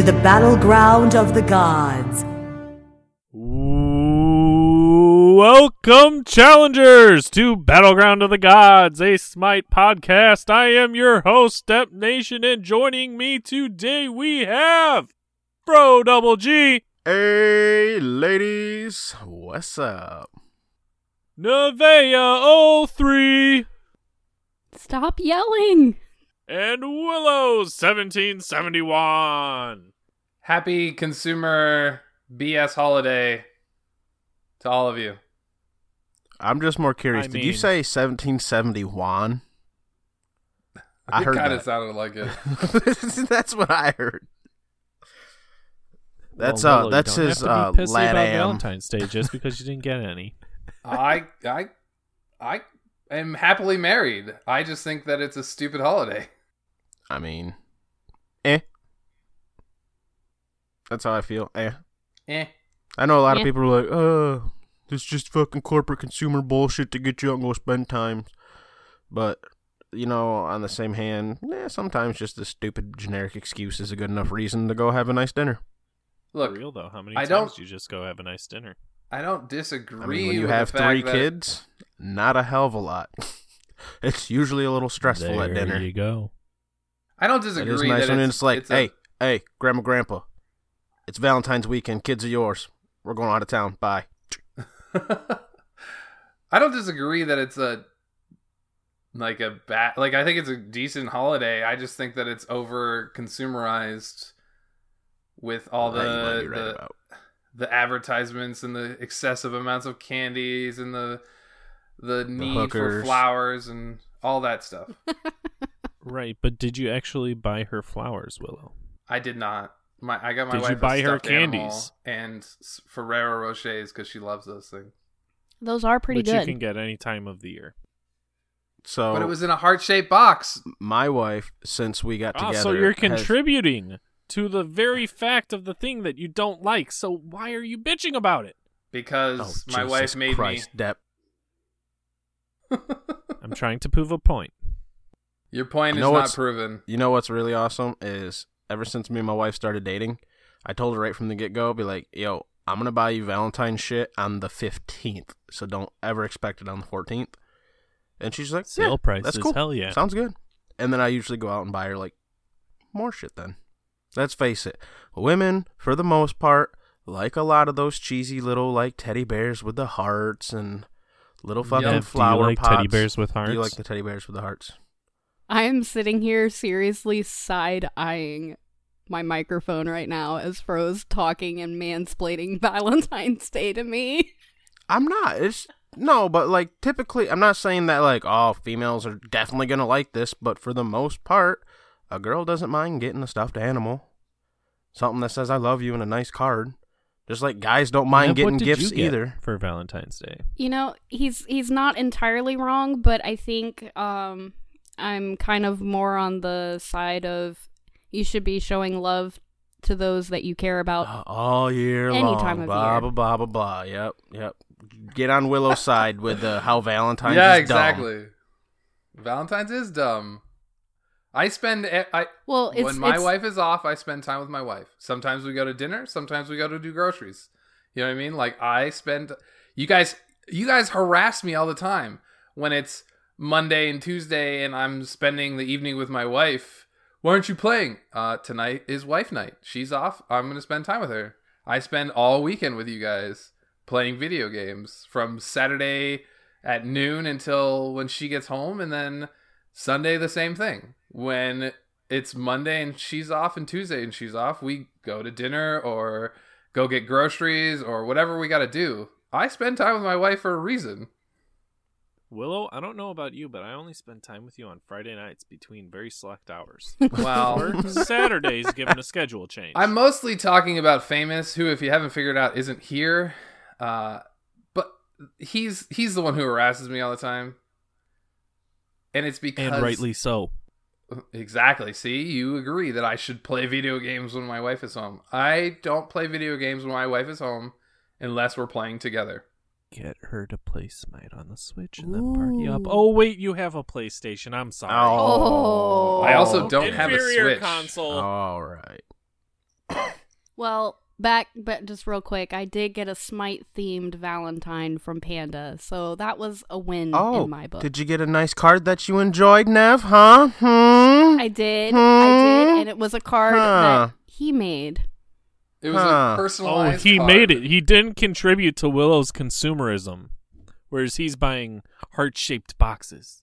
to the battleground of the gods. Welcome, challengers, to Battleground of the Gods, a Smite podcast. I am your host, Step Nation, and joining me today we have Bro Double G, Hey, ladies, what's up? Nevea 03, Stop yelling. and Willow 1771. Happy consumer BS holiday to all of you. I'm just more curious. I Did you mean- say 1771? I heard kind of that. sounded like it. that's what I heard. That's Well, uh, Willow, that's don't his have uh, be lad about am. Valentine's Day just because you didn't get any. I I I am happily married. I just think that it's a stupid holiday. I mean, eh. That's how I feel. Eh. Eh. I know a lot of Eh. people are like, "Oh, this is just fucking corporate consumer bullshit to get you out and go spend time." But you know, on the same hand, eh, sometimes just a stupid generic excuse is a good enough reason to go have a nice dinner. Look, For real though, how many I times don't- do you just go have a nice dinner? I don't disagree I mean, when you with have the fact three that- kids, not a hell of a lot. it's usually a little stressful there at dinner. There you go. I don't disagree is nice that when it's, it's like, it's a- hey, hey, grandma, grandpa, it's Valentine's weekend. Kids are yours. We're going out of town. Bye. I don't disagree that it's a like a bad like I think it's a decent holiday. I just think that it's over consumerized with all That you might the right the, about. the advertisements and the excessive amounts of candies and the the need for flowers and all that stuff. Right, but did you actually buy her flowers, Willow? I did not. My I got my Did you wife a buy her candies? and Ferrero Rochers because she loves those things. Those are pretty Which good. you can get any time of the year. So, But it was in a heart shaped box. my wife, since we got Ah, together, so you're has- contributing to the very fact of the thing that you don't like. So why are you bitching about it? because Oh, my Jesus wife made Christ, Depp. me. I'm trying to prove a point. Your point You is know not what's- proven. You know what's really awesome is ever since me and my wife started dating, I told her right from the get go, be like, "Yo, I'm gonna buy you Valentine's shit on the 15th, so don't ever expect it on the 14th." And she's like, Sale yeah, prices, that's cool. hell yeah. sounds good." And then I usually go out and buy her like more shit. Then, let's face it, women for the most part like a lot of those cheesy little like teddy bears with the hearts and little fucking Yep. Flower do you like pots. teddy bears with hearts? Do you like the teddy bears with the hearts? I am sitting here seriously side eyeing my microphone right now as Fro's talking and mansplaining Valentine's Day to me. I'm not. It's no, but like typically, I'm not saying that like oh, females are definitely gonna like this, but for the most part, a girl doesn't mind getting a stuffed animal, something that says "I love you" and a nice card. Just like guys don't mind Dev, what getting did gifts you get either. for Valentine's Day. You know, he's he's not entirely wrong, but I think um I'm kind of more on the side of you should be showing love to those that you care about. Uh, All year Any long, time of blah year. blah blah blah blah. Yep, yep. Get on Willow's side with the how Valentine's. yeah, is dumb. exactly. Valentine's is dumb. I spend I well, it's when my it's- wife is off, I spend time with my wife. Sometimes we go to dinner, sometimes we go to do groceries. You know what I mean? Like I spend you guys you guys harass me all the time when it's Monday and Tuesday and I'm spending the evening with my wife. Why aren't you playing? Uh tonight is wife night. She's off. I'm going to spend time with her. I spend all weekend with you guys playing video games from Saturday at noon until when she gets home and then Sunday the same thing. When it's Monday and she's off and Tuesday and she's off, we go to dinner or go get groceries or whatever we got to do. I spend time with my wife for a reason. Willow, I don't know about you, but I only spend time with you on Friday nights between very select hours. Well, Saturdays, given a schedule change. I'm mostly talking about famous, who, if you haven't figured out, isn't here. Uh, but he's he's the one who harasses me all the time, and it's because and rightly so. Exactly. See, you agree that I should play video games when my wife is home. I don't play video games when my wife is home unless we're playing together. Get her to play Smite on the Switch and then party up. Oh wait, you have a PlayStation. I'm sorry. Oh. I also don't have a Inferior Switch. console. All right. Well, back, but just real quick, I did get a Smite themed Valentine from Panda, so that was a win Oh, in my book. did you get a nice card that you enjoyed, Nev? Huh? Hmm. I did, I did, Hmm? and it was a card Huh. that he made. It was Huh. a Oh, he card. made it. He didn't contribute to Willow's consumerism, whereas he's buying heart-shaped boxes.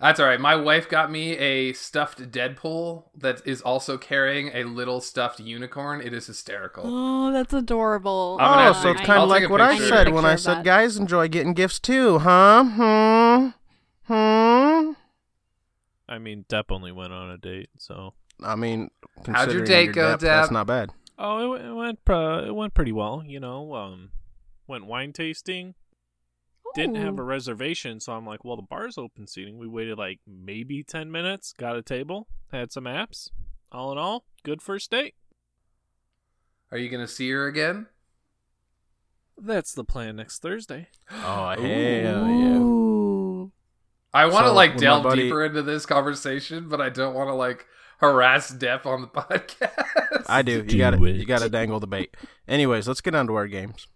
That's all right. My wife got me a stuffed Deadpool that is also carrying a little stuffed unicorn. It is hysterical. Oh, that's adorable. I'm Oh, so it's kind of like what I said when I said that. guys enjoy getting gifts too, huh? Hmm. Hmm. I mean, Depp only went on a date, so I mean, How'd your date your go, Depp, That's not bad. Oh, it, it went uh, it went pretty well. You know, um, went wine tasting. Didn't have a reservation, so I'm like, well, the bar's open seating. We waited like maybe ten minutes, got a table, had some apps. All in all, good first date. Are you gonna see her again? That's the plan next Thursday. Oh hell yeah! I want to So, like delve buddy- deeper into this conversation, but I don't want to like harass Depp on the podcast. I do. You Do got to it. You got to dangle the bait. Anyways, let's get on to our games.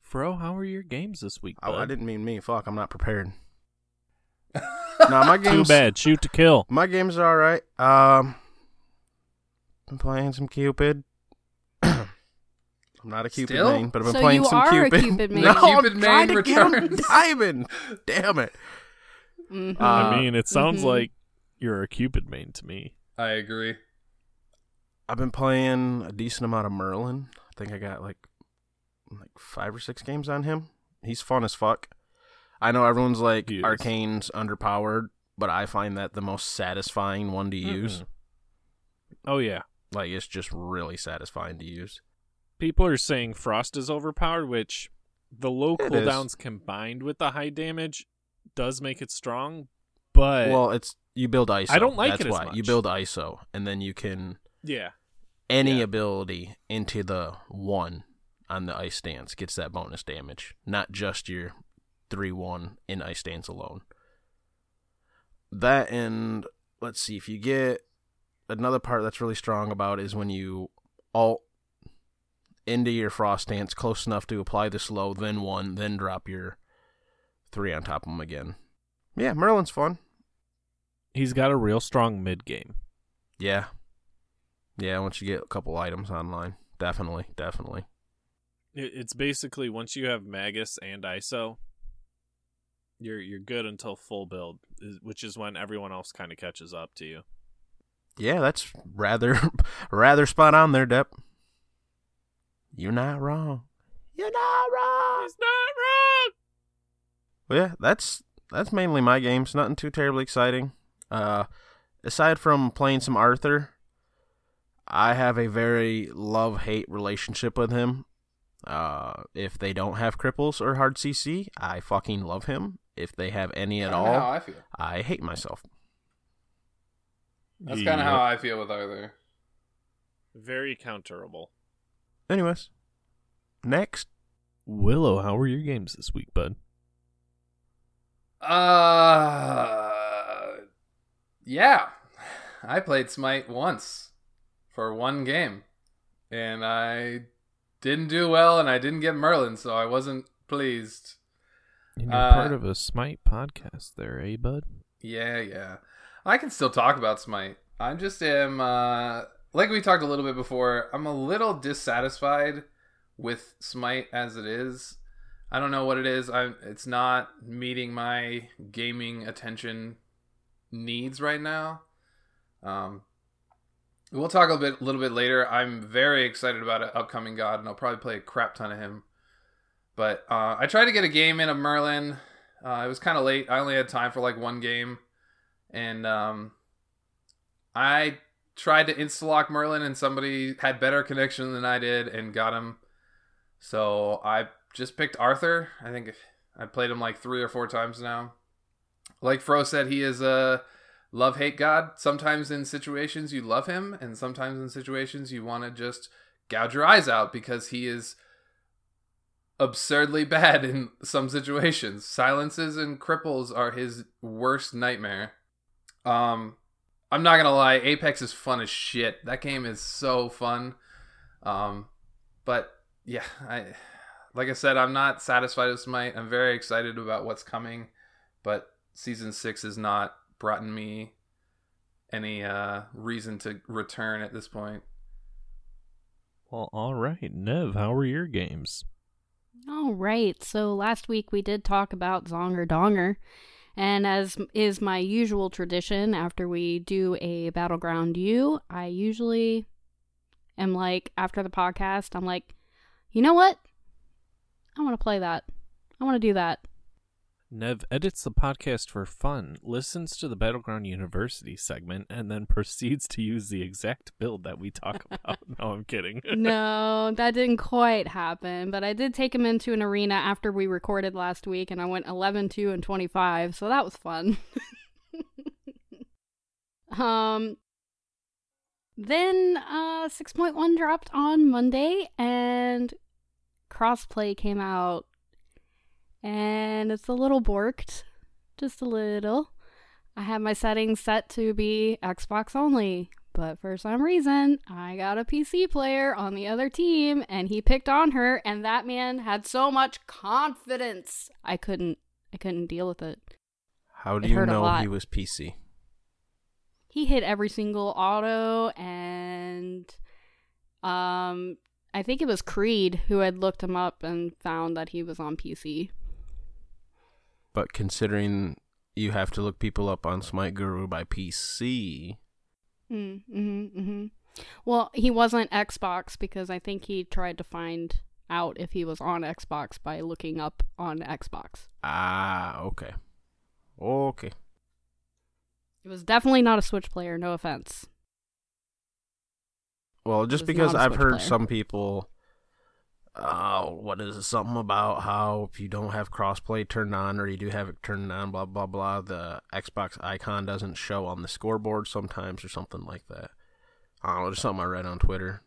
Fro, how are your games this week? Oh, I bud? didn't mean me. Fuck, I'm not prepared. no, my games. Too bad. Shoot to kill. My games are all right. Um, been playing some Cupid. I'm not a Cupid Still? main, but I've been So playing you some are a Cupid. Cupid main. no, The Cupid I'm trying main to get 'em returns. diamond. Damn it. Mhm. Uh, I mean, it sounds mhm. like you're a Cupid main to me. I agree. I've been playing a decent amount of Merlin. I think I got like like five or six games on him. He's fun as fuck. I know everyone's like He. Arcane's underpowered, but I find that the most satisfying one to use. Mm-mm. Oh yeah. Like it's just really satisfying to use. People are saying Frost is overpowered, which the low It is. cooldowns combined with the high damage does make it strong. But well, it's you build ISO. I don't like That's it as why. You build ISO, and then you can yeah, any Yeah. ability into the one on the ice stance gets that bonus damage, not just your three one in ice stance alone. That and let's see if you get another part that's really strong about is when you alt into your frost stance close enough to apply the slow, then one, then drop your three on top of them again. Yeah, Merlin's fun. He's got a real strong mid game. Yeah. Yeah, once you get a couple items online. Definitely, definitely. It's basically once you have Magus and ISO, you're you're good until full build, which is when everyone else kind of catches up to you. Yeah, that's rather rather spot on there, Depp. You're not wrong. You're not wrong. He's not wrong. Well, yeah, that's that's mainly my games. Nothing too terribly exciting. Uh, aside from playing some Arthur, I have a very love hate relationship with him. Uh, if they don't have cripples or hard CC, I fucking love him. If they have any at all, I feel. I hate myself. That's kind of how I feel with Arthur. very counterable. Anyways, next. Willow, how were your games this week, bud? Uh, yeah, I played Smite once for one game, and I didn't do well, and I didn't get Merlin, so I wasn't pleased. And you're part of a Smite podcast there, eh, bud? Yeah, yeah. I can still talk about Smite. I just am uh like we talked a little bit before, I'm a little dissatisfied with Smite as it is. I don't know what it is. I'm, it's not meeting my gaming attention needs right now. Um we'll talk a bit little bit later. I'm very excited about an upcoming god and I'll probably play a crap ton of him. But uh, I tried to get a game in of Merlin. Uh, it was kind of late. I only had time for like one game, and um, I tried to instalock Merlin, and somebody had better connection than I did and got him. So I just picked Arthur. I think I played him like three or four times now. Like Fro said, he is a love hate god. Sometimes in situations you love him, and sometimes in situations you want to just gouge your eyes out because he is absurdly bad in some situations. Silences and cripples are his worst nightmare. Um I'm not gonna lie, Apex is fun as shit. That game is so fun. Um, but yeah, I like I said, I'm not satisfied with Smite. I'm very excited about what's coming, but season six has not brought me any uh reason to return at this point. Well, all right, Nev. How were your games? All right. So last week we did talk about Zonger Donger. And as is my usual tradition, after we do a Battleground U, I usually am like, after the podcast, I'm like, you know what? I want to play that. I want to do that. Nev edits the podcast for fun, listens to the Battleground University segment, and then proceeds to use the exact build that we talk about. no, I'm kidding. no, that didn't quite happen, but I did take him into an arena after we recorded last week, and I went 11, 2, and 25, so that was fun. um, then uh, 6.1 dropped on Monday, and crossplay came out and it's a little borked, just a little. I have my settings set to be Xbox only, but for some reason, I got a PC player on the other team and he picked Anhur and that man had so much confidence. I couldn't I couldn't deal with it. How do It you know he was PC? He hit every single auto and um I think it was Creed who had looked him up and found that he was on PC. But considering you have to look people up on Smite Guru by PC, Mm, mm-hmm, mm-hmm. Well, he wasn't Xbox because I think he tried to find out if he was on Xbox by looking up on Xbox. ah, okay, okay. It was definitely not a Switch player, no offense. Well, just because I've heard player. some people, uh, what is it? Something about how if you don't have crossplay turned on or you do have it turned on, blah blah blah, the Xbox icon doesn't show on the scoreboard sometimes or something like that. I don't know, just something I read on Twitter.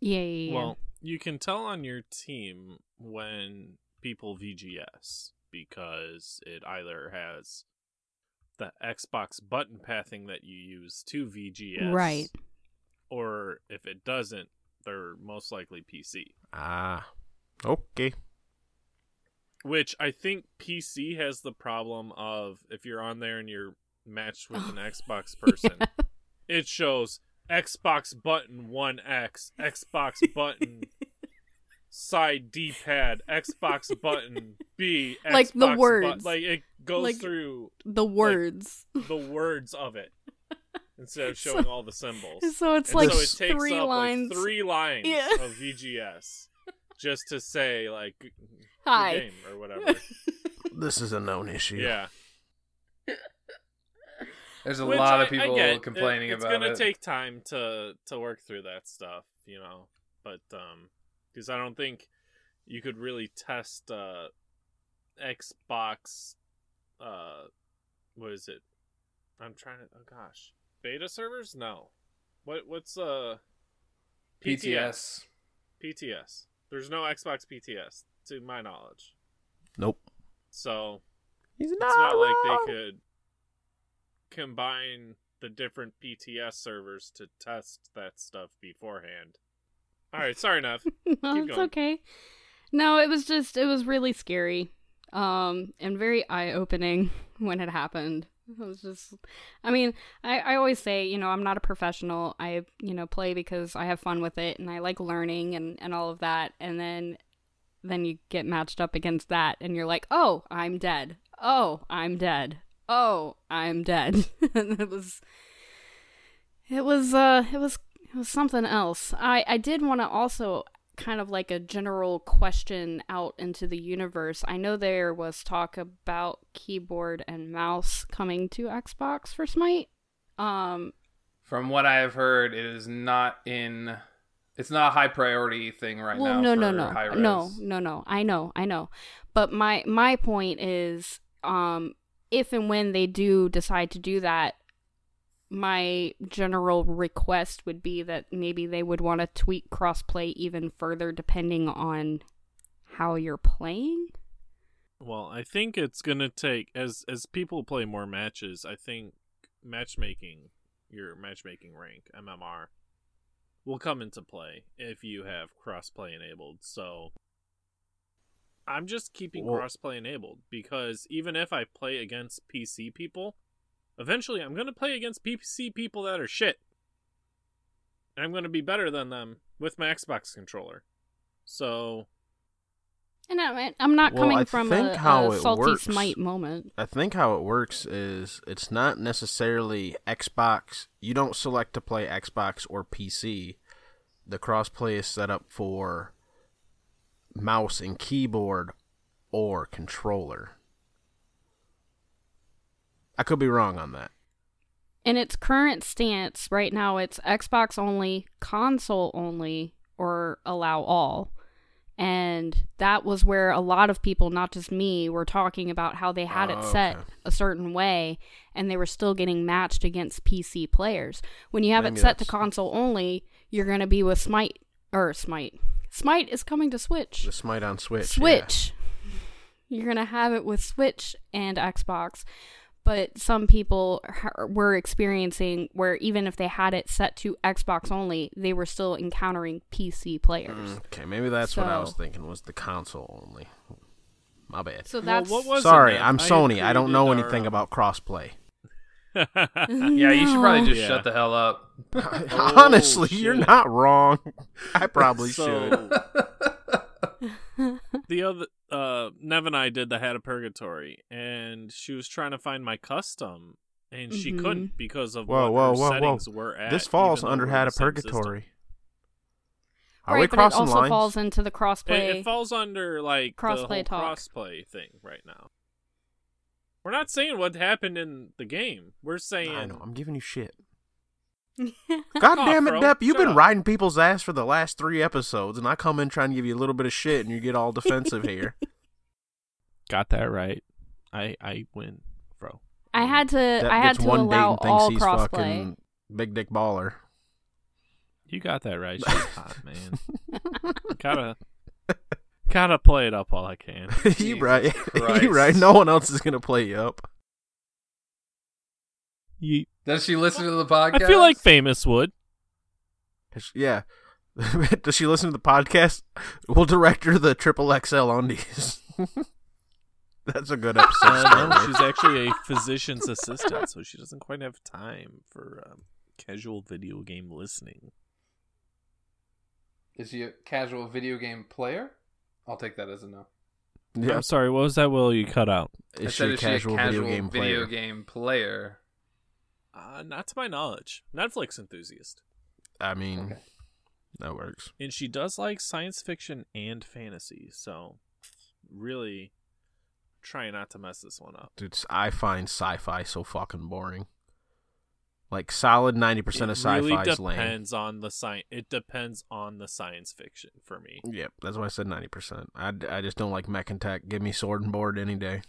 Yeah, yeah, yeah. Well, you can tell on your team when people VGS because it either has the Xbox button pathing that you use to VGS, Right. Or if it doesn't, they're most likely PC. Ah, okay. Which I think PC has the problem of if you're on there and you're matched with an Xbox person, it shows Xbox button 1X, Xbox button side D pad, Xbox button B, Like the Xbox bu- words. like it goes Like- through the words. the words of it instead of showing all the symbols. so it's And like so it takes three up lines. like three lines Yeah. of VGS just to say like good Hi. game or whatever. This is a known issue. yeah. There's a Which lot I- of people get. complaining It- it's about gonna it. take time to to work through that stuff, you know. But um, because I don't think you could really test uh Xbox. Uh, what is it? I'm trying to. Oh gosh, beta servers? No. What what's uh PTS. PTS? There's no Xbox PTS to my knowledge. Nope. So He's it's not like they could combine the different PTS servers to test that stuff beforehand. All right, sorry, enough. no, Keep it's going. okay. No, it was just it was really scary. Um and very eye opening when it happened. It was just I mean, I, I always say, you know, I'm not a professional. I, you know, play because I have fun with it and I like learning and, and all of that and then then you get matched up against that and you're like, Oh, I'm dead. Oh, I'm dead. Oh, I'm dead. and it was it was uh it was it was something else. I I did want to also kind of like a general question out into the universe. I know there was talk about keyboard and mouse coming to Xbox for Smite. Um From what I have heard, it is not in. It's not a high priority thing right well, now. no, no, no, no, no, no. I know, I know. But my my point is, um, if and when they do decide to do that, my general request would be that maybe they would want to tweak crossplay even further, depending on how you're playing. Well, I think it's gonna take as as people play more matches. I think matchmaking your matchmaking rank MMR will come into play if you have crossplay enabled. So I'm just keeping Well- crossplay enabled because even if I play against PC people, eventually I'm going to play against PC people that are shit. And I'm going to be better than them with my Xbox controller. So And I, I'm not Well, coming I from think a, how a it salty works- smite moment. I think how it works is it's not necessarily Xbox. You don't select to play Xbox or PC. The crossplay is set up for mouse and keyboard or controller. I could be wrong on that. In its current stance, right now it's Xbox only, console only, or allow all. And that was where a lot of people, not just me, were talking about how they had it Oh, set okay. a certain way and they were still getting matched against PC players. When you have Maybe it set to console only, you're going to be with Smite, or Smite. Smite is coming to Switch. The Smite on Switch. yeah. Switch. You're gonna have it with Switch and Xbox, but some people ha- were experiencing where even if they had it set to Xbox only, they were still encountering PC players. Mm, Okay, maybe that's what I was thinking was the console only. My bad. So Well, that's what was it, Sorry, man? I'm I Sony. I don't know created our, anything um, about crossplay. Yeah, you should probably just Yeah. shut the hell up. Honestly, you're not wrong. I probably should. So the other uh Nev and I did the Hat of Purgatory and she was trying to find my custom and she Mhm. couldn't because of Whoa, what whoa, her whoa, whoa. were at. This falls under we're Hat of same system. Purgatory. Are right, we but it also lines? falls into the crossplay. it falls under like the Crossplay whole talk. crossplay thing right now. We're not saying what happened in the game. We're saying I know. I'm giving you shit. God God damn it, bro. Depp! You've Shut been up. riding people's ass for the last three episodes, and I come in trying to give you a little bit of shit, and you get all defensive here. got that right. I I win, bro. I had to. Depp I had to one date allow and thinks all he's crossplay. fucking big dick baller. You got that right. She's hot, man. gotta gotta play it up while I can. you Jesus right. you right. No one else is gonna play you up. You, Does she listen to the podcast? I feel like famous would. Yeah. Does she listen to the podcast? We'll direct her the triple XL undies. That's a good episode. Uh, no, she's actually a physician's assistant, so she doesn't quite have time for um, casual video game listening. Is she a casual video game player? I'll take that as a no. Yeah. I'm sorry, what was that? Will you cut out? I Is she a is casual, she a casual video game player? game player? Uh, not to my knowledge. Netflix enthusiast, I mean, Okay. that works. and she does like science fiction and fantasy. So, really, try not to mess this one up. Dude, s- I find sci-fi so fucking boring. Like solid ninety percent of sci-fi really is lame. depends on the science. It depends on the science fiction for me. Yep, that's why I said ninety percent. I, I just don't like mech and tech. Give me sword and board any day.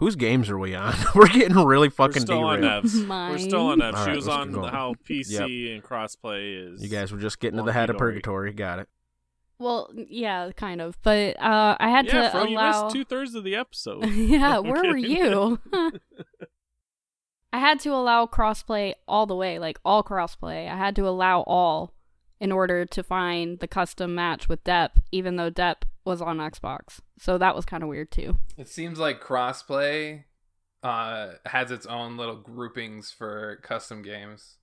Whose games are we on? We're getting really fucking We're still on derailed. Nev's. We're still on Nev's. All she right, was on keep how PC and crossplay is. You guys were just getting to the head of Wonky-dory. purgatory. Got it. Well, yeah, kind of. But uh, I had yeah, to bro, you allow. missed two thirds of the episode. yeah, I'm where were you? I had to allow crossplay all the way, like all crossplay. I had to allow all in order to find the custom match with Depp, even though Depp was on Xbox. So that was kind of weird too. It seems like crossplay uh, has its own little groupings for custom games.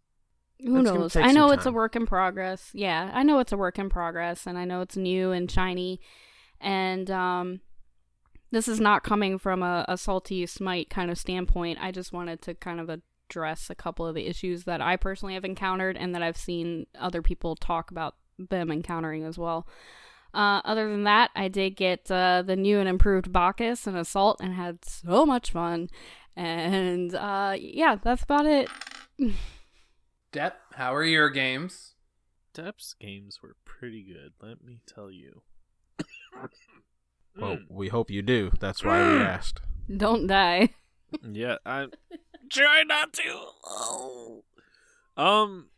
Who It's knows? I know it's a work in progress. Yeah, I know it's a work in progress, and I know it's new and shiny. And um, this is not coming from a, a salty smite kind of standpoint. I just wanted to kind of address a couple of the issues that I personally have encountered and that I've seen other people talk about them encountering as well. Uh, other than that, I did get uh, the new and improved Bacchus and Assault and had so much fun. And uh, yeah, that's about it. Depp, how are your games? Depp's games were pretty good, let me tell you. Well, Mm. we hope you do. That's why we asked. Don't die. Yeah, I'm try not to. Oh. Um,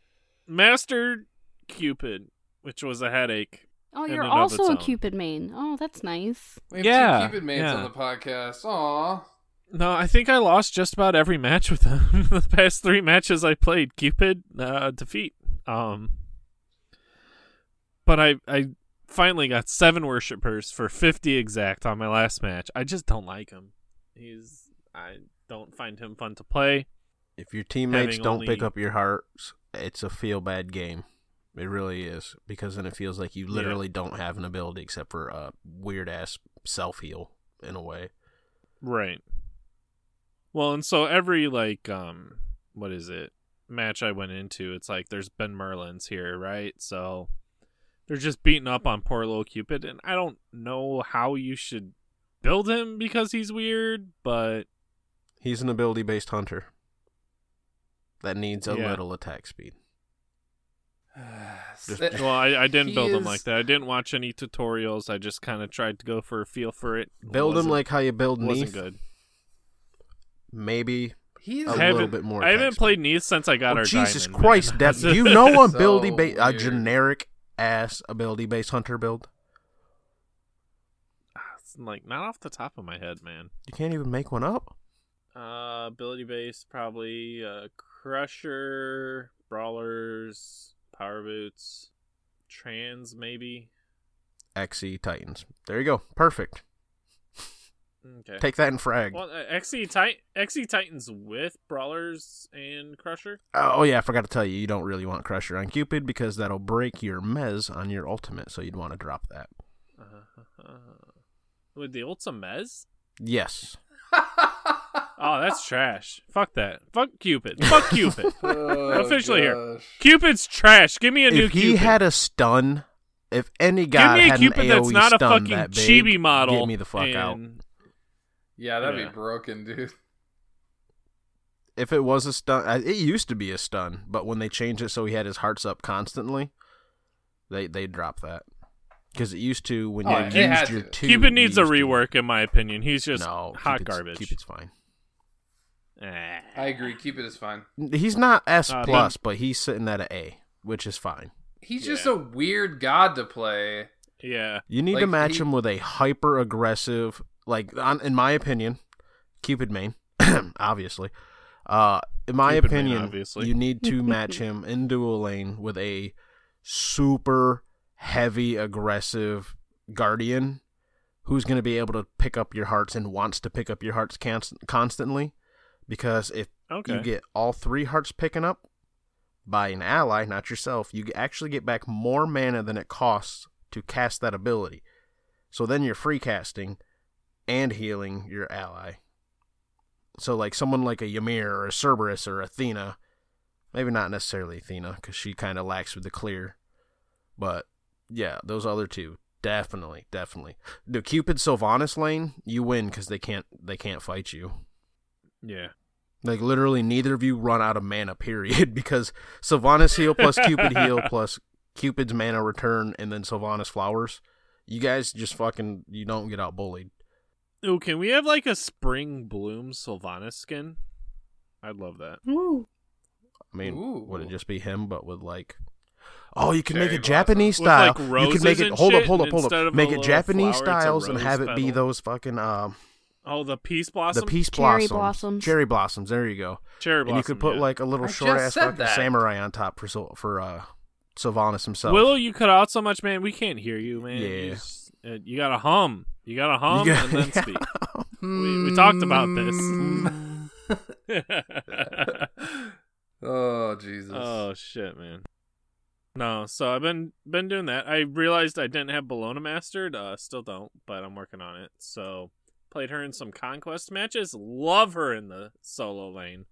Master Cupid, which was a headache. Oh, you're also a own. Cupid main. Oh, that's nice. We have Yeah, two Cupid mates yeah. on the podcast. Aw. No, I think I lost just about every match with him. the past three matches I played, Cupid uh, defeat. Um, but I I finally got seven worshippers for fifty exact on my last match. I just don't like him. He's I don't find him fun to play. If your teammates Having don't pick up your hearts, it's a feel bad game. It really is because then it feels like you Yeah. literally don't have an ability except for a weird ass self heal in a way. Right. Well, and so every like um what is it? match I went into, it's like there's Ben Merlins here, right? So they're just beating up on poor little Cupid and I don't know how you should build him because he's weird, but He's an ability based hunter that needs a Yeah. little attack speed. Just- well, I, I didn't build him is- like that. I didn't watch any tutorials. I just kind of tried to go for a feel for it. It Build them like how you build wasn't Neith. good. Maybe he's a little bit more. I haven't attack played Neith since I got Oh, our Jesus diamond, Christ, man. Deb! That's- you know a So ability ba- a generic ass ability based hunter build? It's like not off the top of my head, man. You can't even make one up. Uh, ability base probably uh, Crusher, Brawlers, Power Boots, Trans maybe. XE Titans. There you go. Perfect. Okay. Take that and frag. well, uh, XE Tit- XE Titans with Brawlers and Crusher. Oh yeah, I forgot to tell you. You don't really want Crusher on Cupid because that'll break your Mez on your ultimate. So you'd want to drop that. Uh-huh. with the ults a Mez? Yes. Oh, that's trash. Fuck that. Fuck Cupid. Fuck Cupid. Oh, Officially here. gosh. Cupid's trash. Give me a new if he Cupid. had a stun, if any guy Give me a had Cupid an that's AoE not a stun fucking that big, chibi model. get me the fuck out. and- Yeah, that'd Yeah. be broken, dude. If it was a stun, uh, it used to be a stun, but when they changed it so he had his hearts up constantly, they they drop that because it used to when Oh, you it had used your to. two. Cupid needs a used to- rework, in my opinion. He's just no, hot Cupid's- garbage. Cupid's fine. Eh. I agree. Cupid is fine. He's not S Uh, plus, but he's sitting at an A, which is fine. He's just Yeah. a weird god to play. Yeah. You need to Like, match he- him with a hyper aggressive, like on, in my opinion, Cupid main, obviously. Uh, in my Cupid main, opinion, obviously. you need to match him in dual lane with a super heavy aggressive guardian who's going to be able to pick up your hearts and wants to pick up your hearts cons- constantly. Because if Okay. you get all three hearts picking up by an ally, not yourself, you actually get back more mana than it costs to cast that ability. So then you're free casting and healing your ally. So like someone like a Ymir or a Cerberus or Athena, maybe not necessarily Athena because she kind of lacks with the clear, but yeah, those other two definitely, definitely. The Cupid Sylvanus lane, you win because they can't they can't fight you. yeah. Like literally, neither of you run out of mana. Period. Because Sylvanus heal plus Cupid heal plus Cupid's mana return, and then Sylvanus flowers. You guys just fucking you don't get out bullied. Ooh, can we have like a spring bloom Sylvanus skin? I'd love that. Ooh. I mean, Ooh. would it just be him, but with like? Oh, you can make Cherry it Japanese With, style. like, you can make it. Hold up, hold up, hold up. Make it Japanese flower, styles and have it be those fucking um Oh, the peace blossom. the peace Cherry blossoms, blossoms. cherry blossoms. There you go. cherry blossom. and you could put yeah. like a little I short ass fucking samurai on top for Syl- for uh Sylvanus himself. Willow, you cut out so much, man. We can't hear you, man. Yeah. You, just- uh, you gotta hum. You gotta hum You got- and then speak. we, we talked about this. Oh Jesus. oh shit, man. No, so I've been been doing that. I realized I didn't have Bellona mastered. Uh, still don't, but I'm working on it. So played her in some conquest matches. Love her in the solo lane.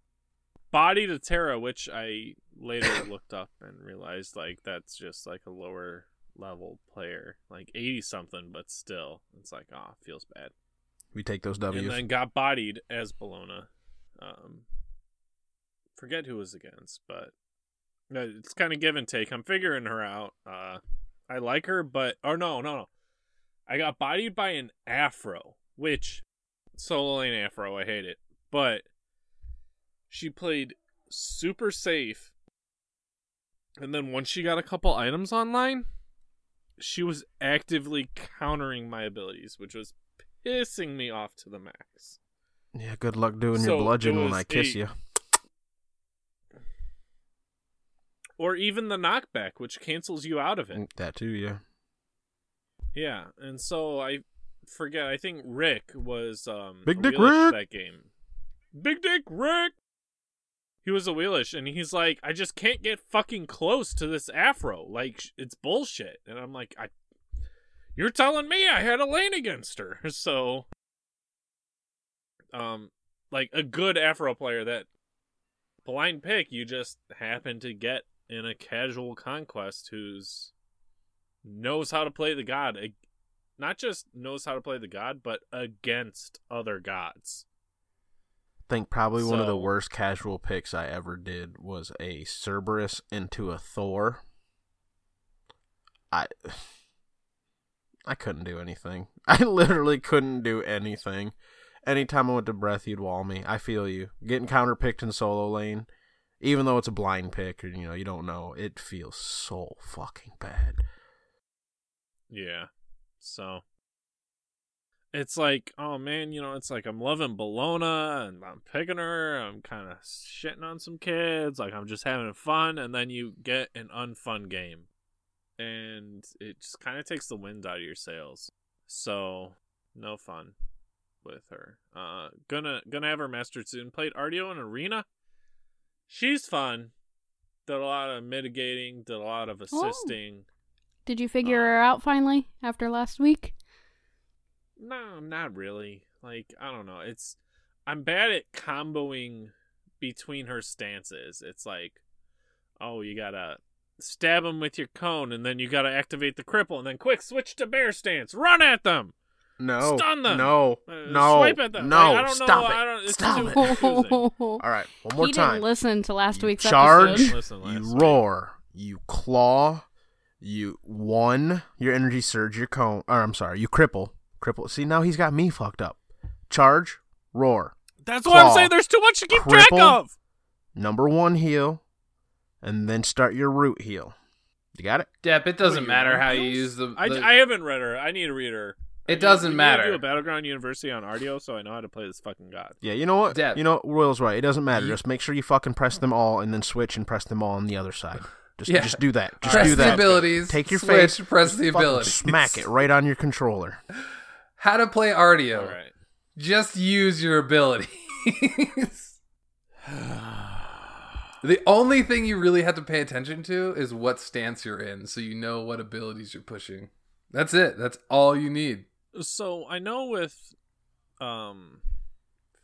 Body to Terra, which I later looked up and realized like that's just like a lower level player, like eighty something, but still, it's like ah, feels bad. we take those W's. and then got bodied as Bellona. Um, forget who was against, but no, it's kind of give and take. I'm figuring her out. Uh, I like her, but oh no, no, no. I got bodied by an Aphro, which solo lane Aphro. I hate it, but she played super safe. And then once she got a couple items online, she was actively countering my abilities, which was pissing me off to the max. Yeah, good luck doing So, your bludgeon when I kiss a- you. Or even the knockback, which cancels you out of it. Mm, That too, yeah. Yeah, and so I forget. I think Rick was um Big Dick Rick! that game. Big Dick Rick. He was a wheelish, and he's like, I just can't get fucking close to this aphro. Like it's bullshit. And I'm like, I, you're telling me I had a lane against her. So, um, like a good aphro player that blind pick, you just happen to get in a casual conquest who's knows how to play the god not just knows how to play the god but against other gods I think probably one of the worst casual picks I ever did was a Cerberus into a Thor. I I couldn't do anything. I literally couldn't do anything. Anytime I went to breath, you'd wall me. I feel you. Getting counter picked in solo lane, even though it's a blind pick or you know you don't know, it feels so fucking bad. yeah so it's like oh man you know it's like i'm loving bellona and i'm picking her i'm kind of shitting on some kids like i'm just having fun and then you get an unfun game. And it just kind of takes the wind out of your sails. So no fun with her. Uh gonna gonna have her mastered soon. Played artio in arena. She's fun. Did a lot of mitigating did a lot of Oh. Assisting Did you figure her out finally after last week? No, not really. Like, I don't know. It's I'm bad at comboing between her stances. It's like, oh, you gotta stab them with your cone, and then you gotta activate the cripple, and then quick switch to bear stance. Run at them. No, Stun them. no, Uh, no, swipe at them. no. Like, I don't stop know. it. I don't. It's stop too it. All right, one more he time. didn't listen to last You week's charge, episode. Listen last you week. roar, you claw, you one your energy surge, your cone, or I'm sorry, you cripple, cripple. See now he's got me fucked up. Charge, roar, That's what I'm saying. There's too much to keep track of. number one heal, and then start your root heal. You got it? Depp, it doesn't What, you matter run how you use the. I, the- I haven't read her. I need to read her. It I need- doesn't we need to matter. Do a battleground university on Artio, so I know how to play this fucking god. Yeah. You know what? Deb. You know what? Royal's right. It doesn't matter. Just make sure you fucking press them all, and then switch and press them all on the other side. Just, Yeah. just do that. Just press do the that. abilities. Take your switch, face. Press the Fucking abilities. Smack it right on your controller. How to play Artio. All right. Just use your abilities. the only thing you really have to pay attention to is what stance you're in, so you know what abilities you're pushing. That's it. That's all you need. so I know with um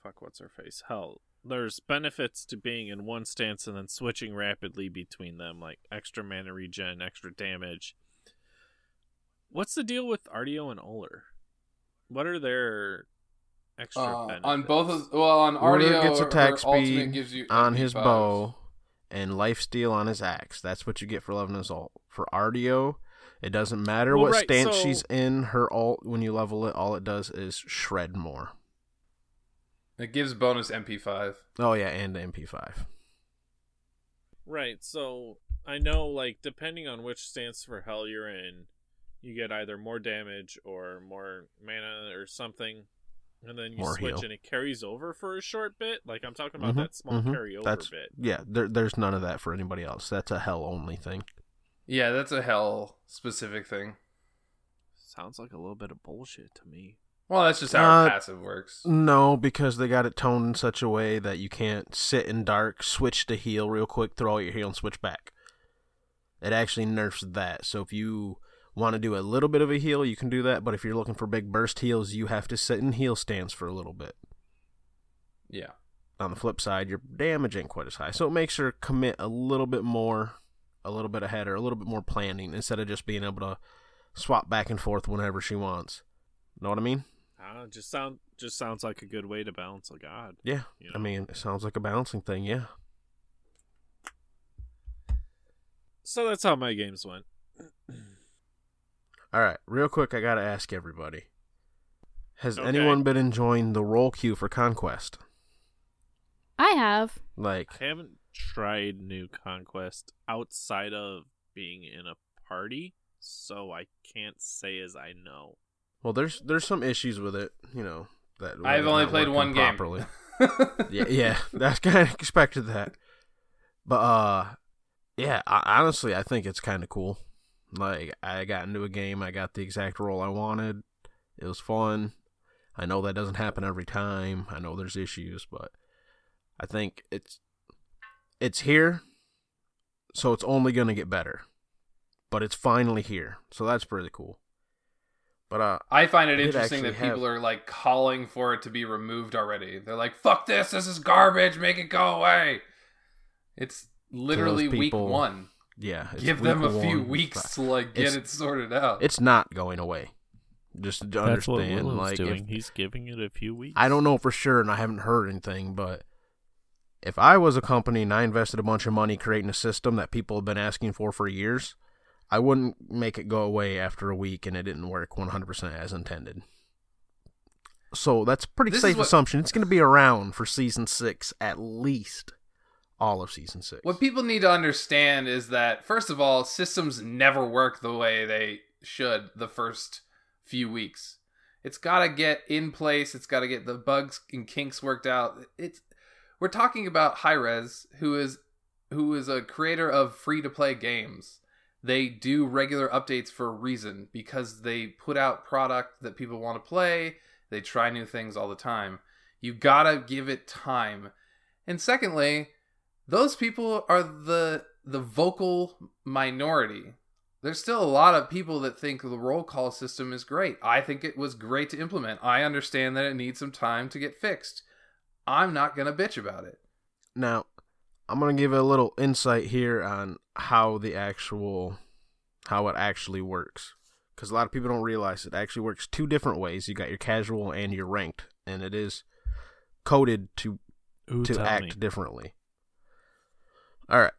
fuck what's her face? Hel. There's benefits to being in one stance and then switching rapidly between them, like extra mana regen, extra damage. What's the deal with Artio and Ullr? What are their extra Uh, benefits? on both of well on Warder Artio gets attack her ultimate speed gives you on his MP5s. bow and life steal on his axe. That's what you get for leveling his ult. For Artio, it doesn't matter Well, what right, stance so- she's in. Her ult, when you level it, all it does is shred more. It gives bonus MP5. Oh yeah, and MP5. Right. So I know, like, depending on which stance for hel you're in, you get either more damage or more mana or something, and then you More switch heal. and it carries over for a short bit. Like I'm talking about Mhm, that small mhm. carryover That's bit. yeah. There, there's none of that for anybody else. That's a hel only thing. Yeah, that's a hel specific thing. Sounds like a little bit of bullshit to me. Well, that's just how Uh, passive works. No, because they got it toned in such a way that you can't sit in dark, switch to heal real quick, throw out your heal, and switch back. It actually nerfs that. So if you want to do a little bit of a heal, you can do that. But if you're looking for big burst heals, you have to sit in heal stance for a little bit. Yeah. On the flip side, your damage ain't quite as high. So it makes her commit a little bit more, a little bit ahead, or a little bit more planning instead of just being able to swap back and forth whenever she wants. Know what I mean? Uh, just sound just sounds like a good way to balance a god. Yeah. You I mean, it sounds like a balancing thing, yeah. So that's how my games went. All right, real quick, I gotta ask everybody: Has Okay. anyone been enjoying the roll queue for Conquest? I have. Like, I haven't tried New Conquest outside of being in a party, so I can't say as I know. Well, there's there's some issues with it. You know, That I've only played one game. properly. yeah, yeah, that's kind of expected that. But uh, yeah, I, honestly, I think it's kind of cool. Like, I got into a game, I got the exact role I wanted. It was fun. I know that doesn't happen every time. I know there's issues, but I think it's it's here, so it's only gonna get better. But it's finally here, so that's pretty cool. But uh, I find it did interesting that actually have- people are like calling for it to be removed already. They're like, "Fuck this! This is garbage! Make it go away!" It's literally week one. yeah, it's Give them a few one. weeks to like get it sorted out. It's not going away. Just to That's what understand, Willow's like, if- He's giving it a few weeks. I don't know for sure, and I haven't heard anything, but if I was a company and I invested a bunch of money creating a system that people have been asking for for years, I wouldn't make it go away after a week and it didn't work 100% as intended. So that's a pretty This safe what- assumption. It's going to be around for season six, at least all of season six. What people need to understand is that first of all, systems never work the way they should the first few weeks. It's got to get in place. It's got to get the bugs and kinks worked out. It's we're talking about Hi-Rez, who is who is a creator of free to play games. They do regular updates for a reason because they put out product that people want to play. They try new things all the time. You gotta give it time. And secondly, those people are the the vocal minority. There's still a lot of people that think the roll call system is great. I think it was great to implement. I understand that it needs some time to get fixed. I'm not going to bitch about it. Now, I'm going to give a little insight here on how the actual how it actually works cuz a lot of people don't realize it actually works two different ways. You got your casual and your ranked, and it is coded to Ooh, to act me. differently. All right.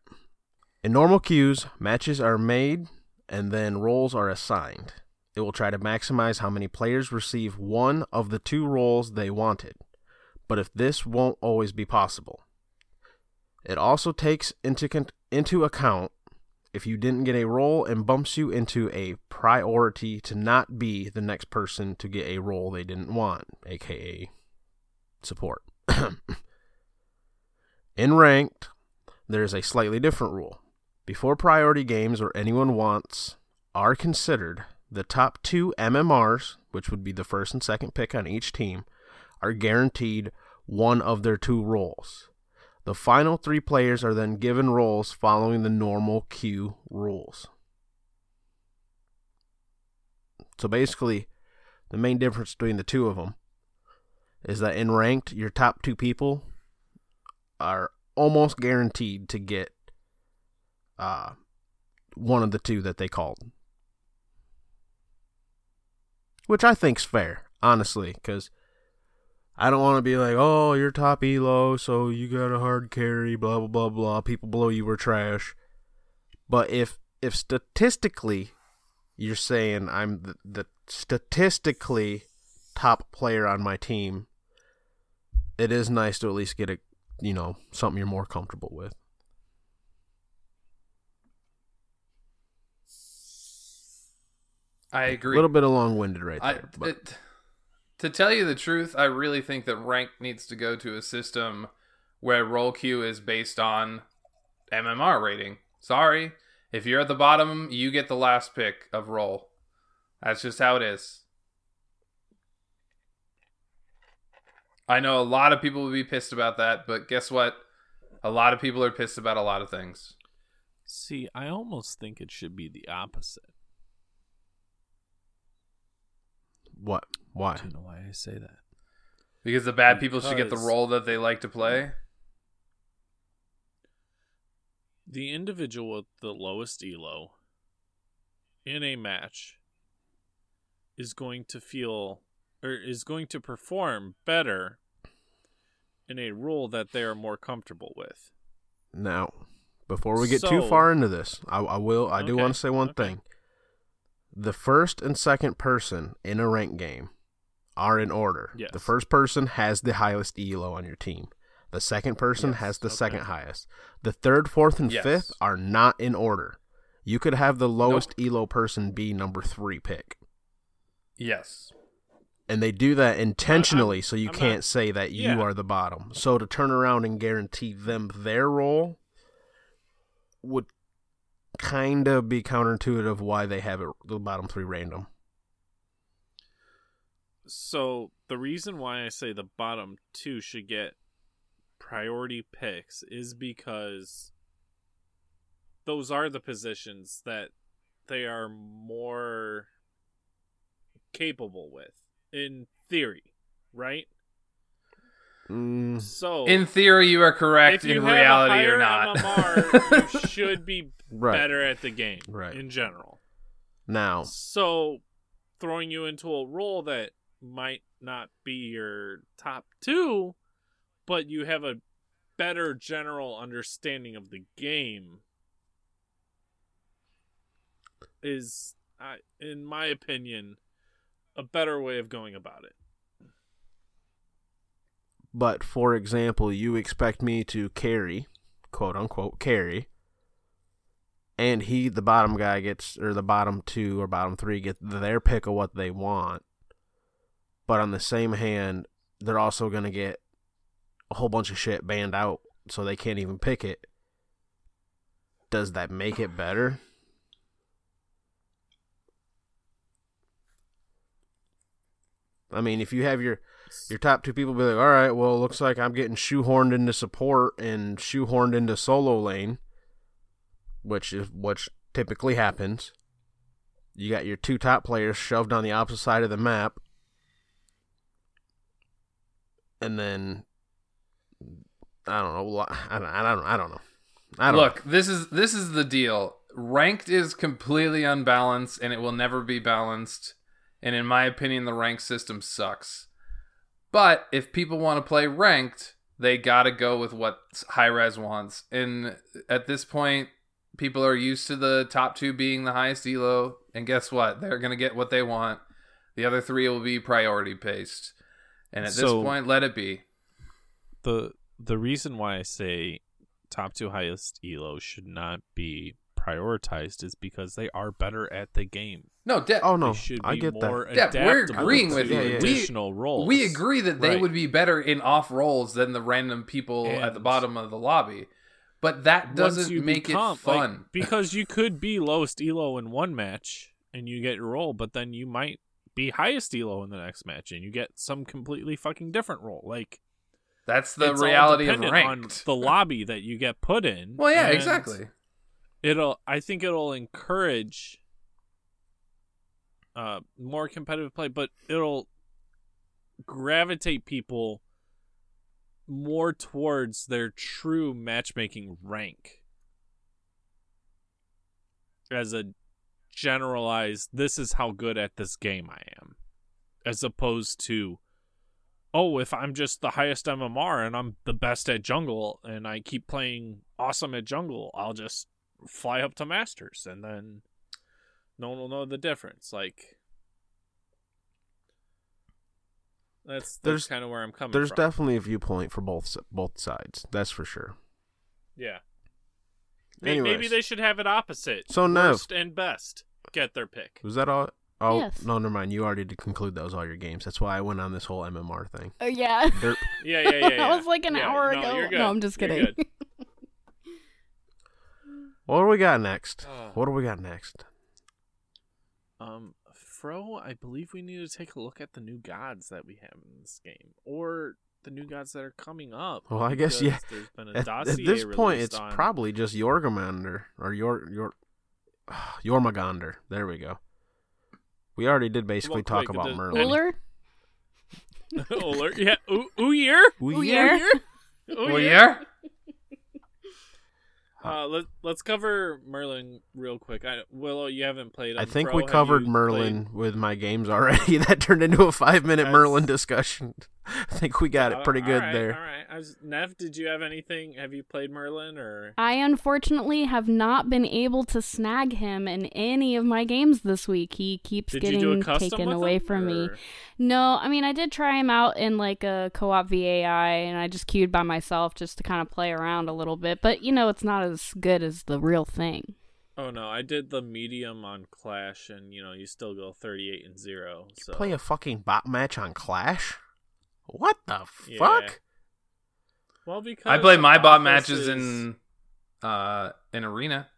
In normal queues, matches are made and then roles are assigned. It will try to maximize how many players receive one of the two roles they wanted. But if this won't always be possible, it also takes into con- into account if you didn't get a role and bumps you into a priority to not be the next person to get a role they didn't want, aka support. In ranked, there is a slightly different rule. Before priority games or anyone wants are considered, the top two MMRs, which would be the first and second pick on each team, are guaranteed one of their two roles. The final three players are then given roles following the normal queue rules. So basically, the main difference between the two of them is that in ranked, your top two people are almost guaranteed to get uh, one of the two that they called. Which I think's fair, honestly, because I don't want to be like, oh, you're top elo, so you got a hard carry, blah blah blah blah. People below you were trash. But if if statistically you're saying I'm the, the statistically top player on my team, it is nice to at least get a you know something you're more comfortable with. I agree. A little bit of long winded right I, there, but it, to tell you the truth, I really think that rank needs to go to a system where role queue is based on MMR rating. Sorry, if you're at the bottom, you get the last pick of role. That's just how it is. I know a lot of people will be pissed about that, but guess what? A lot of people are pissed about a lot of things. See, I almost think it should be the opposite. what? Why? I Do you know why I say that? Because the bad people should get the role that they like to play. The individual with the lowest elo in a match is going to feel or is going to perform better in a role that they are more comfortable with. Now, before we get too far into this, I, I will. I do want to say one okay. thing. The first and second person in a rank game are in order. Yes. The first person has the highest elo on your team. The second person Yes, has the okay. second highest. The third, fourth, and Yes. fifth are not in order. You could have the lowest elo person be number three pick. Yes. And they do that intentionally, so you I'm not- can't say that you Yeah. are the bottom. So to turn around and guarantee them their role would kind of be counterintuitive why they have it the bottom three random. So the reason why I say the bottom two should get priority picks is because those are the positions that they are more capable with in theory, right? Mm, So In theory, you are correct. if you In reality, a you're not. MMR, you should be right better at the game Right. in general. now, So throwing you into a role that might not be your top two, but you have a better general understanding of the game is, I in my opinion, a better way of going about it. but for example, you expect me to carry, quote unquote, carry, and he, the bottom guy, gets or the bottom two or bottom three get their pick of what they want. But on the same hand, they're also gonna get a whole bunch of shit banned out, so they can't even pick it. Does that make it better? I mean, if you have your your top two people be like, all right, well, it looks like I'm getting shoehorned into support and shoehorned into solo lane, which is which typically happens. You got your two top players shoved on the opposite side of the map, and then I don't know. I don't. I don't. I don't know. I don't. Look, this is this is the deal. Ranked is completely unbalanced, and it will never be balanced. And in my opinion, the rank system sucks. But if people want to play ranked, they gotta go with what Hi-Rez wants. And at this point, people are used to the top two being the highest elo, and guess what? They're gonna get what they want. The other three will be priority paced. And at this So- point, let it be. the The reason why I say top two highest elo should not be prioritized is because they are better at the game. No, de- Oh no, should be I get more that. Yeah, we're agreeing with you. Yeah, yeah. additional roles. We agree that they Right. would be better in off roles than the random people at the bottom of the lobby. But that doesn't you make become- it fun. like, because you could be lowest elo in one match and you get your role, but then you might be highest elo in the next match and you get some completely fucking different role. Like That's the reality of ranked. on the lobby that you get put in. well, yeah, exactly. It'll. I think it'll encourage uh more competitive play, but it'll gravitate people more towards their true matchmaking rank as a generalized this is how good at this game I am as opposed to oh if I'm just the highest MMR and I'm the best at jungle and I keep playing awesome at jungle I'll just fly up to masters and then no one will know the difference like that's, There's- kind of where I'm coming There's from definitely a viewpoint for both both sides. That's for sure. Yeah. May- Maybe they should have it opposite. So, Nev- worst and best get their pick. Was that all? Oh Yes. no, never mind. You already did conclude that was all your games. That's why I went on this whole MMR thing. Oh yeah. Yeah, yeah, yeah. yeah. that was like an Yeah, hour no, ago. You're good. No, I'm just You're kidding. good. What do we got next? Oh. What do we got next? Um, Fro, I believe we need to take a look at the new gods that we have in this game, or the new gods that are coming up. Well, I guess, yeah. There's been a At, at this point, it's on- probably just Yorgamander or your your Yormagander. There we go. We already did basically Well, talk about does- Merlin. Ullr? Ullr, yeah, U- Uyir, Uyir? Well, yeah. Uh, let let's cover Merlin real quick. I, Willow, you haven't played. I think Fro, we covered Merlin played? with my games already. that turned into a five minute That's- Merlin discussion. I think we got it Uh, pretty good all right, there. All right. I was, Nev, did you have anything? Have you played Merlin or? I unfortunately have not been able to snag him in any of my games this week. He keeps Did you do a getting taken away him, from me. No, I mean I did try him out in like a co-op VAI, and I just queued by myself just to kind of play around a little bit. But you know, it's not as good as the real thing. Oh no, I did the medium on Clash, and you know you still go thirty-eight and zero. So Play a fucking bot match on Clash? What the Yeah. fuck? well because I play my bot matches is- in uh in arena.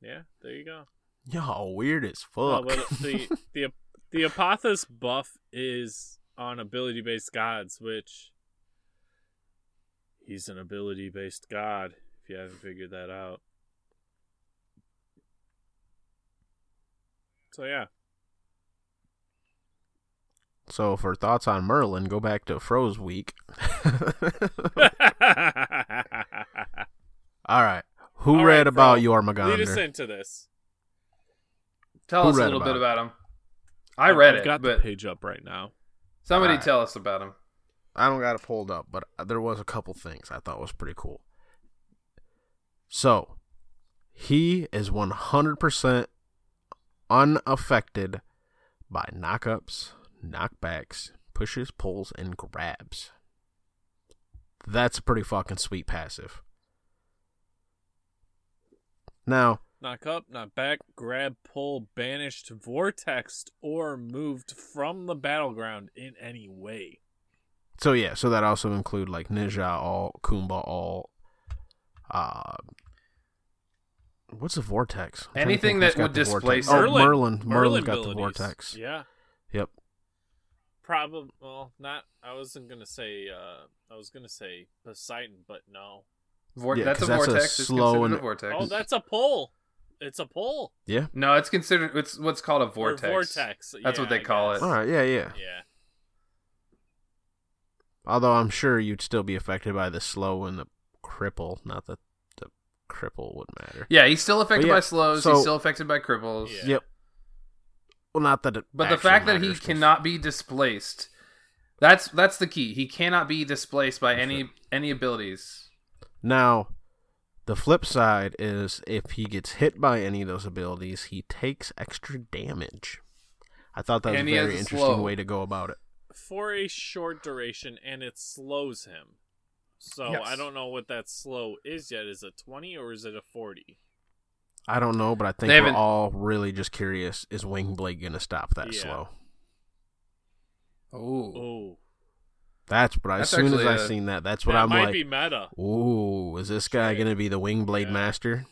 Yeah, there you go. Yo, weird as fuck. but the the the Apothos buff is on ability-based gods, which he's an ability-based god. If you haven't figured that out. So yeah. So for thoughts on Merlin, go back to Froze Week. All right. Who All read right, about Fro, your Lead us into this. Tell Who us a little about bit about him. I read I've it, got the page up right now. somebody Alright. tell us about him. I don't got it pulled up, but there was a couple things I thought was pretty cool. So, he is 100% unaffected by knockups, knockbacks, pushes, pulls, and grabs. That's a pretty fucking sweet passive. Now, Knock up, knock back, grab, pull, banished, vortexed, or moved from the battleground in any way. so yeah, so that also include like Ninja all, Kumba all, uh, what's a vortex? I'm Anything that would the vortex. displace Oh, Merlin. Merlin. Merlin's Merlin got the vortex. Yeah. Yep. Probably. Well, not. I wasn't gonna say. uh I was gonna say Poseidon, but no. Vor- Yeah, that's a 'cause that's a vortex. It's slow and- a vortex. Oh, that's a pull. It's a pull. Yeah. no, it's considered. It's what's called a Or vortex. vortex. That's Yeah, what they I call guess. it. All right. Yeah. Yeah. Yeah. Although I'm sure you'd still be affected by the slow and the cripple. Not that the cripple would matter. Yeah, he's still affected yeah, by slows. so- he's still affected by cripples. Yeah. Yep. Well, not that it. But the actually fact that he cannot be displaced, that's that's the key. He cannot be displaced by any any abilities. Now, the flip side is if he gets hit by any of those abilities, he takes extra damage. I thought that was And a very a interesting slow. way to go about it. For a short duration, and it slows him. So Yes. I don't know what that slow is yet. Is it twenty or is it a forty? I don't know, but I think we're all really just curious: is Wingblade gonna stop that Yeah. slow? Oh, Oh, That's what. I, as soon as actually I a- seen that, that's what that I'm might like. be meta. Ooh, is this guy Shit. gonna be the Wingblade Yeah. master?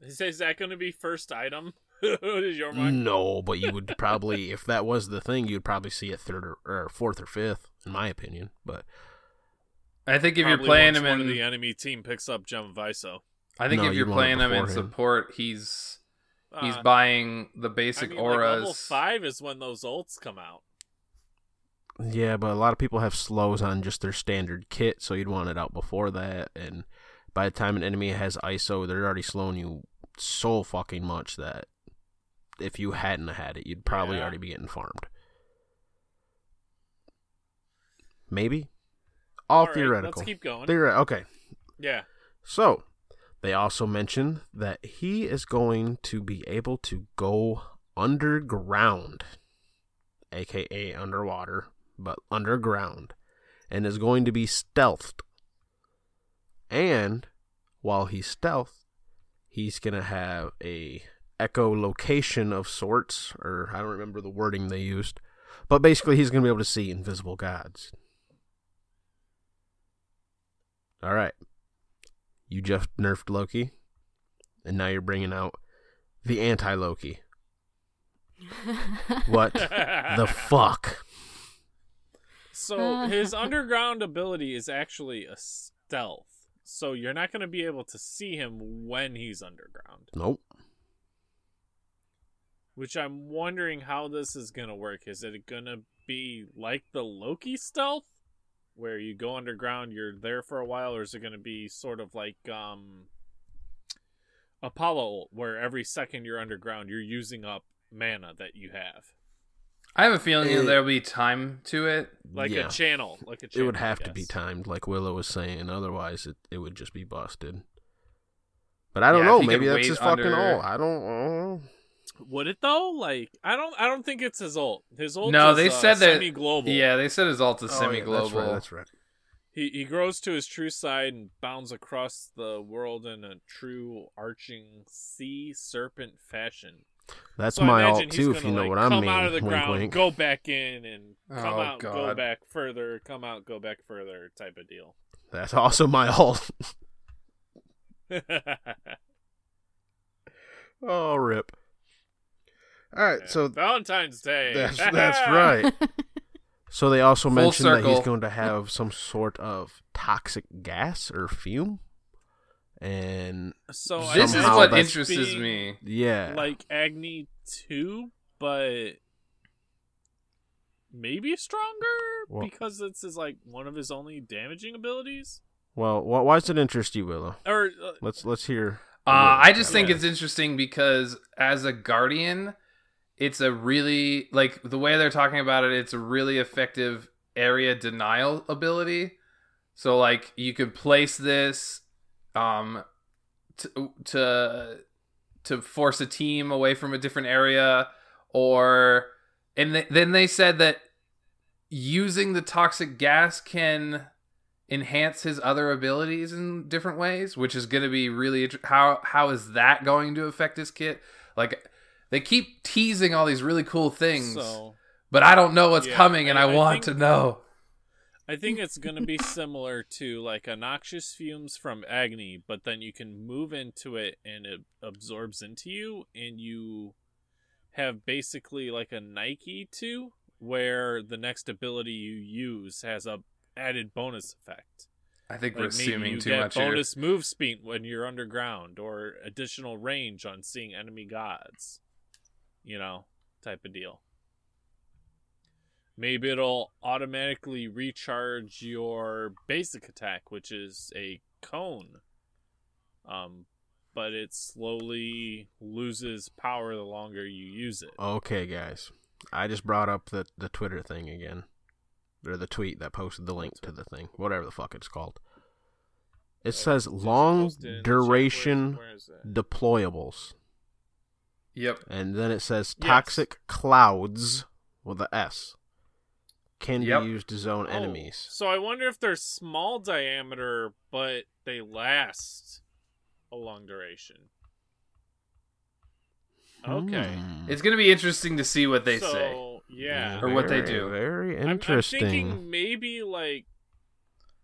Is, is that going to be first item? is your mind? No, but you would probably, if that was the thing, you'd probably see it third or, or fourth or fifth, in my opinion. But I think if you're playing once him one of in, the enemy team picks up Gem Viso. I think No, if you'd you're playing him in support, he's he's Uh, buying the I basic mean, like, auras. level five is when those ults come out. yeah, but a lot of people have slows on just their standard kit, so you'd want it out before that. And by the time an enemy has ISO, they're already slowing you so fucking much that if you hadn't had it, you'd probably Yeah. already be getting farmed. Maybe. All, All right, theoretical. let's keep going. Theore- okay. Yeah. So, they also mention that he is going to be able to go underground, aka underwater, but underground, and is going to be stealthed. And while he's stealth, he's going to have a echolocation of sorts, or I don't remember the wording they used, but basically he's going to be able to see invisible gods. All right you just nerfed Loki, and now you're bringing out the anti Loki. What the fuck? So his underground ability is actually a stealth. So you're not going to be able to see him when he's underground. Nope. Which I'm wondering how this is going to work. Is it going to be like the Loki stealth? Where you go underground, you're there for a while, or is it going to be sort of like um Apollo, where every second you're underground, you're using up mana that you have, I have a feeling It- there'll be time to it. like Yeah. a channel, like a It would have to be timed, like Willow was saying. Otherwise, it, it would just be busted. But I don't Yeah, know. Maybe that's wait his fucking under- all. I don't. know. Would it though? Like I don't. I don't think it's his ult. His ult. No, is, they uh, said that- semi-global. Yeah, they said his ult is Oh, semi-global. That's right. That's right. He he grows to his true side and bounds across the world in a true arching sea serpent fashion. That's So my imagine alt too, if gonna, you know like, what I come mean. out of the wink, ground, wink. go back in, and come Oh, out, go back further, come out, go back further, type of deal. That's also my alt. oh, rip. All right, so Valentine's Day. that's that's right. So they also Full mentioned that he's going to have some sort of toxic gas or fume, and So this is what interests me. yeah, Like Agni two, but maybe stronger Well- because it's his like one of his only damaging abilities. well, why does it interest you, Willow? Or uh, Let's let's hear. Uh, I just think Yeah. it's interesting because as a guardian, it's a really like the way they're talking about it. It's a really effective area denial ability. So like you could place this, um, to to to force a team away from a different area, or and th- then they said that using the toxic gas can enhance his other abilities in different ways, which is going to be really how how is that going to affect his kit? Like they keep teasing all these really cool things, so but I don't know what's Yeah, coming, and I- I, want think- to know. I think it's gonna be similar to like a noxious fumes from Agni, but then you can move into it and it absorbs into you, and you have basically like a Nike two, where the next ability you use has a added bonus effect. I think we're Like maybe assuming you too get much here. bonus move speed when you're underground, or additional range on seeing enemy gods. You know, type of deal. Maybe it'll automatically recharge your basic attack, which is a cone. Um, but it slowly loses power the longer you use it. Okay, guys, I just brought up the the Twitter thing again, or the tweet that posted the link to the thing, whatever the fuck it's called. It says long post it in the chat? duration Where is- where is that? deployables, Yep. and then it says Yes. toxic clouds with a S can Yep. be used to zone Oh, enemies. So I wonder if they're small diameter, but they last a long duration. Okay. Hmm. It's going to be interesting to see what they so, say. Yeah. Or what they do. Very I'm- interesting. I'm, thinking maybe like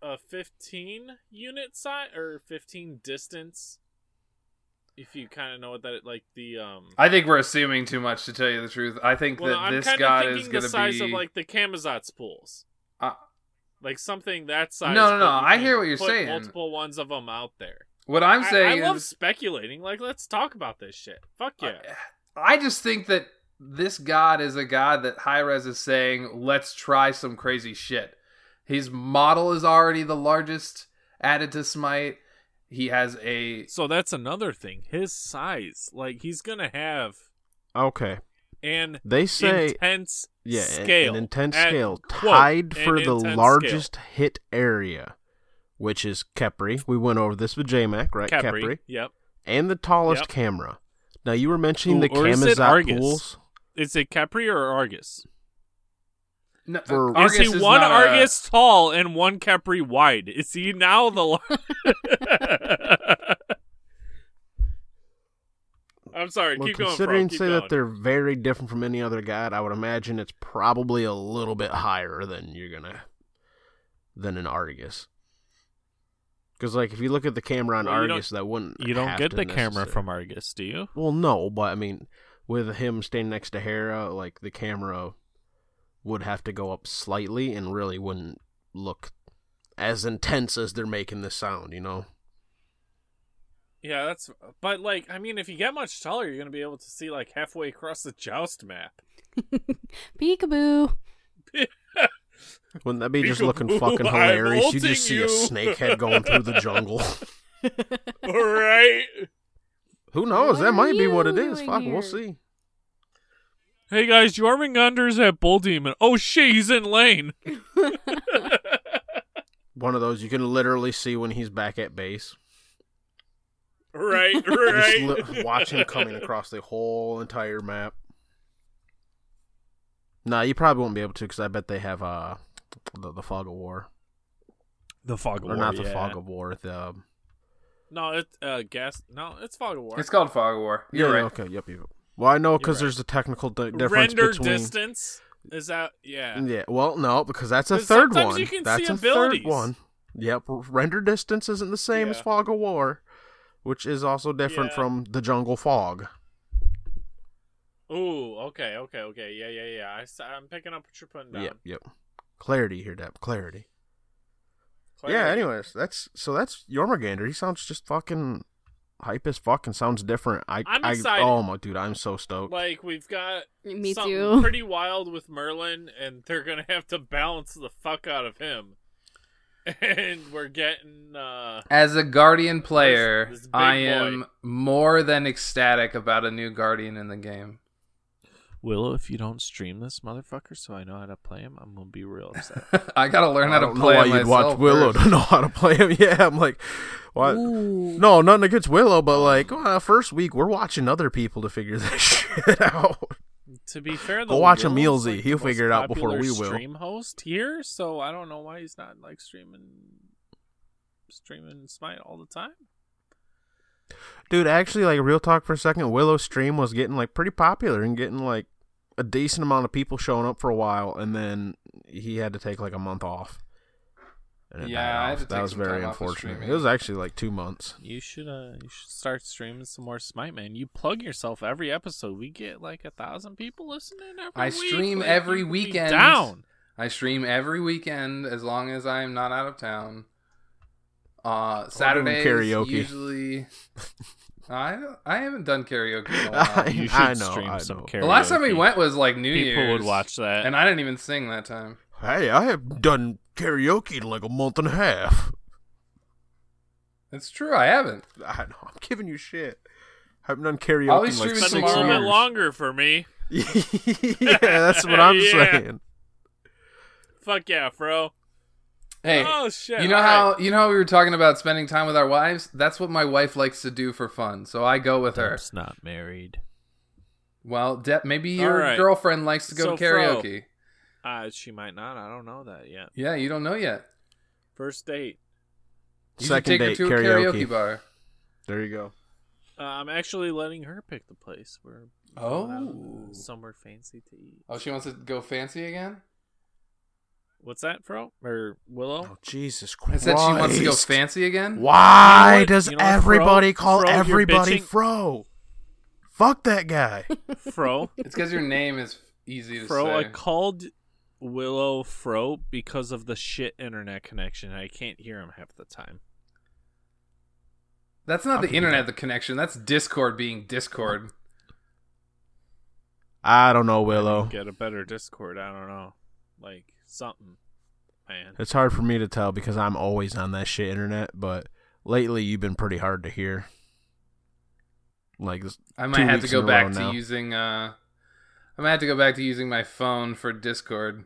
a 15 unit size or 15 distance. If you kind of know what that like the um. I think we're assuming too much to tell you the truth. I think well, that I'm this god is going the to size be of like the Camazotz's pools. Uh, like something that size. No, no, no, I hear what you're saying. Multiple ones of them out there. what I'm saying I, love is speculating. Like, let's talk about this shit. Fuck yeah. I just think that this god is a god that Hi-Rez is saying, let's try some crazy shit. His model is already the largest added to Smite. He has a So that's another thing. His size, like he's gonna have okay, And they say intense yeah, an- scale, an intense At- scale quote, tied for the intense largest hit area, which is Khepri. We went over this with JMac, right? scale. Khepri. Khepri. Yep. and the tallest Yep. camera. Now you were mentioning Ooh, the or is it pools. Is it Khepri or Argus? No, For- uh, Argus is he one not a- Argus tall and one Khepri wide? Is he now the? lar- I'm sorry. Well, keep going. considering keep say going. that they're very different from any other god, I would imagine it's probably a little bit higher than you're gonna than an Argus. Because like if you look at the camera on Well, Argus, that wouldn't you don't have get to the camera from Argus, do you? Well, no, but I mean, with him standing next to Hera, like the camera would have to go up slightly and really wouldn't look as intense as they're making this sound. You know? Yeah, that's. But like, I mean, if you get much taller, you're gonna be able to see like halfway across the joust map. Peekaboo. Wouldn't that be just looking fucking I'm hilarious? You just see you. a snake head going through the jungle. right. Who knows? What that might be what it you is. doing Fuck, here? we'll see. Hey guys, Jormungandr's at Bull Demon. Oh shit, he's in lane. One of those you can literally see when he's back at base. right, Just right. li- watch him coming across the whole entire map. Nah, you probably won't be able to because I bet they have uh the, the fog of war. The fog of or war. not the yeah. fog of war. The No, it's uh, gas. No, it's fog of war. It's called Fog of War. You're yeah, right. Okay, yep, yep. Well, I know because right. there's a technical di- difference Render between. distance. Is that yeah? Yeah, well, no, because that's a third one. you can that's see a abilities. third one. Yep, render distance isn't the same as fog of war, which is also different Yeah. from the jungle fog. Ooh, okay, okay, okay. Yeah, yeah, yeah. I, am picking up what you're putting down. Yep, yep. Clarity here, Deb. Clarity. Yeah. Clarity. Anyways, that's so that's Jormungandr. He sounds just fucking hype as fucking sounds different. I, I'm I, excited. Oh my dude, I'm so stoked. Like we've got Me something too. pretty wild with Merlin, and they're gonna have to balance the fuck out of him. And we're getting uh As a Guardian player, This- this big I boy. am more than ecstatic about a new Guardian in the game. Willow. If you don't stream this motherfucker, so I know how to play him, I'm gonna be real upset. I gotta learn how to don't know play why him you'd watch myself Willow first. to know how to play him. Yeah, I'm like, what? No, nothing against Willow, but like, well, first week we're watching other people to figure this shit out. to be fair, though, Go though, watch a Willow's, Mealsy. like, He'll figure it out before we will. Stream host here, so I don't know why he's not like streaming, streaming Smite all the time. Dude, actually, like real talk for a second, Willow stream was getting like pretty popular and getting like a decent amount of people showing up for a while, and then he had to take like a month off. And it Yeah, I had off. to that take was some very time off of unfortunate. It was actually like two months. You should uh you should start streaming some more Smite, man. You plug yourself every episode. We get like a thousand people listening every I week. stream Like, every you could be weekend. Down. I stream every weekend as long as I am not out of town. Uh, Saturdays karaoke. usually. I I haven't done karaoke in a while. I- You should I know, stream I some know. karaoke. the last time we went was like New people Year's. People would watch that. and I didn't even sing that time. Hey, I have done karaoke in like a month and a half. It's true, I haven't. I know. I'm giving you shit. I haven't done karaoke I'll be in like six been a little tomorrow. bit years. longer for me. yeah, that's what I'm Yeah. saying. Fuck yeah, bro. Hey, oh shit. you know all how right. you know how we were talking about spending time with our wives? That's what my wife likes to do for fun. So I go with her. Deb's not married. Well, De- maybe your right. girlfriend likes to go So, to karaoke. Uh, she might not. I don't know that yet. Yeah, you don't know yet. First date. You Second take date her to a karaoke. karaoke bar. There you go. Uh, I'm actually letting her pick the place. We're Oh. going out, somewhere fancy to eat. Oh, she wants to go fancy again? What's that, Fro? Or Willow? Oh Jesus I Christ! said she wants to go fancy again? Why You know does you know everybody Fro? call Fro, everybody. Fro? Fuck that guy. Fro? It's because your name is easy to Fro, I called Willow Fro because of the shit internet connection. I can't hear him half the time. That's not I'll the internet, that. the connection. That's Discord being Discord. I don't know, Willow. Get a better Discord. I don't know. Like something, man. It's hard for me to tell because I'm always on that shit internet, but lately you've been pretty hard to hear. Like this- I might have to go back to now. using. uh I might have to go back to using my phone for Discord.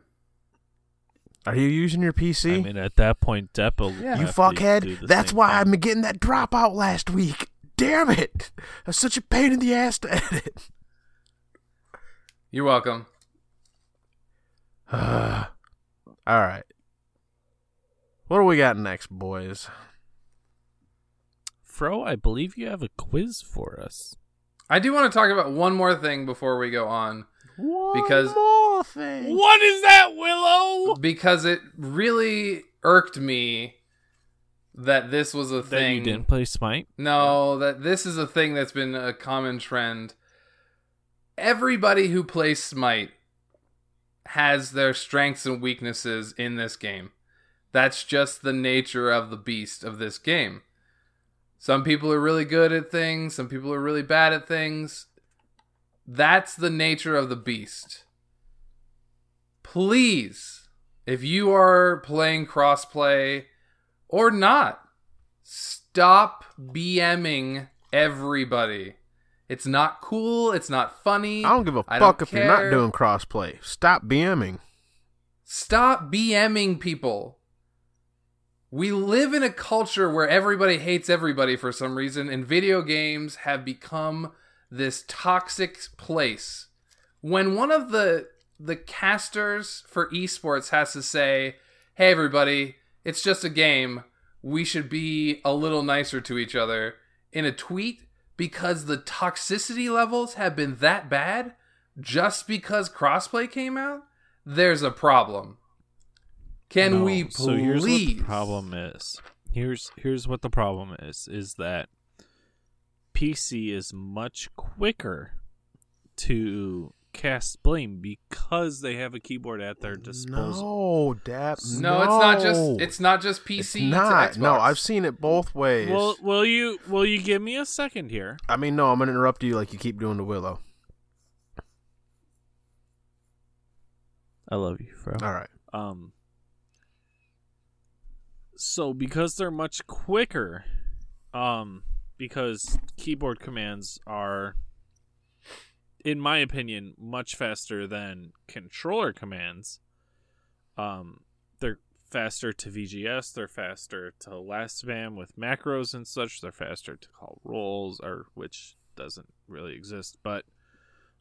Are you using your PC? I mean, at that point, Depp will. Yeah. you have to do fuckhead. the That's why thing. I'm getting that dropout last week. Damn it. That's such a pain in the ass to edit. You're welcome. All right. What do we got next, boys? Fro, I believe you have a quiz for us. I do want to talk about one more thing before we go on One Because- more thing. What is that, Willow? because it really irked me that this was a That thing. you didn't play Smite? No, that this is a thing that's been a common trend. Everybody who plays Smite has their strengths and weaknesses in this game. That's just the nature of the beast of this game. Some people are really good at things, some people are really bad at things. That's the nature of the beast. Please, if you are playing crossplay or not, stop BMing everybody. It's not cool. It's not funny. I don't give a I fuck if you're not doing crossplay. Stop BMing. Stop BMing people. We live in a culture where everybody hates everybody for some reason, and video games have become this toxic place. When one of the the casters for esports has to say, "Hey everybody, It's just a game. We should be a little nicer to each other in a tweet because the toxicity levels have been that bad just because crossplay came out. There's a problem. Can No, we please? So here's what the problem is. Here's here's what the problem is is that PC is much quicker to cast blame because they have a keyboard at their disposal. No, Dap. No, it's not just it's not just PC. It's to not. No, Xbox. I've seen it both ways. Well, will you will you give me a second here? I mean, no, I'm gonna interrupt you like you keep doing to Willow. I love you, bro. All right. Um so because they're much quicker, um because keyboard commands are in my opinion much faster than controller commands. Um they're faster to VGS, they're faster to last spam with macros and such, they're faster to call roles or which doesn't really exist, but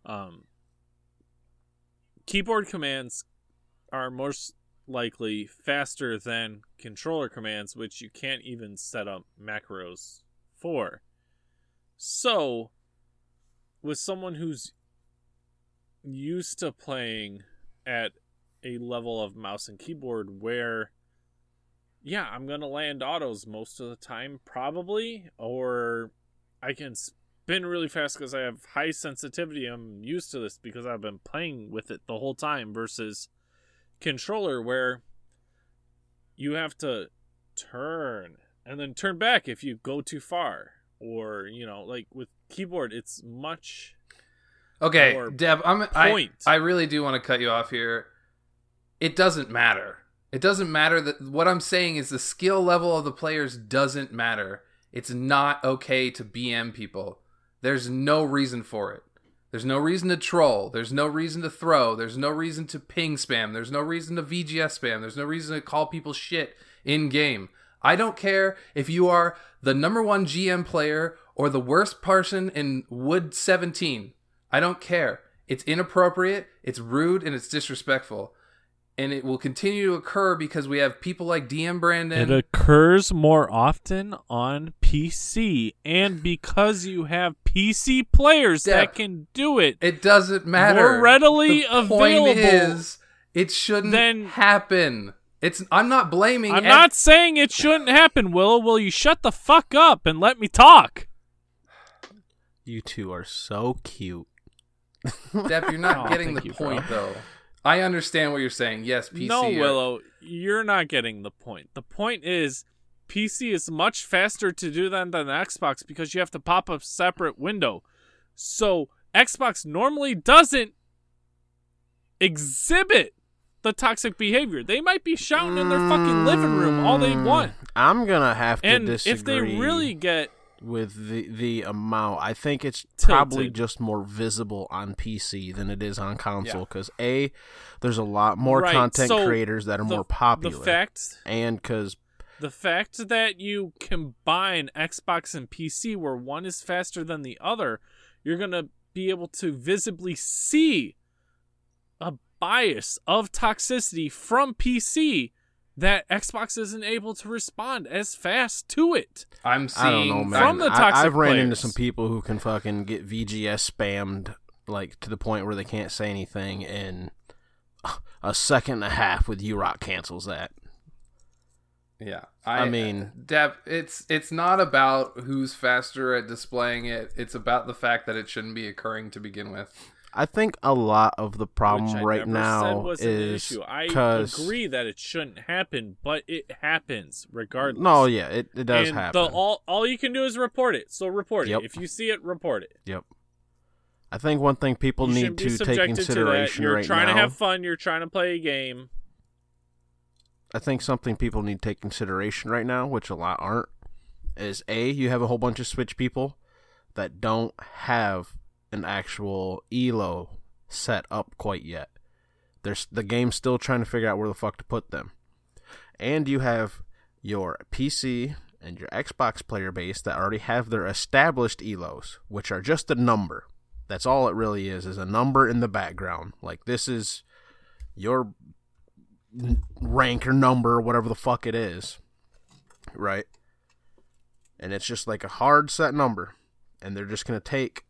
um keyboard commands are most likely faster than controller commands, which you can't even set up macros for. So, with someone who's used to playing at a level of mouse and keyboard where, yeah, I'm going to land autos most of the time, probably, or I can spin really fast because I have high sensitivity. I'm used to this because I've been playing with it the whole time versus controller where you have to turn and then turn back if you go too far or you know like with keyboard it's much Okay, Deb, I'm I. I really do want to cut you off here. It doesn't matter. It doesn't matter that what I'm saying is the skill level of the players doesn't matter. It's not okay to BM people. There's no reason for it. There's no reason to troll. There's no reason to throw. There's no reason to ping spam. There's no reason to VGS spam. There's no reason to call people shit in game. I don't care if you are the number one GM player or the worst person in Wood 17. I don't care. It's inappropriate, it's rude, and it's disrespectful. And it will continue to occur because we have people like DM Brandon. it occurs more often on PC and because you have PC players Deb, that can do it It doesn't matter. More readily the Point available is, it shouldn't than- happen. It's. I'm not blaming. I'm ev- not saying it shouldn't happen Will will you shut the fuck up and let me talk You two are so cute. Deb, you're not Oh, getting the thank you, bro. point though. I understand what you're saying. Yes, PC. No, are- Willow, you're not getting the point. The point is PC is much faster to do that than Xbox because you have to pop a separate window. So Xbox normally doesn't exhibit the toxic behavior. They might be shouting in their fucking living room all they mm, want. I'm gonna have to And disagree if they really get with the the amount. I think it's probably Tilted. just more visible on PC than it is on console because a there's a lot more Right, content so creators that are the, more popular, the fact and because the fact that you combine Xbox and PC where one is faster than the other, you're going to be able to visibly see a bias of toxicity from PC that Xbox isn't able to respond as fast to it. I'm seeing. I don't know, man. From the I, toxic I've ran into some people who can fucking get VGS spammed like to the point where they can't say anything, and a second and a half with UROC cancels that. Yeah, I mean- Deb, it's it's not about who's faster at displaying it. It's about the fact that it shouldn't be occurring to begin with. I think a lot of the problem right now said was an is. I because agree that it shouldn't happen, but it happens regardless. no, yeah, it, it does and happen. The, all all you can do is report it. So report Yep. it. If you see it, report it. Yep. I think one thing people you need to take subjected to consideration You're right trying now. to have fun. You're trying to play a game. I think something people need to take consideration right now, which a lot aren't, is a you have a whole bunch of Switch people that don't have an actual elo set up quite yet. There's the game's still trying to figure out where the fuck to put them, and you have your PC and your Xbox player base that already have their established elos, which are just a number. That's all it really is, is a number in the background. Like this is your rank or number or whatever the fuck it is, right? And it's just like a hard set number, and they're just gonna take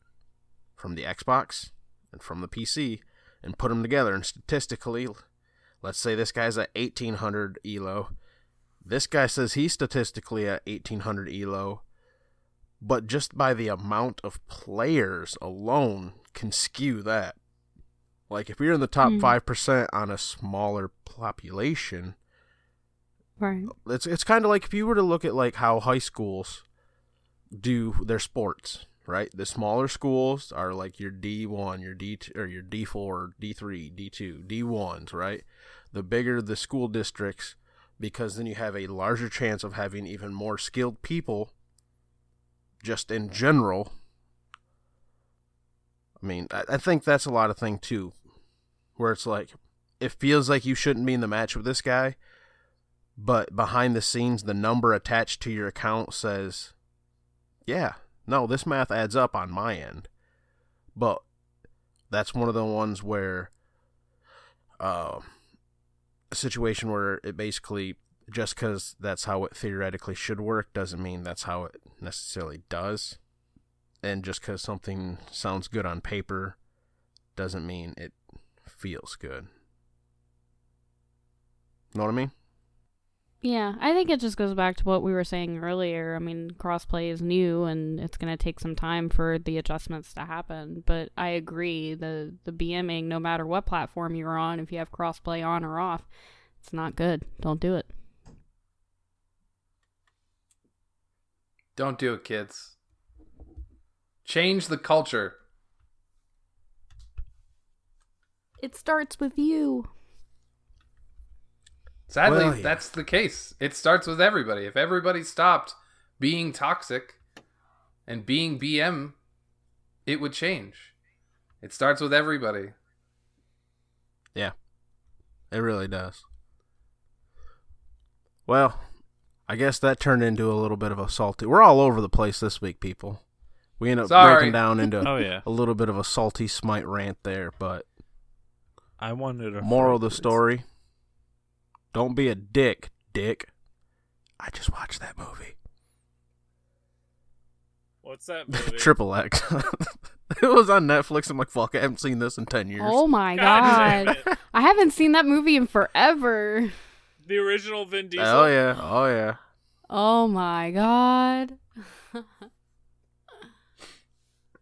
from the Xbox and from the PC and put them together. And statistically, let's say this guy's at 1800 elo. This guy says he's statistically at 1800 elo, but just by the amount of players alone can skew that. Like if you're in the top hmm. five percent on a smaller population, Right. it's it's kind of like if you were to look at like how high schools do their sports, right? The smaller schools are like your D1, your D two, or your D4, D3, D2, D1s, right? The bigger the school districts because then you have a larger chance of having even more skilled people just in general. I mean, I, I think that's a lot of thing too, where it's like it feels like you shouldn't be in the match with this guy, but behind the scenes, the number attached to your account says, yeah, no, this math adds up on my end. But that's one of the ones where, uh, a situation where it basically, just because that's how it theoretically should work, doesn't mean that's how it necessarily does. And just because something sounds good on paper doesn't mean it feels good. Know what I mean? Yeah, I think it just goes back to what we were saying earlier. I mean, crossplay is new and it's going to take some time for the adjustments to happen, but I agree the the BMing no matter what platform you're on, if you have crossplay on or off, it's not good. Don't do it. Don't do it, kids. Change the culture. It starts with you. Sadly, Well, yeah. that's the case. It starts with everybody. If everybody stopped being toxic and being BM, it would change. It starts with everybody. Yeah, it really does. Well, I guess that turned into a little bit of a salty. We're all over the place this week, people. We end up Sorry. breaking down into Oh yeah, a little bit of a salty smite rant there, but I wanted a moral of the phrase. story: don't be a dick, dick. I just watched that movie, What's that movie? Triple X. it was on Netflix. I'm like, fuck, I haven't seen this in ten years. Oh my God god. I haven't seen that movie in forever. The original Vin Diesel. oh yeah, oh yeah. Oh my god.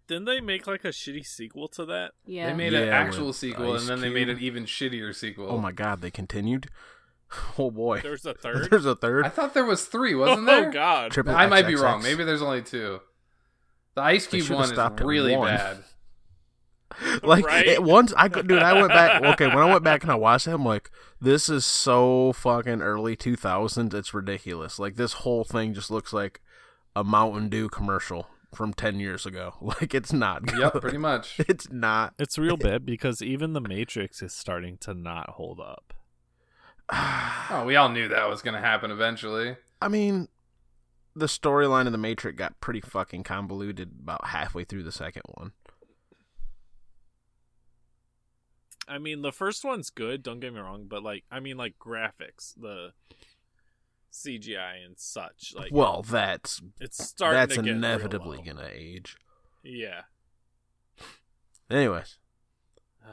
Didn't they make like a shitty sequel to that? Yeah. They made Yeah, an actual sequel, Ice and then they made an even shittier sequel. Oh my god, they continued. Oh boy, There's a third. There's a third. I thought there was three, wasn't oh, there? oh? God. Triple I might be wrong. Maybe there's only two. The Ice Cube one stopped is really one. bad. like Right? it, once I could, dude. I went back. Okay, when I went back and I watched it, I'm like, this is so fucking early 2000s. It's ridiculous. Like this whole thing just looks like a Mountain Dew commercial from 10 years ago. Like it's not. Good. Yep, pretty much. It's not. It's real bad because even the Matrix is starting to not hold up. Oh, we all knew that was going to happen eventually. I mean, the storyline of the Matrix got pretty fucking convoluted about halfway through the second one. I mean, the first one's good. Don't get me wrong, but like, I mean, like graphics, the CGI and such. Like, well, that's it's starting. that's to get inevitably gonna age. Yeah. Anyways,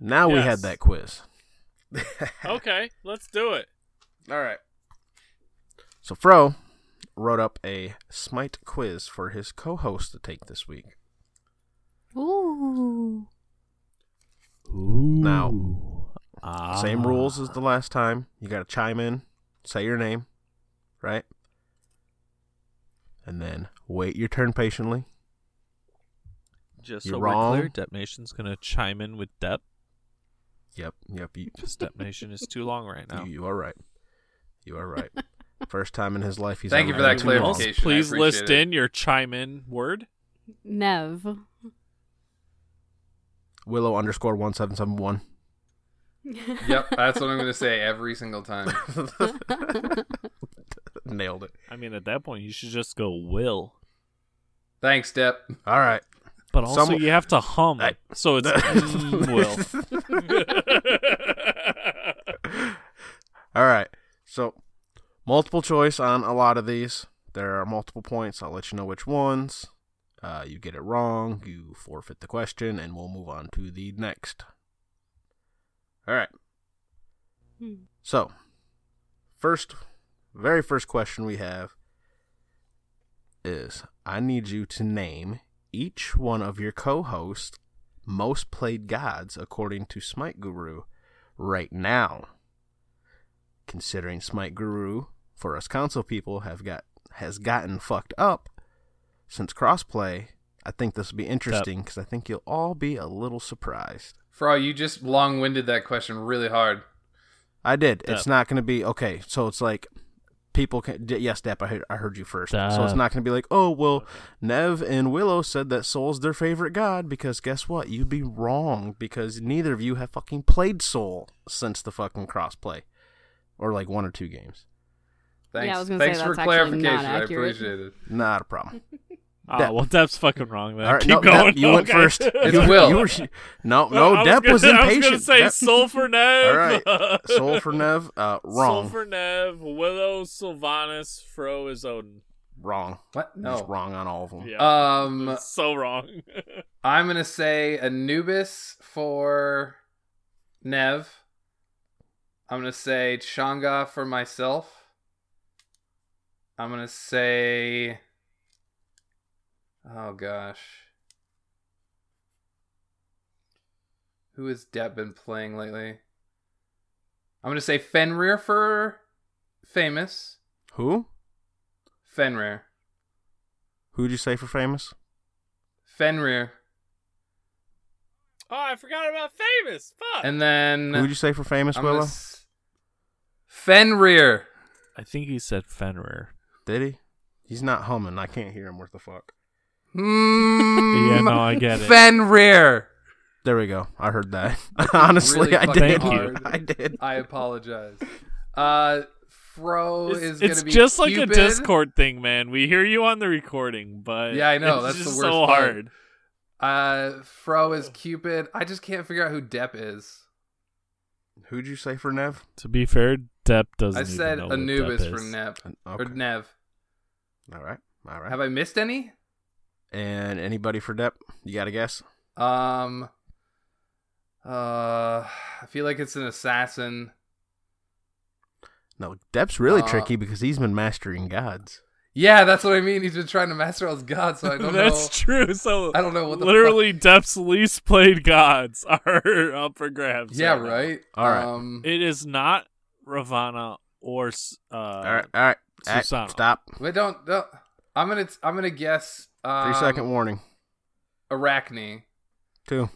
now we had that quiz. Okay, let's do it. All right. So Fro wrote up a Smite quiz for his co-host to take this week. Ooh. Ooh. Now, Ah. Same rules as the last time. You got to chime in, say your name, right? And then wait your turn patiently. Just You're so wrong. we're clear, Depp Nation's gonna chime in with Depp. Yep, yep. You, Because Depp Nation is too long right now. you, you are right. You are right. First time in his life he's Thank you for that too long. clarification. I Please appreciate list it. in your chime in word. Nev. Willow underscore one seven seven one. Yep, that's what I'm going to say every single time. Nailed it. I mean, at that point, you should just go Will. Thanks, Step. All right. But also, Some- you have to hum. I- so it's mm, Will. All right, so multiple choice on a lot of these. There are multiple points. I'll let you know which ones. Uh, you get it wrong, you forfeit the question, and we'll move on to the next. All right. Hmm. So, first, very first question we have is I need you to name each one of your co hosts' most played gods according to Smite Guru right now. Considering Smite Guru for us console people have got has gotten fucked up since crossplay, I think this will be interesting because I think you'll all be a little surprised. Fro, you just long winded that question really hard. I did. It's not going to be okay. So it's like people can. Yes, Depp. I heard, I heard you first. So it's ah. not going to be like, oh well, Nev and Willow said that Soul's their favorite god because guess what? You'd be wrong because neither of you have fucking played Soul since the fucking crossplay, or like one or two games. Thanks, I was gonna say Thanks for that's not clarification. I appreciate it. Not a problem. Oh, Depp. well, Depp's fucking wrong then. All right, Keep no, going. Depp, you went first. It's you, Will. You were, no, no, I Depp was gonna- impatient. I was gonna say Depp- Soul for Nev. All right, Soul for Nev. Uh, wrong. Soul for Nev. Willow, Sylvanus, Fro is Odin. wrong. What? You're Just No. wrong on all of them. Yeah. Um, so wrong. I'm gonna say Anubis for Nev. I'm gonna say Chang'e for myself. I'm gonna say. Oh gosh. Who has Depp been playing lately? I'm gonna say Fenrir for famous. Who? Fenrir. Who'd you say for famous? Fenrir. oh, I forgot about famous. Fuck. And then Who'd you say for famous, I'm Willow? s- Fenrir. I think he said Fenrir. Did he? He's not humming. I can't hear him. What the fuck? Mm, Yeah, no, I get it. Fenrir. There we go. I heard that. Honestly, Really I fucking did. hard. I did. I apologize. Uh, Fro It's, is it's gonna be just like a Discord thing, man. We hear you on the recording, but Yeah, I know, It's that's the worst so part. hard. Uh, Fro is Cupid. I just can't figure out who Depp is. Who'd you say for Nev? To be fair, Depp doesn't. I even said know what Anubis Depp for. Nev Okay. or Nev. All right. All right. Have I missed any? And anybody for Depp? You got to guess? Um, uh, I feel like it's an assassin. No, Depp's really Uh, tricky because he's been mastering gods. Yeah, that's what I mean. He's been trying to master all his gods, so I don't know. That's know. true. So I don't know what the literally Depp's least played gods are up for grabs. Yeah, right right. All right. Um, It is not Ravana or uh, all right. All right. Ah, Susanoo. stop. wait, don't, don't. I'm gonna, I'm gonna guess. Um, Three second warning. Arachne. Two.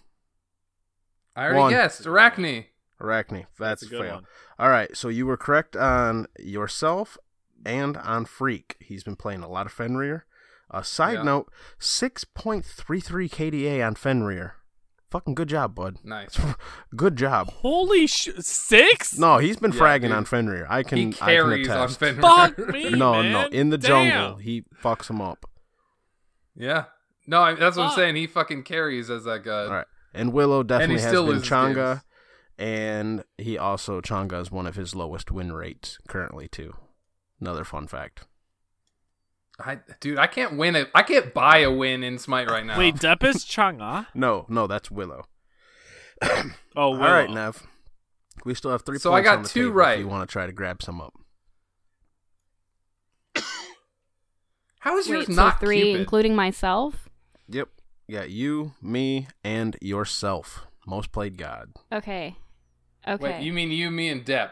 I already One. guessed Arachne. Arachne. That's, That's a a good fail. one. All right. So you were correct on yourself and on Freak. He's been playing a lot of Fenrir. A side Yeah. note 6.33 KDA on Fenrir. Fucking good job, bud. Nice. good job. Holy sh! Six? No, he's been Yeah, fragging dude. on Fenrir. I can he I can carries on. Fenrir. Fuck me, No, man. no, in the Damn. jungle, he fucks him up. Yeah. No, I, that's what I'm saying. He fucking carries as that guy. All right, and Willow definitely has still been loses Chang'e, games. and he also Chang'e is one of his lowest win rates currently too. Another fun fact. I, dude, I can't win it. I can't buy a win in Smite right now. Wait, Depp is Chang'e? No, no, that's Willow. Oh, All right, Nev. We still have three. So I got on the two right. If you want to try to grab some up? How is yours so not three, Cupid? including myself. Yep. Yeah, you, me, and yourself. Most played God. Okay. Okay. Wait, you mean you, me, and Depp?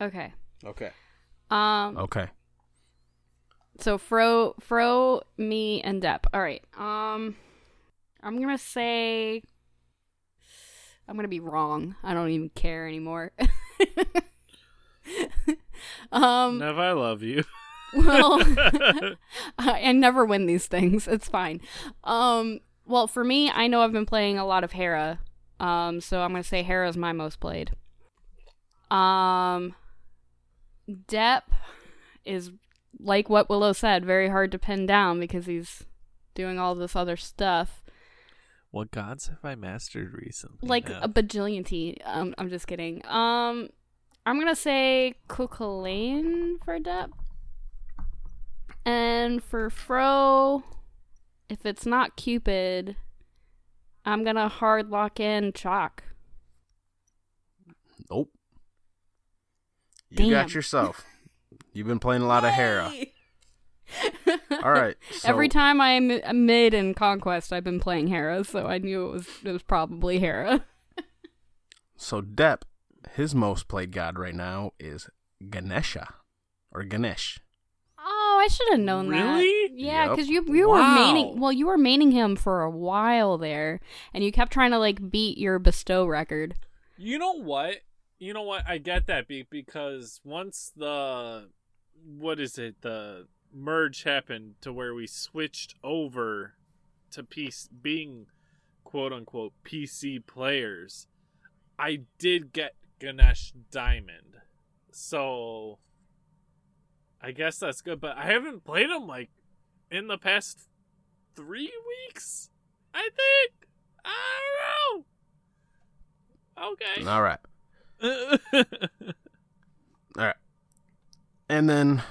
okay. Okay. Um. Okay. So Fro, Fro, me, and Depp. All right. Um, I'm gonna say. I'm gonna be wrong. I don't even care anymore. um. Nev, I love you. Well, I never win these things. It's fine. Um. Well, for me, I know I've been playing a lot of Hera. Um. So I'm gonna say Hera is my most played. Um. Depp is like what Willow said, very hard to pin down because he's doing all this other stuff. What gods have I mastered recently? like Nev? a bajillion T. Um, I'm just kidding. Um, I'm gonna say Cuchulainn for Depp, and for Fro, if it's not Cupid, I'm gonna hard lock in Chaac. Nope. You got yourself. You've been playing a lot of Hera. All right. So, Every time I'm uh, mid in Conquest, I've been playing Hera, so I knew it was it was probably Hera. So Depp, his most played god right now is Ganesha, or Ganesh. Oh, I should have known that. Really? Yeah, Yep. because you you were Wow. maining well, you were maining him for a while there, and you kept trying to like beat your bestow record. You know what? You know what? I get that be- because once the what is it? The merge happened to where we switched over to PC being quote unquote PC players. I did get Ganesh Diamond. So I guess that's good, but I haven't played him like in the past 3 weeks. I think. I don't know. Okay. All right. All right. And then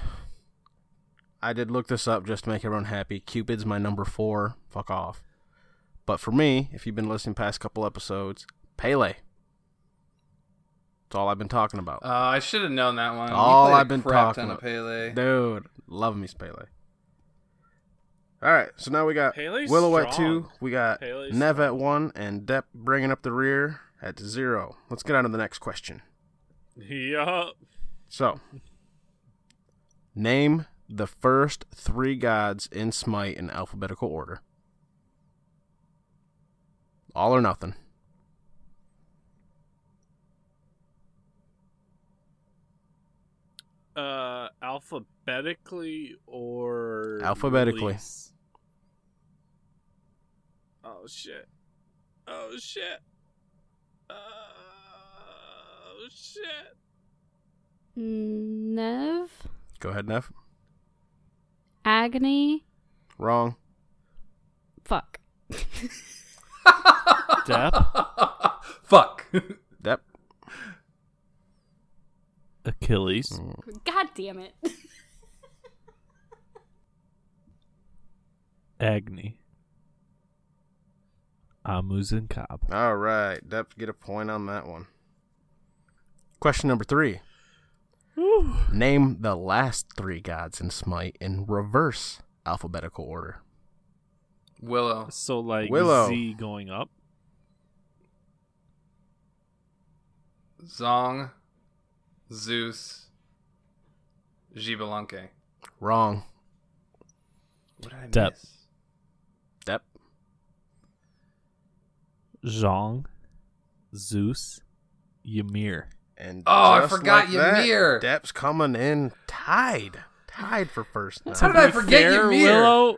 I did look this up just to make everyone happy. Cupid's my number four. Fuck off. But for me, if you've been listening past couple episodes, Pele. That's all I've been talking about. Uh, I should have known that one. All played a I've been talking ton of about. Pele. Dude, love me Pele. All right, so now we got Pele's Willow at two, we got Pele's Nev strong. at one, and Depp bringing up the rear at zero. Let's get on to the next question. yup. So, name the first three gods in Smite in alphabetical order. All or nothing. Uh, alphabetically or Alphabetically. release? Oh shit! Oh shit! Oh shit! Nev, Go ahead, Nev. Agony, Wrong. fuck. Depp, Fuck. Depp. Achilles, God damn it. Agni, Amuz Cobb. All right, Depp get a point on that one. Question number three. Name the last three gods in Smite in reverse alphabetical order. Willow. So like Willow. Z going up. Zong. Zeus. Xbalanque. Wrong. What did I Depp. miss? Depp. Zong, Zeus, Ymir. And Oh, I forgot like that, Ymir. Depp's coming in tied. Tied for first now. How did I forget fair, Ymir? Willow?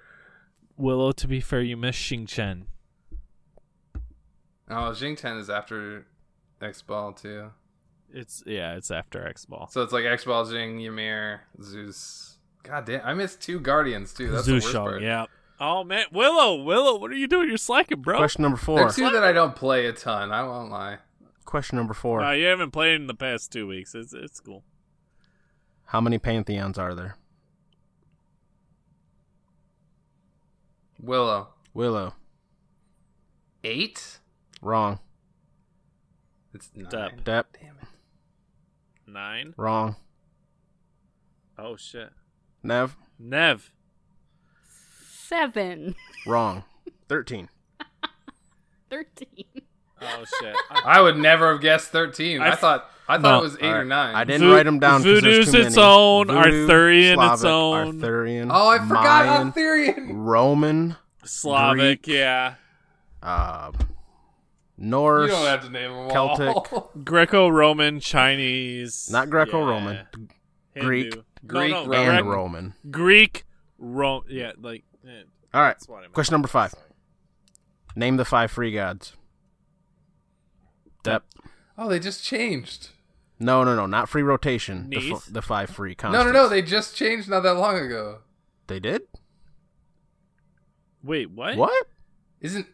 Willow, to be fair, you missed Xing Tian. Oh, Xing Tian is after X Ball too. It's yeah, it's after X Ball. So it's like X Ball, Jing, Ymir, Zeus. God damn, I missed two Guardians too. That's the worst Zushong, part. yeah. Oh man, Willow, Willow, what are you doing? You're slacking, bro. Question number There four. are two that I don't play a ton. I won't lie. Question number four. Uh, you haven't played in the past two weeks. It's it's cool. How many pantheons are there? Willow. Willow. Eight? Wrong. It's nine. Depp. Depp. Damn it. Nine. Wrong. Oh shit. Nev. Nev. Seven. Wrong. Thirteen. Thirteen. Oh shit. I- I would never have guessed thirteen. I, I- thought I thought No. it was eight All or nine. I didn't Vo- write them down. 'cause there's Voodoo's too its many. own, Voodoo, Arthurian its Slavic, own. Oh, I forgot Mayan, Arthurian. Roman. Slavic, Greek. yeah. Uh, Norse. You don't have to name them Celtic. all. Greco-Roman, Chinese. Not Greco-Roman. yeah. Greek. Hindu. Greek, no, no, Roman. and Grec- Roman. Greek, Rome. Yeah, like. eh, All right. that's what Question number five. Name the five free gods. Depp. oh, they just changed. No, no, no, not free rotation. The, f- the five free No, constants. no, no. They just changed not that long ago. they did. Wait, what? What? Isn't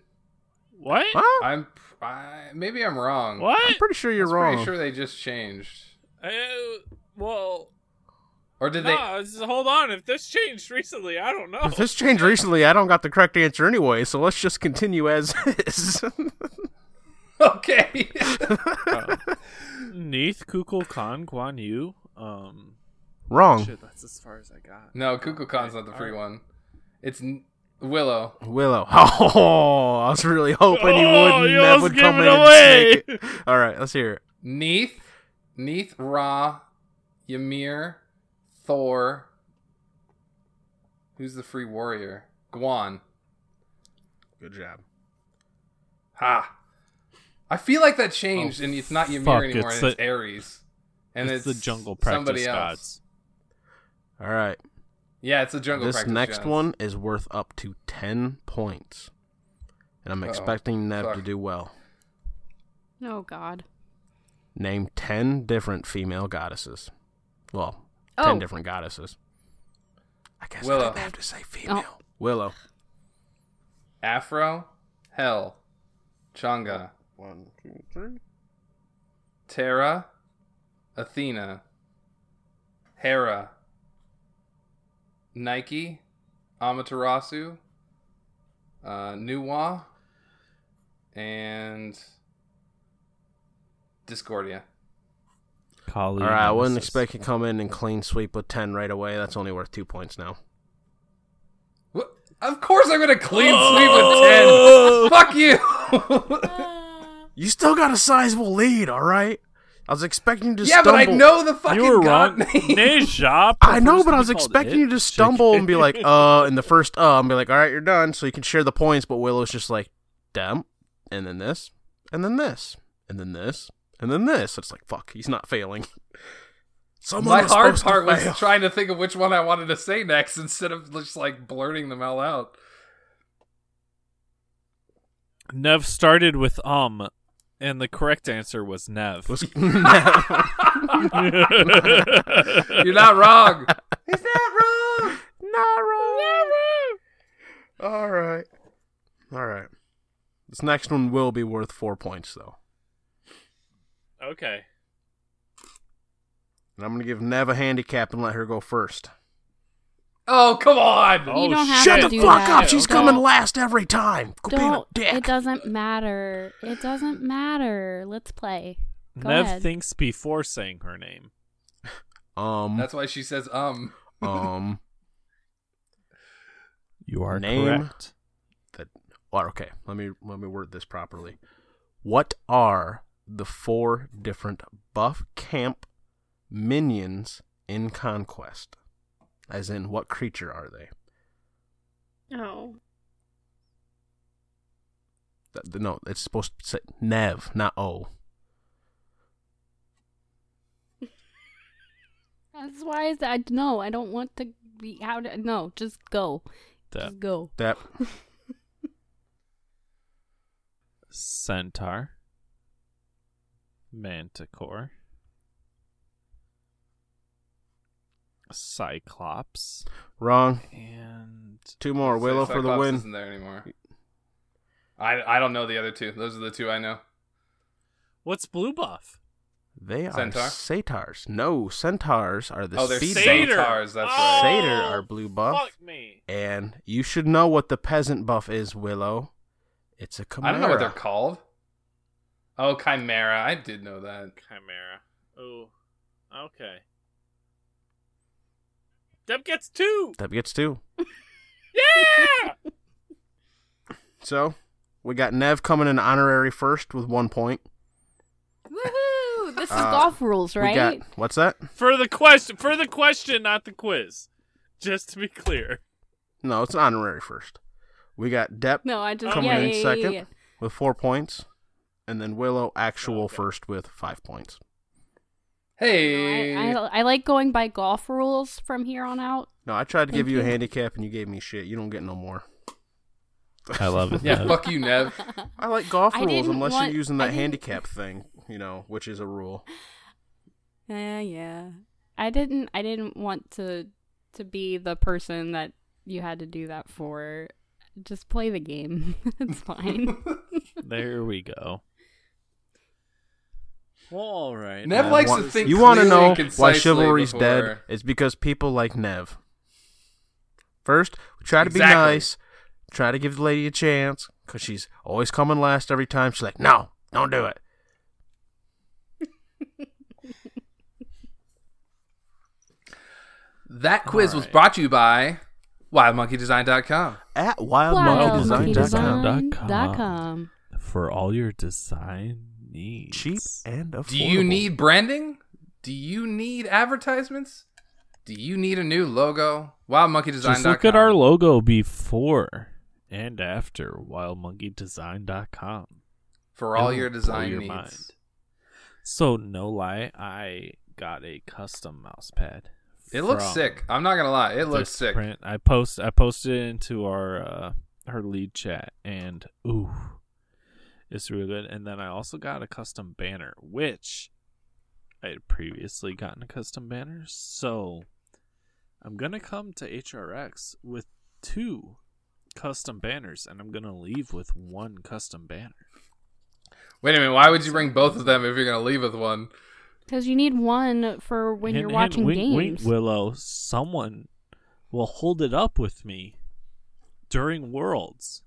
What? Huh? I'm I, maybe I'm wrong. What? I'm pretty sure you're wrong. I'm. Pretty sure they just changed, Uh, well, or did no, this is- hold on. If this changed recently, I don't know. If this changed recently, I don't got the correct answer anyway, so let's just continue as is. they? Okay. Neith Kukul Khan Guan Yu. Um, Wrong. shit, that's as far as I got. no, Kukulkan's not the free Alright. one. It's N- Willow. Willow. Oh, I was really hoping you Oh, wouldn't. you That would come it in away. and snake it. All right, let's hear it. Neith, Neith, Ra, Ymir, Thor. Who's the free warrior? Guan. Good job. Ha. I feel like that changed, oh, and it's not Ymir fuck, anymore, it's and it's the- Ares. And it's, it's, the jungle practice somebody else. gods. All right. Yeah, it's the jungle This practice next gods. one is worth up to 10 points. And I'm Uh-oh. expecting Nev to do well. Oh God. Name 10 different female goddesses. Well, 10 Oh. different goddesses. I guess Willow. I have to say female. Oh. Willow. Aphro, Hel, Chang'e, One, two, three. Terra, Athena, Hera, Nike, Amaterasu, uh, Nuwa, and Discordia. Kali. All right, I wouldn't Nemesis. expect you to come in and clean sweep with 10 right away. That's only worth two points now. What? Of course, I'm gonna clean sweep with ten. Fuck you. You still got a sizable lead, all right? I was expecting you to stumble. yeah, stumble. but I know the fucking You were god wrong. name. Neja. I know, but I was expecting you to stumble and be like, uh, in the first uh, and be like, all right, you're done. So you can share the points, but Willow's just like, damn, and then this, and then this, and then this, and then this. It's like, fuck, he's not failing. Someone My hard part was trying to think of which one I wanted to say next instead of just like blurting them all out. Nev started with um, and the correct answer was Nev. Was- You're not wrong. He's not wrong. Not wrong. All right. All right. This next one will be worth four points, though. okay. And I'm going to give Nev a handicap and let her go first. Oh come on. Oh, you don't have Shut to the do fuck that. up. She's Don't- coming last every time. Quit being a Don't. dick. It doesn't matter. It doesn't matter. Let's play. Go Nev ahead. thinks before saying her name. Um, That's why she says um. um, You are Name. correct. that. Well, okay. Let me let me word this properly. What are the four different buff camp minions in Conquest? As in, what creature are they? Oh. Th- No, it's supposed to say Nev, not O. That's why is that? No, I don't want to be out. No, just go. That Just go. That centaur, manticore, cyclops, wrong. and Two more. Willow for the Cyclops win. Isn't there anymore? I I don't know the other two. Those are the two I know. what's blue buff? They are Centaur? satyrs. No, centaurs are the Oh, they're speed satyr. Satyrs, that's oh, right. Satyr are blue buff. Fuck me. And you should know what the peasant buff is, Willow. It's a chimera. I don't know what they're called. Oh, Chimera. I did know that. Chimera. Oh, okay. Depp gets two. That gets two. Yeah. So we got Nev coming in honorary first with one point. Woohoo! This is Uh, golf rules, We right? got what's that? for the question, for the question, not the quiz. Just to be clear. No, it's an honorary first. We got Depp No, I just coming yeah, in yeah, yeah, second yeah. with four points, and then Willow actual Okay. first with five points. Hey. No, I, I, I like going by golf rules from here on out. No, I tried to give Thank you a handicap, and you gave me shit. You don't get no more. I love it. yeah, fuck you, Nev. I like golf I rules unless want- you're using that handicap thing, you know, which is a rule. Yeah, yeah. I didn't. I didn't want to to be the person that you had to do that for. Just play the game. it's fine. there we go. Well, all right. Nev likes wa- to think you want to know why chivalry's before- dead? It's because people like Nev. First, we try to be nice, try to give the lady a chance, because she's always coming last every time. She's like, no, don't do it. That quiz was brought to you by WildMonkeyDesign.com. At wildmonkeydesign.com. WildMonkeyDesign.com. for all your design needs. Cheap and affordable. Do you need branding? Do you need advertisements? Do you need a new logo? WildMonkeyDesign.com. Just look at our logo before and after wildmonkeydesign.com. for all your design your needs. mind. So no lie, I got a custom mouse pad. It looks sick. I'm not gonna lie. It looks sick. print. I post I posted it into our uh her lead chat and ooh it's really good. And then I also got a custom banner, which I had previously gotten a custom banner, so I'm gonna come to HRX with two custom banners and I'm gonna leave with one custom banner. Wait a minute. Why would you bring both of them if you're gonna leave with one? Because you need one for when Hint, you're hint, watching wink, games. wink, Willow, someone will hold it up with me during Worlds,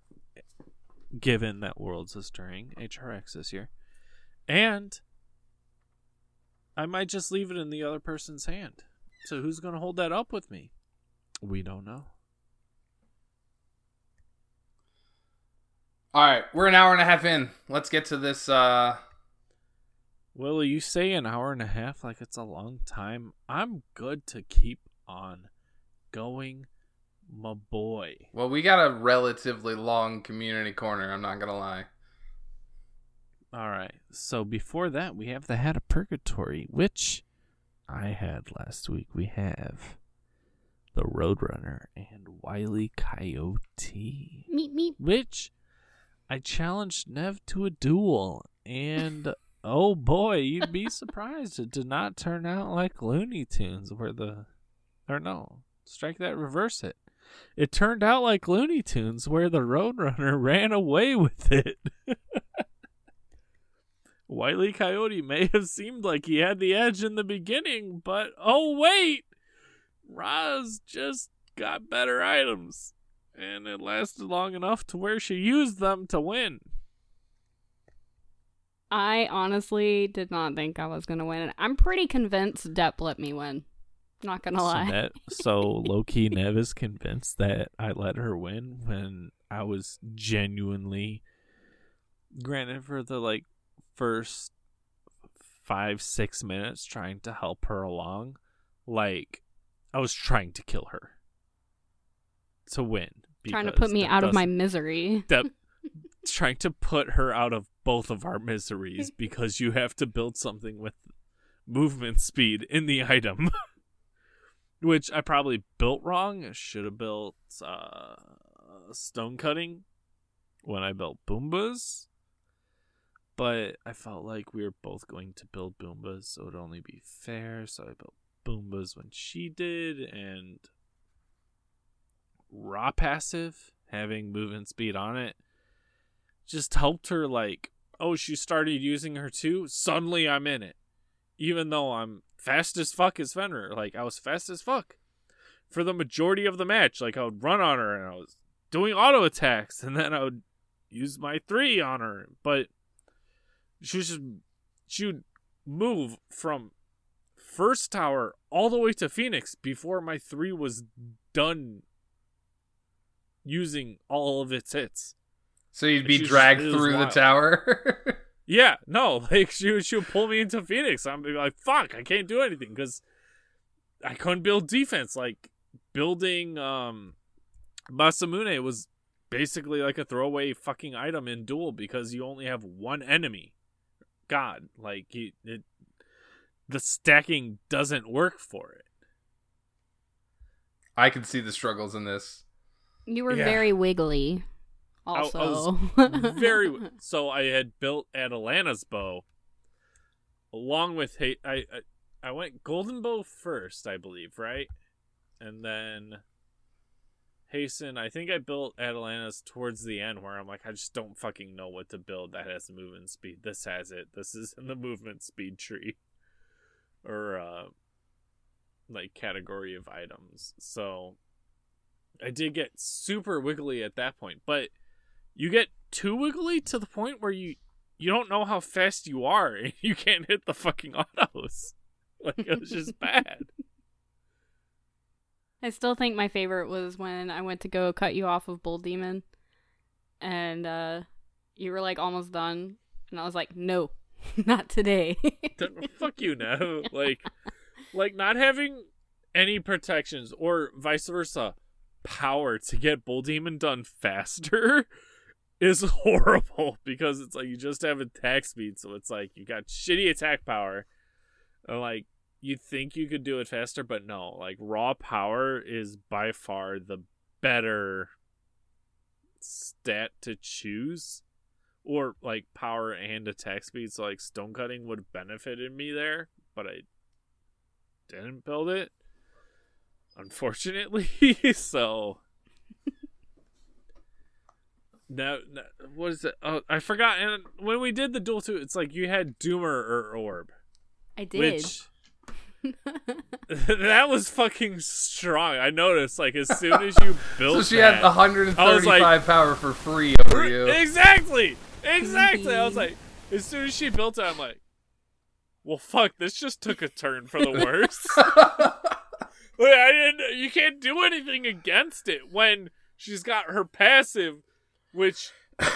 given that Worlds is during HRX this year. And I might just leave it in the other person's hand. So who's going to hold that up with me? We don't know. All right, we're an hour and a half in. Let's get to this. uh Willow, you say an hour and a half like it's a long time. I'm good to keep on going, my boy. Well, we got a relatively long community corner. I'm not gonna lie. All right. So before that, we have the Hat of Purgatory, which I had last week. We have the Roadrunner and Wiley Coyote, Meep meep. which I challenged Nev to a duel, and oh boy, you'd be surprised it did not turn out like Looney Tunes, where the or no, strike that, reverse it. It turned out like Looney Tunes, where the Roadrunner ran away with it. Wiley Coyote may have seemed like he had the edge in the beginning, but oh wait, Roz just got better items, and it lasted long enough to where she used them to win. I honestly did not think I was gonna win. I'm pretty convinced Depp let me win. Not gonna So, lie. Net, so low key, Nev is convinced that I let her win when I was genuinely, granted, for the like first five six minutes trying to help her along, like I was trying to kill her to win. Trying to put me out of my misery. that trying to put her out of both of our miseries because you have to build something with movement speed in the item which i probably built wrong. I should have built uh stone cutting when i built boombas. But i felt like we were both going to build boombas so it would only be fair. So i built boombas when she did and Ra passive having movement speed on it just helped her like oh she started using her too. Suddenly i'm in it even though i'm fast as fuck as fenrir. Like i was fast as fuck for the majority of the match. Like i would run on her and i was doing auto attacks and then i would use my three on her. But she was just she would move from first tower all the way to phoenix before my three was done using all of its hits. So you'd be dragged through the tower. Yeah, no, like she would, she would pull me into Phoenix. I'm be like, fuck, I can't do anything because I couldn't build defense. Like building um Masamune was basically like a throwaway fucking item in duel because you only have one enemy. God, like it, it the stacking doesn't work for it. I can see the struggles in this. You were Yeah. very wiggly. I- I Also, very so I had built Atalanta's bow along with I, I I went golden bow first, I believe, right? And then Hasten, I think I built Atalanta's towards the end where I'm like, I just don't fucking know what to build that has movement speed. This has it. This is in the movement speed tree. Or uh like category of items. So I did get super wiggly at that point, but you get too wiggly to the point where you you don't know how fast you are and you can't hit the fucking autos. Like it was just bad. I still think my favorite was when I went to go cut you off of Bull Demon, and uh, you were like almost done, and I was like, "No, not today." Fuck you now. Like like not having any protections or vice versa power to get Bull Demon done faster is horrible because it's like you just have attack speed, so it's like you got shitty attack power. And like you think you could do it faster, but no, like raw power is by far the better stat to choose. Or like power and attack speed, so like stone cutting would have benefited me there, but I didn't build it. Unfortunately, so no, no, what is it? Oh, I forgot. And when we did the duel two, it's like you had Doomer or Orb, I did. which that was fucking strong. I noticed like as soon as you built, So she that, had 135 like- power for free over you. Exactly, exactly. I was like, as soon as she built it, I'm like, well, fuck, this just took a turn for the worse. Like, I didn't. You can't do anything against it when she's got her passive, which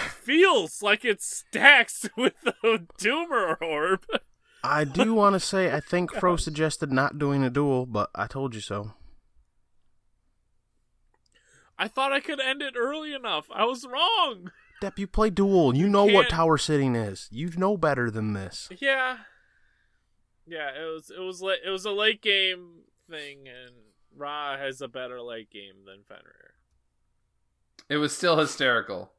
feels like it stacks with the Doomer orb. I do want to say I think Fro suggested not doing a duel, but I told you so. I thought I could end it early enough. I was wrong. Depp, you play duel. You know what can't- tower sitting is. You know better than this. Yeah, yeah. It was. It was. It was a late game thing, and Ra has a better late game than Fenrir. It was still hysterical.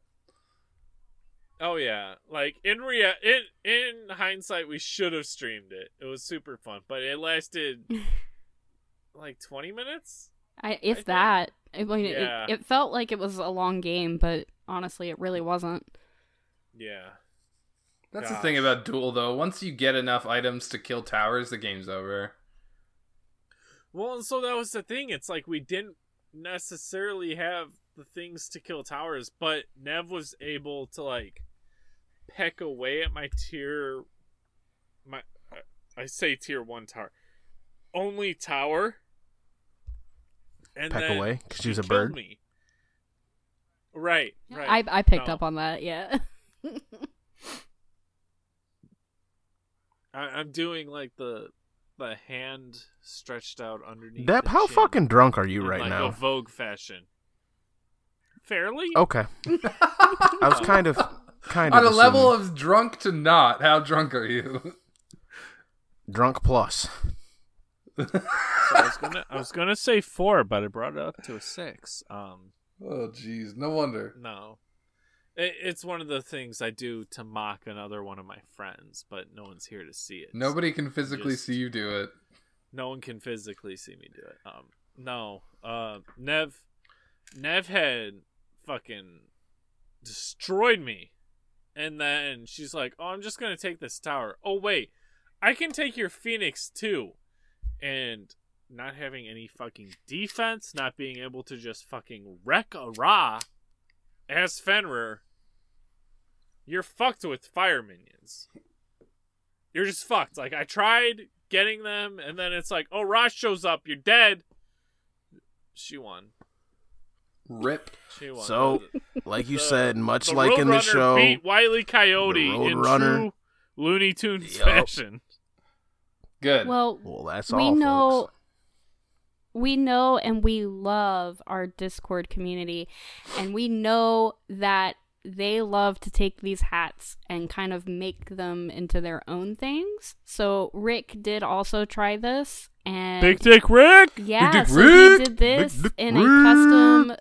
Oh yeah, like in rea- in in hindsight, we should have streamed it. It was super fun, but it lasted like twenty minutes. I, if think- that, I mean, Yeah. it, it felt like it was a long game, but honestly, it really wasn't. Yeah, That's the thing about Duel, though. Once you get enough items to kill towers, the game's over. Well, and so that was the thing. It's like we didn't necessarily have the things to kill towers, but Nev was able to like peck away at my tier. My, uh, I say tier one tower, only tower. And Peck then away, 'cause he she's a bird? Me. Right, right. I I picked No. up on that. Yeah. I, I'm doing like the the hand stretched out underneath. Depp, the how chin fucking drunk are you in, right like now? A Vogue fashion. Fairly. Okay. I was kind of kind of On a level of drunk to not, how drunk are you? drunk plus. So I was gonna I was gonna say four, but I brought it up to a six. Um, oh, jeez. No wonder. no, it, it's one of the things I do to mock another one of my friends, but no one's here to see it. Nobody can physically Just- see you do it. no one can physically see me do it. Um, no, uh, Nev, Nev had fucking destroyed me, and then she's like, "Oh, I'm just gonna take this tower." Oh wait, I can take your Phoenix too, and not having any fucking defense, not being able to just fucking wreck a Ra as Fenrir, you're fucked with fire minions. You're just fucked. Like I tried getting them, and then it's like, oh, Ra shows up, you're dead. She won. Rip. So, like you The- said, much the like in the Roadrunner show, beat Wiley Coyote the in Roadrunner- true Looney Tunes Yup. fashion. Good. well, well, that's we all. know folks. we know and we love our discord community and we know that they love to take these hats and kind of make them into their own things so rick did also try this and Big Dick Rick. yeah Big Dick so Rick! he did this Big Dick in a Rick! custom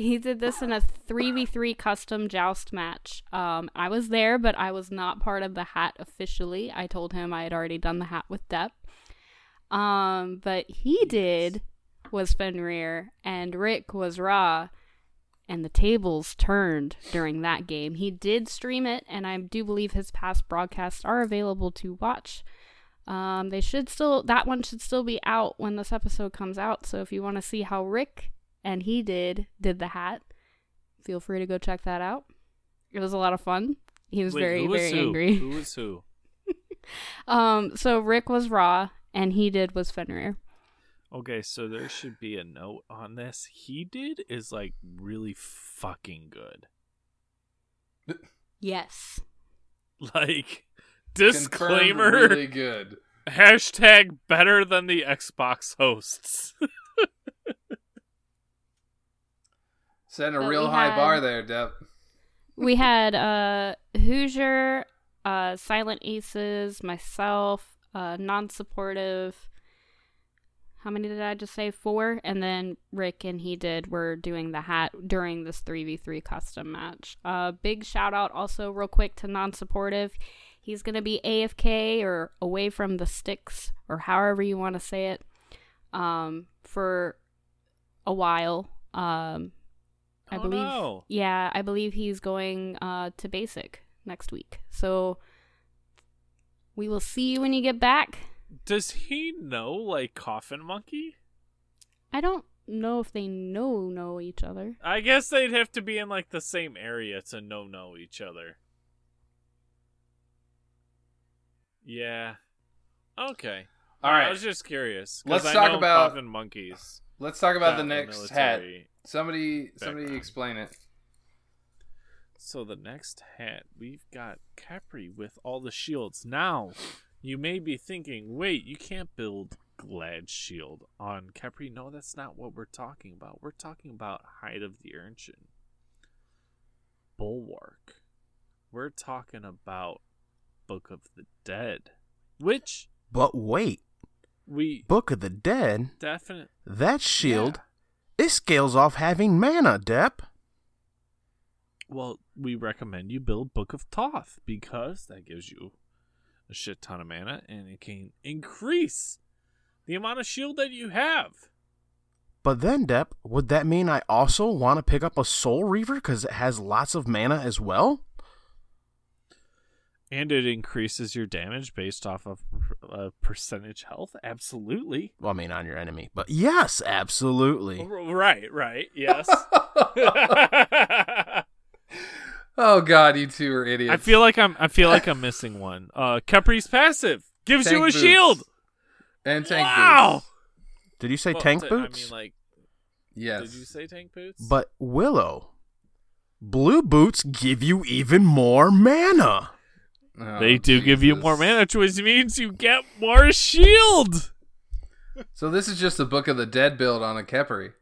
he did this in a 3v3 custom joust match. Um, I was there, but I was not part of the hat officially. I told him I had already done the hat with Depp. Um, but he did was Fenrir and Rick was Ra, and the tables turned during that game. He did stream it, and I do believe his past broadcasts are available to watch. Um, they should still that one should still be out when this episode comes out. So if you want to see how Rick and he did did the hat, feel free to go check that out. It was a lot of fun. He was Wait, very was very who? angry. Who was who? Um, so Rick was Ra, and he did was Fenrir. Okay, so there should be a note on this. He did is like really fucking good. Yes. Like Confirmed disclaimer really good. hashtag better than the Xbox hosts. Setting a real high had- bar there, Depp. we had uh Hoosier, uh Silent Aces, myself, uh non-supportive. How many did I just say? Four, and then Rick and he did were doing the hat during this three v three custom match. Uh, big shout out also real quick to non-supportive. He's gonna be AFK or away from the sticks or however you want to say it, um, for a while. Um, I Oh, believe. no. Yeah, I believe he's going uh, to basic next week. So we will see you when you get back. Does he know like Coffin Monkey? I don't know if they know know each other. I guess they'd have to be in like the same area to know know each other. Yeah. Okay. All right. I was just curious. Let's I talk know about- Coffin monkeys. Let's talk about the next hat. military Somebody, somebody explain it. So the next hat, we've got Khepri with all the shields. Now, you may be thinking, wait, you can't build Glad Shield on Khepri. No, that's not what we're talking about. We're talking about Hide of the Urchin. Bulwark. We're talking about Book of the Dead. Which But wait, we Book of the Dead, definitely that shield, it scales off having mana, Depp. Well, we recommend you build Book of Thoth because that gives you a shit ton of mana and it can increase the amount of shield that you have. But then, Depp, would that mean I also want to pick up a Soul Reaver because it has lots of mana as well? And it increases your damage based off of uh, percentage health. Absolutely. Well, I mean, on your enemy. But yes, absolutely. Right, right. Yes. Oh God, you two are idiots. I feel like I'm I feel like I'm missing one. Uh Khepri's passive gives Tank you a boots. shield. and tank wow. boots. Did you say Well, tank t- boots? I mean like Yes. did you say tank boots? But Willow, blue boots give you even more mana. Oh, They do give you more mana, which means you get more shield. So this is just a Book of the Dead build on a Khepri.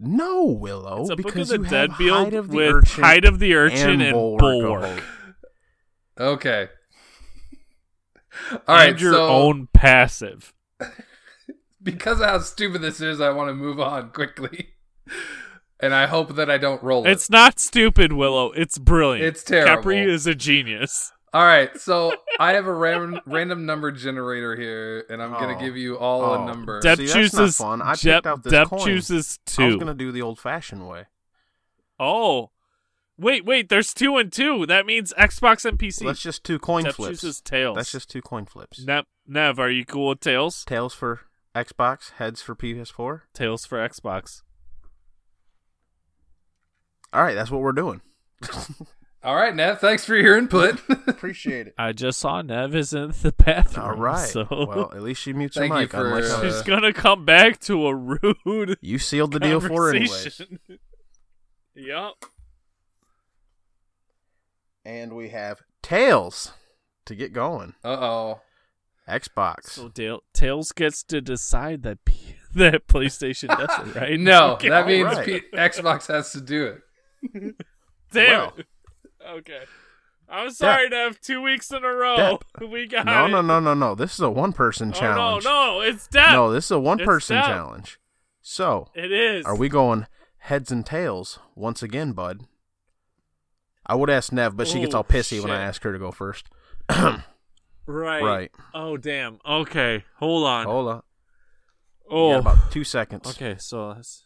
No, Willow, it's a book because of the dead build Hide of the with Urchin Hide of the Urchin and, and Bulwark. Bulwark. Okay. All right. and your so own passive. because of how stupid this is, I want to move on quickly, and I hope that I don't roll it. It's not stupid, Willow. It's brilliant. It's terrible. Khepri is a genius. All right, so I have a ram- random number generator here, and I'm gonna Oh. give you all Oh. a number. Depp See, that's not chooses. fun. I Jep- picked out this Depp coin. chooses two. I was gonna do the old-fashioned way. Oh, wait, wait. There's two and two. That means Xbox and PC. That's just two coin Depp flips. chooses tails. That's just two coin flips. Nev, Nev, are you cool with tails? Tails for Xbox, heads for PS4. Tails for Xbox. All right, that's what we're doing. all right, Nev, thanks for your input. Appreciate it. I just saw Nev is in the bathroom. All right. So Well, at least she mutes her Thank you mic. unlike for, how- uh, she's gonna come back to a rude you sealed the deal for her anyways. conversation. yep. And we have Tails to get going. uh oh. Xbox. So Dale, Tails gets to decide that P- that PlayStation does it, right? No, Okay. that means right. P- Xbox has to do it. Damn Well. it. Okay. I'm sorry to have two weeks in a row. We got no, it. no, no, no, no. This is a one-person Oh, challenge. no, no, it's Deb. No, this is a one-person challenge. So, It is. are we going heads and tails once again, bud? I would ask Nev, but she gets Oh, all pissy when I ask her to go first. Right. Right. Oh, damn. Okay. Hold on. Hold on. Oh, about two seconds. okay. So that's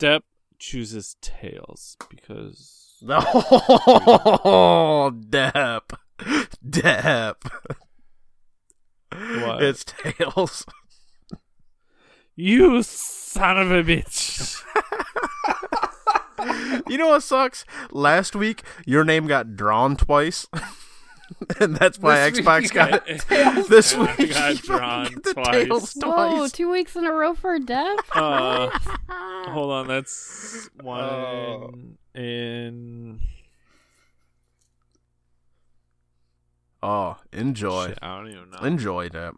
Depp chooses tails because No, Depp, Depp. What? It's tails. you son of a bitch. You know what sucks? Last week, your name got drawn twice, and that's why This Xbox you got got it. tails. This I week, got drawn fucking get the twice. tails Whoa, two weeks in a row for Dev? Uh, hold on, that's one Oh. In. Oh, enjoy, Shit, I don't even know. enjoy that.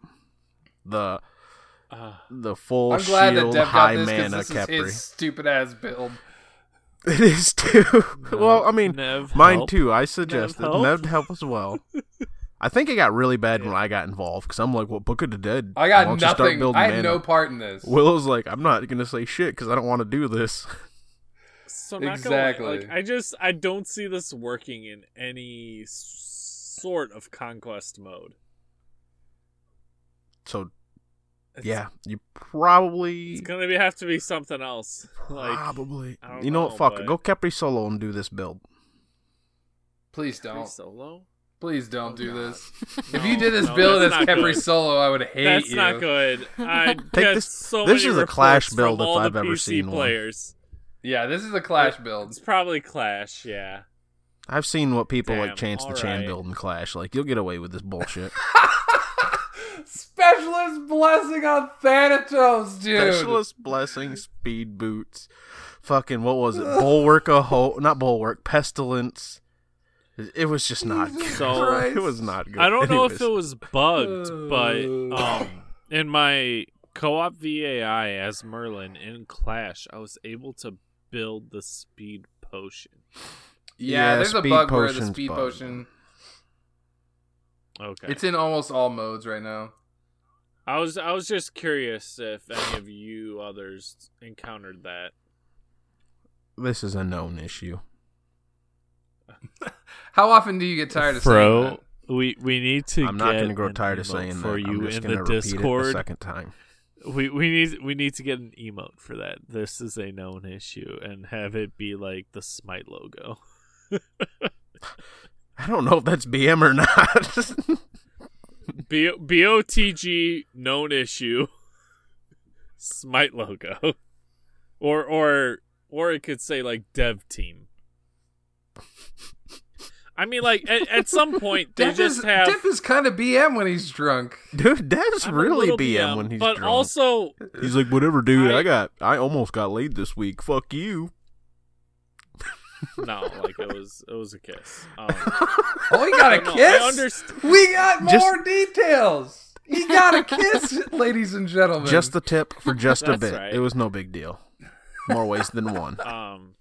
The Uh, the full I'm glad that shield Dev high got this because mana this is Khepri. his stupid ass build. It is too. well, I mean, Nev mine help. too. I suggested help? Nev help as well. I think it got really bad when I got involved because I'm like, "Well, Book of the Dead." I got don't start nothing. building I had mana?" no part in this. Willow's like, "I'm not gonna say shit because I don't want to do this." So not Exactly. Gonna, lie, like, I just I don't see this working in any sort of conquest mode. So It's, yeah, you probably it's gonna be, have to be something else. Like probably. I don't You know know, what? Fuck but- it. Go Khepri solo and do this build. Please don't. solo. Please don't oh do God. this. If you did this No, build as Khepri good. Solo, I would hate That's you. not good. I Take get this- so this many is a Clash build from if all I've the ever PC seen one. Players. Yeah, this is a Clash build. It's probably Clash. Yeah. I've seen what people Damn, like chance the Chan build in Clash. Like you'll get away with this bullshit. Specialist blessing on Thanatos, dude. Specialist blessing, speed boots, fucking what was it? Bulwark a ho not bulwark, pestilence. It- It was just not good. So- it was not good. I don't know if it was bugged, but um, in my co-op VAI as Merlin in Clash, I was able to build the speed potion. Yeah, Yeah, there's a bug where the speed bugged. potion. Okay. It's in almost all modes right now. I was I was just curious if any of you others encountered that. This is a known issue. How often do you get tired of saying Bro, that? we we need to. I'm not going to grow tired of saying for that. you I'm just in gonna the repeat it a second time. We we need we need to get an emote for that. This is a known issue, and have it be like the Smite logo. I don't know if that's BM or not. B- BOTG known issue. Smite logo. Or or or it could say like dev team. I mean like at, at some point they Dip just is, have Dip is kind of BM when he's drunk. Dude, that's I'm a really little BM, when he's drunk. but drunk. also he's like, whatever, dude. I, I- got, I almost got laid this week. Fuck you. no, like it was it was a kiss. Um, Oh, he got a no, kiss. I understand. We got more Just- details. He got a kiss, ladies and gentlemen. Just the tip for just a bit. right. It was no big deal. More ways than one. Um,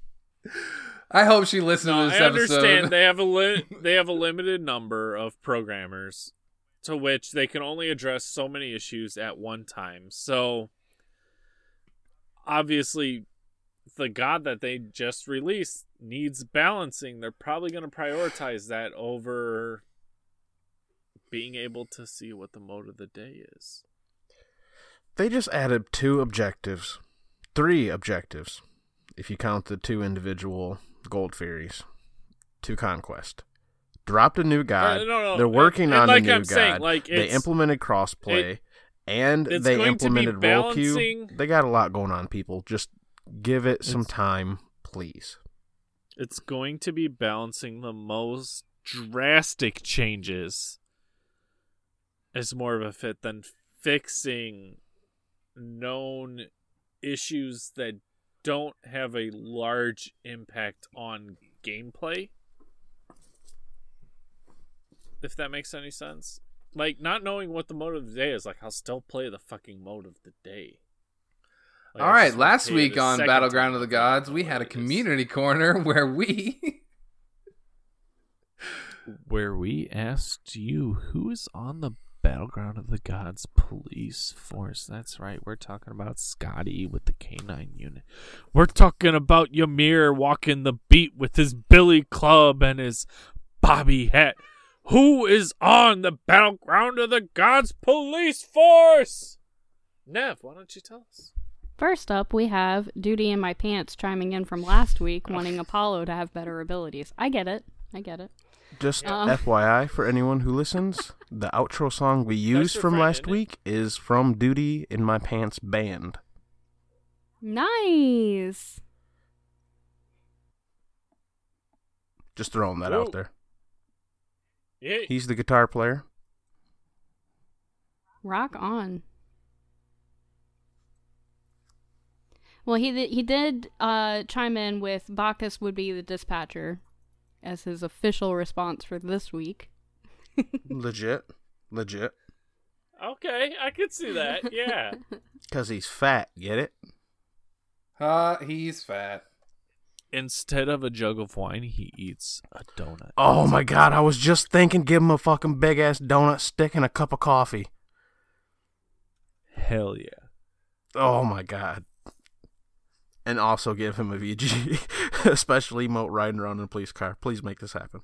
I hope she listened no, to this episode. I episode. understand they have a li- they have a limited number of programmers to which they can only address so many issues at one time. So obviously the god that they just released needs balancing. They're probably going to prioritize that over being able to see what the mode of the day is. They just added two objectives, three objectives, if you count the two individual gold fairies, to conquest. Dropped a new god. Uh, no, no, They're working and on like a new I'm god. saying, like, they implemented crossplay, and they going to be implemented role queue. They got a lot going on, people. Just give it some time, please. It's going to be balancing the most drastic changes as more of a fit than fixing known issues that don't have a large impact on gameplay. If that makes any sense. Like not knowing what the mode of the day is, like I'll still play the fucking mode of the day. Like, All I right, last week on Battleground of the to figure out Gods, we had a it is. community corner where we where we asked you who is on the battleground of the gods police force that's right we're talking about scotty with the k9 unit we're talking about ymir walking the beat with his billy club and his bobby hat who is on the battleground of the gods police force Nev, why don't you tell us? First up, we have Duty in My Pants chiming in from last week, wanting Apollo to have better abilities. I get it. I get it. Just Um. FYI for anyone who listens, the outro song we used from friend, last week is from Duty in My Pants Band. Nice. Just throwing that Whoa. out there. Yeah, He's the guitar player. Rock on. Well, he did, he did uh, chime in with Bacchus would be the dispatcher as his official response for this week. Legit. Legit. okay, I could see that. Yeah. Because he's fat, get it? Uh, he's fat. Instead of a jug of wine, he eats a donut. Oh my god, I was just thinking give him a fucking big ass donut stick and a cup of coffee. Hell yeah. Oh my god. And also give him a VG, especially emote riding around in a police car. Please make this happen.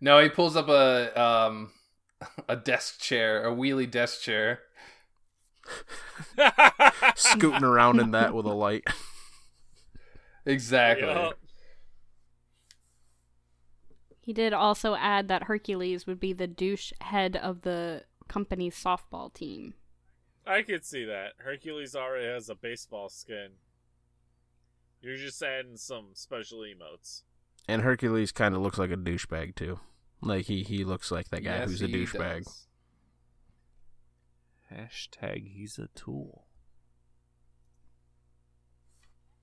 No, he pulls up a um a desk chair, a wheelie desk chair. Scooting around in that with a light. Exactly. Yup. He did also add that Hercules would be the douche head of the company's softball team. I could see that. Hercules already has a baseball skin. You're just adding some special emotes. And Hercules kind of looks like a douchebag too. Like he he looks like that guy Yes, who's a douchebag. does. Hashtag he's a tool.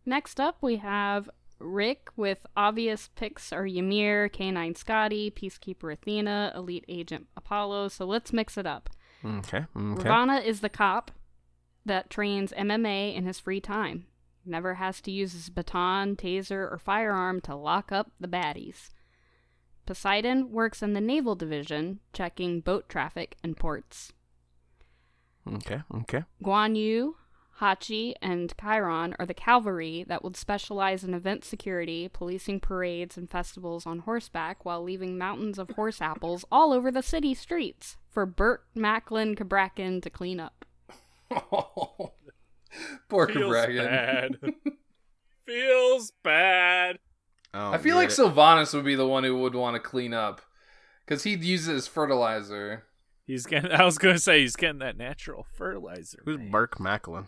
Next up, we have Rick with obvious picks are Ymir, K9 Scotty, Peacekeeper Athena, Elite Agent Apollo. So let's mix it up. Okay. Okay. Ravana is the cop that trains MMA in his free time. Never has to use his baton, taser, or firearm to lock up the baddies. Poseidon works in the naval division, checking boat traffic and ports. Okay. Okay. Guan Yu, Hachi, and Chiron are the cavalry that would specialize in event security, policing parades and festivals on horseback while leaving mountains of horse apples all over the city streets for Burt Macklin Cabrakan to clean up. Poor Feels Cabrakan. bad. Feels bad. Oh, I feel like Sylvanus would be the one who would want to clean up because he'd use it as fertilizer. He's getting. I was gonna say he's getting that natural fertilizer. Who's man. Burt Macklin?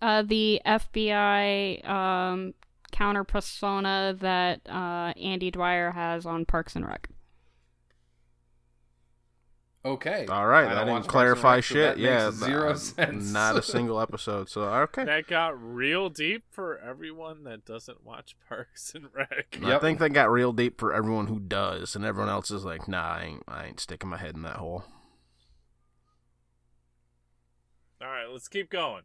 Uh, the FBI um, counter persona that uh, Andy Dwyer has on Parks and Rec. Okay. All right, I I, don't didn't watch Parks and clarify Rec, so shit. that yeah, makes zero uh, sense. Not a single episode. So okay. That got real deep for everyone that doesn't watch Parks and Rec. I think they got real deep for everyone who does, and everyone else is like, "Nah, I ain't, I ain't sticking my head in that hole." All right, let's keep going.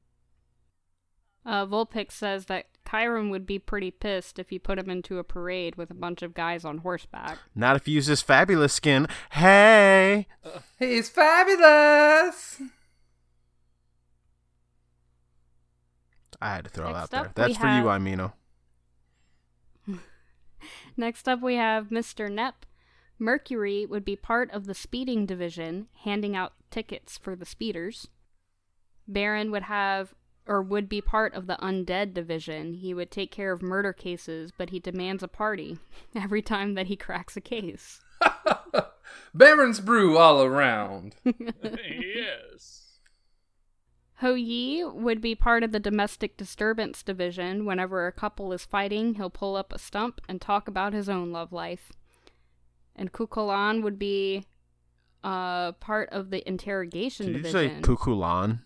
Uh, Volpix says that Chiron would be pretty pissed if you put him into a parade with a bunch of guys on horseback. Not if you use this fabulous skin. Hey, uh, He's fabulous. I had to throw it Next out up, there. That's for you, have- Imino. Next up, we have Mr. Nep. Mercury would be part of the speeding division, handing out tickets for the speeders. Baron would have or would be part of the undead division. He would take care of murder cases, but he demands a party every time that he cracks a case. Baron's brew all around. yes. Hou Yi would be part of the domestic disturbance division. Whenever a couple is fighting, he'll pull up a stump and talk about his own love life. And Kukolan would be uh, part of the interrogation Did you say division. Kukulan?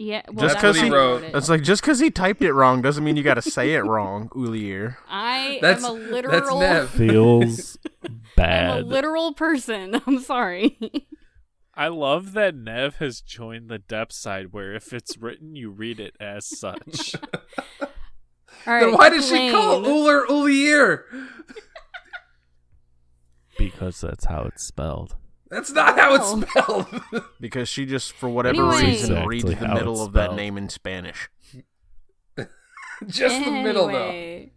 Yeah, well, Just that's because he wrote it. It's like just because he typed it wrong doesn't mean you got to say it wrong, Ulier. I That's am a that's literal. Nev. Feels bad. I'm a literal person. I'm sorry. I love that Nev has joined the depth side where if it's written, you read it as such. All right. Then why did she call Kukulane. Uller Ulier? because that's how it's spelled. That's not how it's spelled. Because she just, for whatever Anyway. reason, Exactly reads the how middle it's of that spelled. name in Spanish. Just the middle though. Anyway,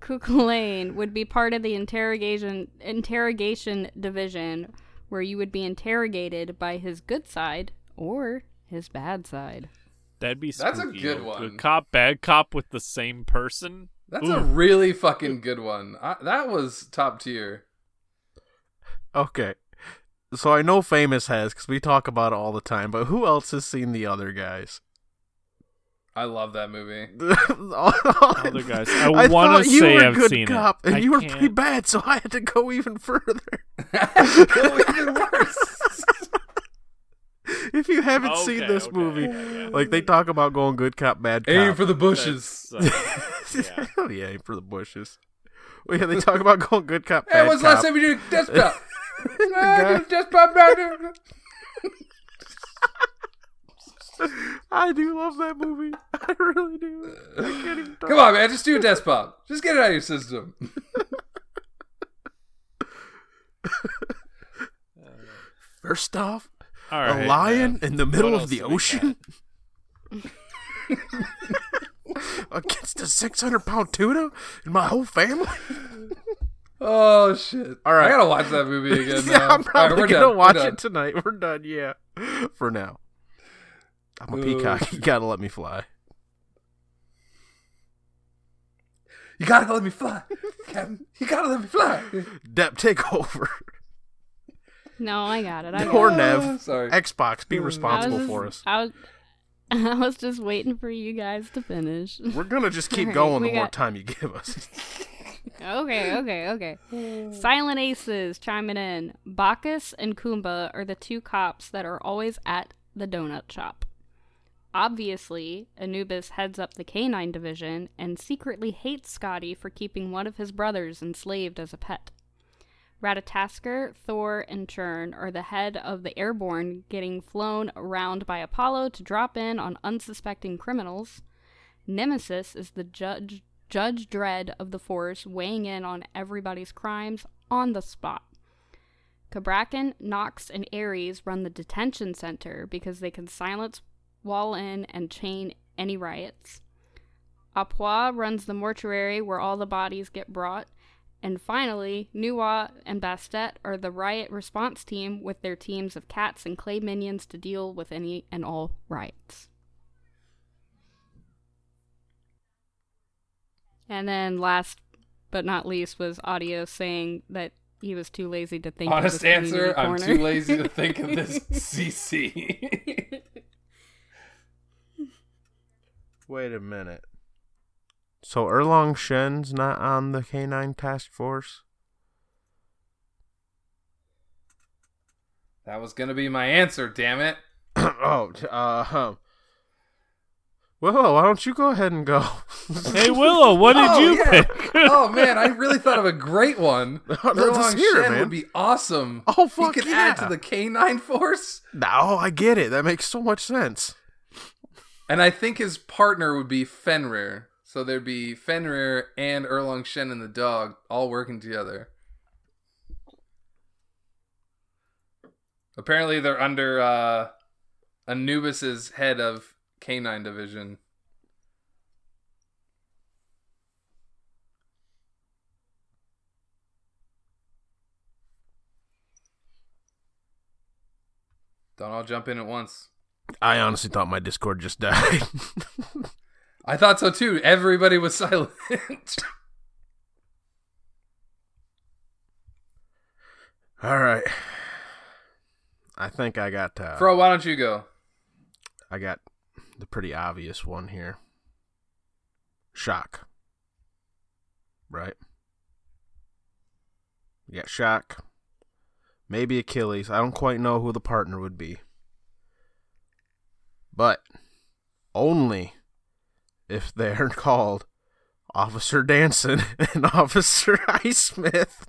Kukulane would be part of the interrogation interrogation division where you would be interrogated by his good side or his bad side. That'd be That's a spooky. good one. Good cop, bad cop with the same person. That's Ooh. a really fucking good one. I, that was top tier. Okay. So I know Famous has because we talk about it all the time, but who else has seen the other guys? I love that movie. other guys. I wanna you say were I've good seen it. cop, and I you were can't. pretty bad, so I had to go even further. Go even worse. if you haven't Okay, seen this okay, movie, yeah, yeah. like they talk about going good cop, bad cop. Aim for the bushes. That's, uh, yeah. oh yeah, aim for the bushes. Well, yeah, they talk about going good cop, Hey, bad when's the last time you did a desktop? Guy- desktop man. I do love that movie. I really do. I can't even talk. Come on, man, just do a desk pop. Just get it out of your system. First off, All a lion man. in the middle of the ocean against a 600 pound tuna and my whole family. Oh shit! All right. I gotta watch that movie again. yeah, now. I'm All right, probably we're gonna done. We're watch it tonight. We're done. Yeah, for now. I'm a Oh, peacock. You gotta let me fly. You gotta let me fly, Captain. You gotta let me fly. Depp, take over. No, I got it. I got Or it. Nev, Sorry. Xbox, be responsible just- for us. I was, I was just waiting for you guys to finish. We're gonna just keep All right, going the we more got- time you give us. Okay, okay, okay. Hmm. Silent Aces chiming in. Bacchus and Kumba are the two cops that are always at the donut shop. Obviously, Anubis heads up the canine division and secretly hates Scotty for keeping one of his brothers enslaved as a pet. Ratatasker, Thor, and Churn are the head of the airborne getting flown around by Apollo to drop in on unsuspecting criminals. Nemesis is the judge Judge Dredd of the Force weighing in on everybody's crimes on the spot. Cabrakan, Nox, and Ares run the detention center because they can silence, wall in, and chain any riots. Apois runs the mortuary where all the bodies get brought. And finally, Nuwa and Bastet are the riot response team with their teams of cats and clay minions to deal with any and all riots. And then last but not least was Audio saying that he was too lazy to think of Honest this answer: I'm corner. too lazy to think of this CC. Wait a minute. So Erlong Shen's not on the K9 task force? that was gonna be my answer. Damn it! oh, uh. Willow, why don't you go ahead and go? Hey Willow, what did Oh, you yeah. pick? oh man, I really thought of a great one. Erlong hear it, Shen man. would be awesome. Oh, fuck He could yeah. add to the K9 force, no, I get it. That makes so much sense. and I think his partner would be Fenrir. So there'd be Fenrir and Erlong Shen and the dog all working together. Apparently, they're under uh, Anubis's head of K9 division. Don't all jump in at once. I honestly thought my Discord just died. I thought so too. Everybody was silent. All right. I think I got uh, Fro, why don't you go? I got the pretty obvious one here. Chaac. Right? You got Chaac. Maybe Achilles. I don't quite know who the partner would be. But only if they're called Officer Danson and Officer Highsmith.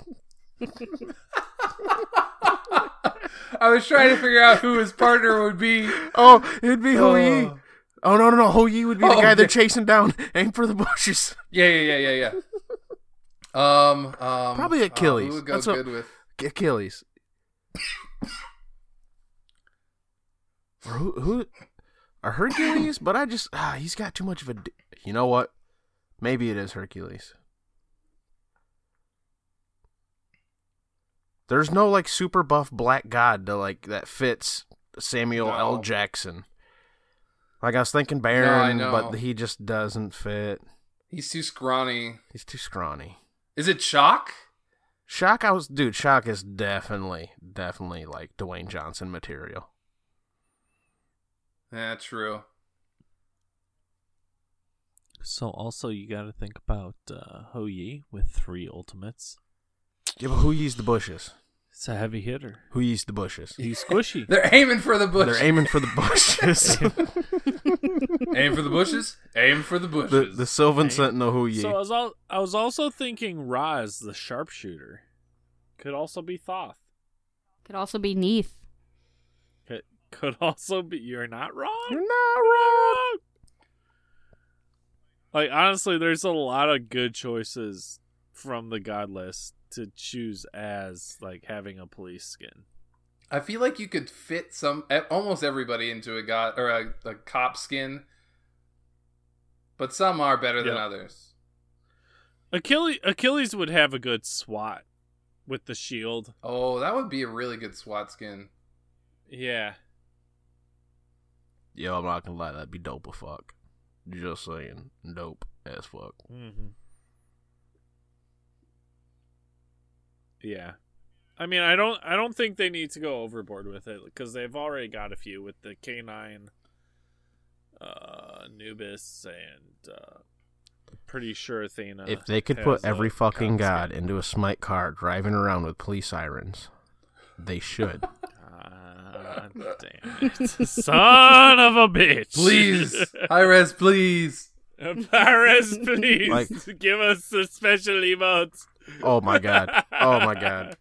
I was trying to figure out who his partner would be. Oh, it'd be Hou Yi. Oh. Oh no no no! Hou Yi would be the Oh, guy they're chasing down. Aim for the bushes. Yeah, yeah, yeah, yeah, yeah. Um, um Probably uh, Achilles. who would go That's good with? Achilles. or who? Who? Or Hercules? But I just ah, he's got too much of a. You know what? Maybe it is Hercules. There's no like super buff black god to like that fits Samuel L. Jackson. Like I was thinking I Baron, know. but he just doesn't fit. He's too scrawny. He's too scrawny. Is it Chaac? Chaac, I was dude. Chaac is definitely, definitely like Dwayne Johnson material. Yeah, true. So also you got to think about uh, Hou Yi with three ultimates. Yeah, but who used the bushes? It's a heavy hitter. Who used the bushes? He's squishy. They're aiming for the bushes. They're aiming for the bushes. Aim for the bushes. Aim for the the bushes. the Sylvan Sentinel Hou Yi. so I was al- I was also thinking Ra the sharpshooter. Could also be Thoth. Could also be Neith. Could, could also be. You're not wrong. You're not wrong. Like honestly, there's a lot of good choices from the god list to choose as like having a police skin. I feel like you could fit some almost everybody into a god or a, a cop skin, but some are better than others. Achilles Achilles would have a good SWAT with the shield. Oh, that would be a really good SWAT skin. Yeah. Yo, I'm not gonna lie, that'd be dope as fuck. Just saying, dope as fuck. Mm-hmm. Yeah. I mean, I don't I don't think they need to go overboard with it because they've already got a few with the K9 uh Anubis and uh pretty sure Athena. if they could put every fucking cop god skin. into a smite car driving around with police sirens, they should. God damn it. Son of a bitch. Please, Hi-Rez, please. Paris, please. Like- Give us the special emotes. Oh my god. Oh my god.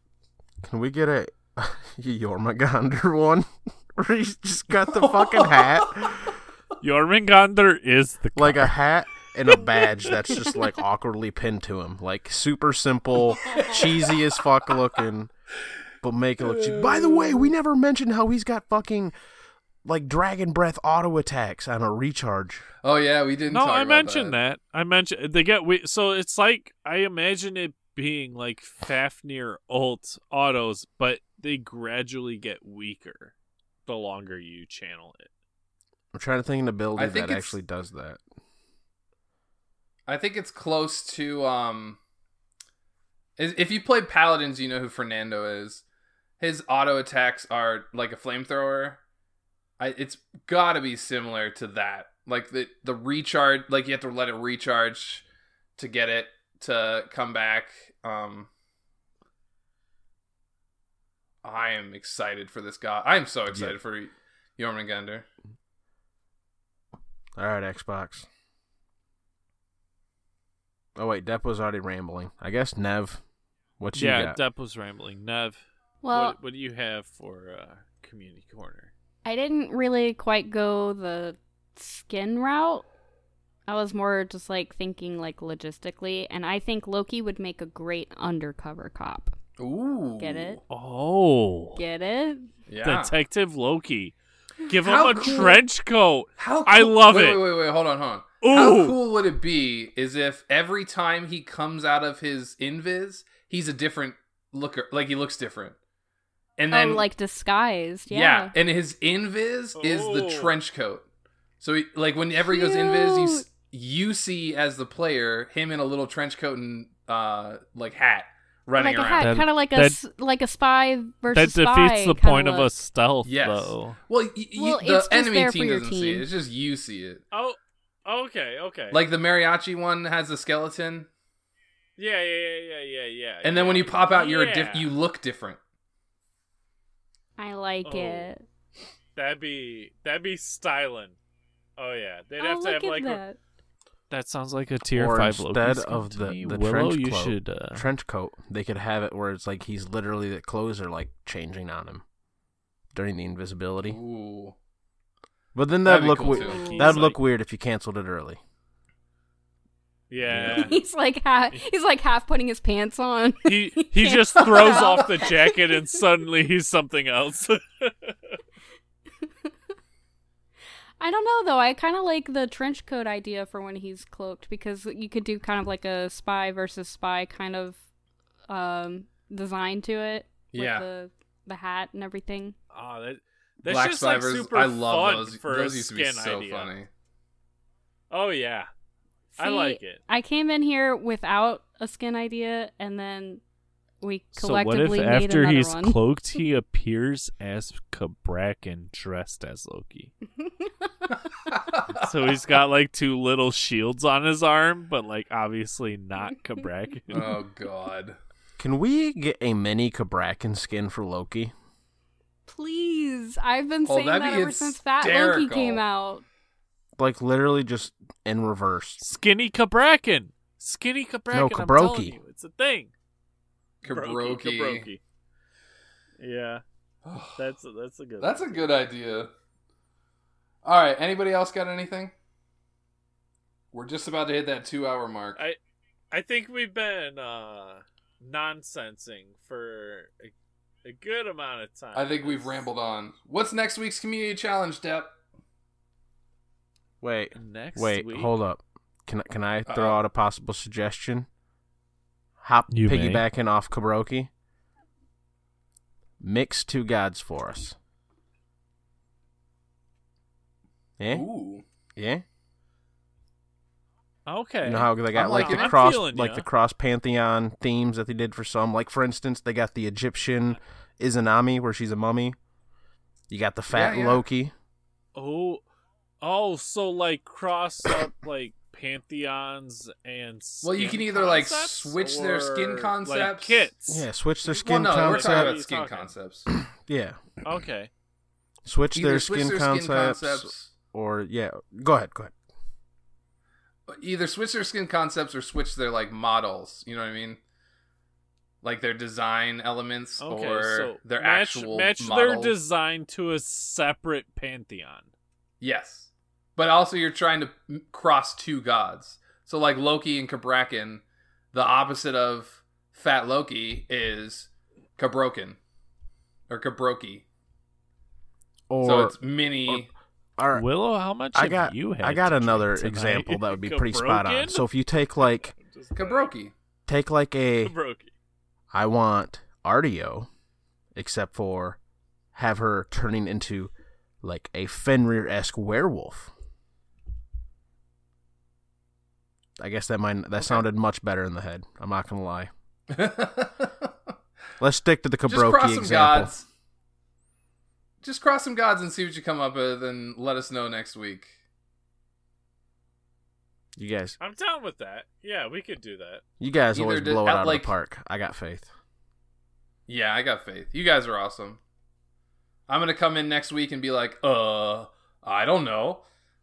Can we get a Jormungandr one? Where he's just got the fucking hat. Jormungandr is the like a hat and a badge that's just like awkwardly pinned to him. Like super simple, cheesy as fuck looking, but make it look cheap. By the way, we never mentioned how he's got fucking like dragon breath auto attacks on a recharge. Oh yeah, we didn't. No, talk I about mentioned that. that. I mentioned they get we so it's like I imagine it being like Fafnir ult autos, but they gradually get weaker the longer you channel it. I'm trying to think of an ability that it's- actually does that. I think it's close to um. If you play Paladins, you know who Fernando is. His auto attacks are like a flamethrower. I it's got to be similar to that. Like the the recharge, like you have to let it recharge to get it to come back. Um, I am excited for this guy. I am so excited Yeah. for Jormungandr. All right, Xbox. Oh wait, Depp was already rambling. I guess Nev. What you yeah, got? Depp was rambling. Nev, Well, what, what do you have for uh, community corner? I didn't really quite go the skin route. I was more just like thinking like logistically, and I think Loki would make a great undercover cop. Ooh, Get it? Oh, Get it? Yeah. Detective Loki. Give How him a cool- trench coat. How I love wait, it. Wait, wait, wait. Hold on, hold on. Ooh. How cool would it be is if every time he comes out of his invis, he's a different looker, like he looks different. And oh, then oh, like disguised. yeah. Yeah. and his invis is the Oh. trench coat. So he, like whenever he goes invis, you s- Cute. You see as the player him in a little trench coat and uh like hat running like a around. hat, kind of like a that- like a spy That versus defeats spy the kinda point of a stealth, Yes. though. Well, y- y- Well, the it's enemy team doesn't see it. It's just you see it. Oh, okay, okay. Like the mariachi one has a skeleton. yeah, yeah, yeah, yeah, yeah, yeah. and then when you pop out, you're a diff- you look different. I like Oh. it. That'd be that'd be styling. Oh yeah, they'd oh, have to look have at like a, that. that sounds like a tier Or five Loki instead skin of the- the Willow, trench you coat- should. Uh, trench coat. They could have it where it's like he's literally the clothes are like changing on him during the invisibility. Ooh. But then That'd that'd look cool, weird. too. That'd He's look weird if you canceled it early. yeah. he's like half, he's like half putting his pants on. he he just throws off the jacket and suddenly he's something else. I don't know though. I kind of like the trench coat idea for when he's cloaked because you could do kind of like a spy versus spy kind of um design to it. Yeah. the the hat and everything. Oh, that that's Black just like super I love fun those. for those a used to be skin so idea. funny. Oh yeah, I like it. I came in here without a skin idea, and then we collectively So what if collectively made after another he's one. cloaked, he appears as Cabrakan dressed as Loki? so he's got like two little shields on his arm, but like obviously not Cabrakan. oh God. Can we get a mini Cabrakan skin for Loki? Please, I've been Oh, saying that'd be ever since Fat Loki came out. Like literally just in reverse. Skinny Cabrakan. Skinny Cabrakan. No, I'm Kabroki. you, it's a thing. Kabroki. Kabroki. Yeah, that's a, that's a good. That's a good idea. All right. Anybody else got anything? We're just about to hit that two-hour mark. I I think we've been uh nonsensing for a, a good amount of time. I think we've rambled on. What's next week's community challenge, Depp? Wait, Next wait, week, hold up. Can can I throw Uh-oh. out a possible suggestion? Hop You may. piggybacking off Kabroki. Mix two gods for us. Yeah, Ooh. yeah. Okay. You know how they got I'm like the cross, I'm feeling like ya. the cross pantheon themes that they did for some. Like for instance, they got the Egyptian Izanami, where she's a mummy. You got the fat Yeah, yeah. Loki. Oh, oh, so like cross up like pantheons and Well, you can either, like, switch their skin or, like, concepts. kits. Yeah, switch their Well, skin no, we're talking about skin Talking. concepts. Yeah, Okay. switch their switch skin their concepts, skin concepts, or yeah. Go ahead, go ahead. either switch their skin concepts or switch their like models. You know what I mean? Like their design elements Okay. or so their match, actual match model. their design to a separate pantheon. Yes, but also you're trying to cross two gods. So like Loki and Cabrakan, the opposite of Fat Loki is Kabroken or Kabroki. Or so it's mini. All right, Willow, how much I have got you had? I got to another drink example that would be pretty spot on. So if you take like Just Kabroki. take like a Kabroki. I want Artio, except for have her turning into like a Fenrir esque werewolf. I guess that might that sounded much better in the head. I'm not gonna lie. Let's stick to the Just cross Kabroki some example. gods. Just cross some gods and see what you come up with, and let us know next week. You guys, I'm down with that. Yeah, we could do that. you guys Either always did- blow it at, out like- of the park. I got faith. Yeah, I got faith. You guys are awesome. I'm gonna come in next week and be like, uh, I don't know.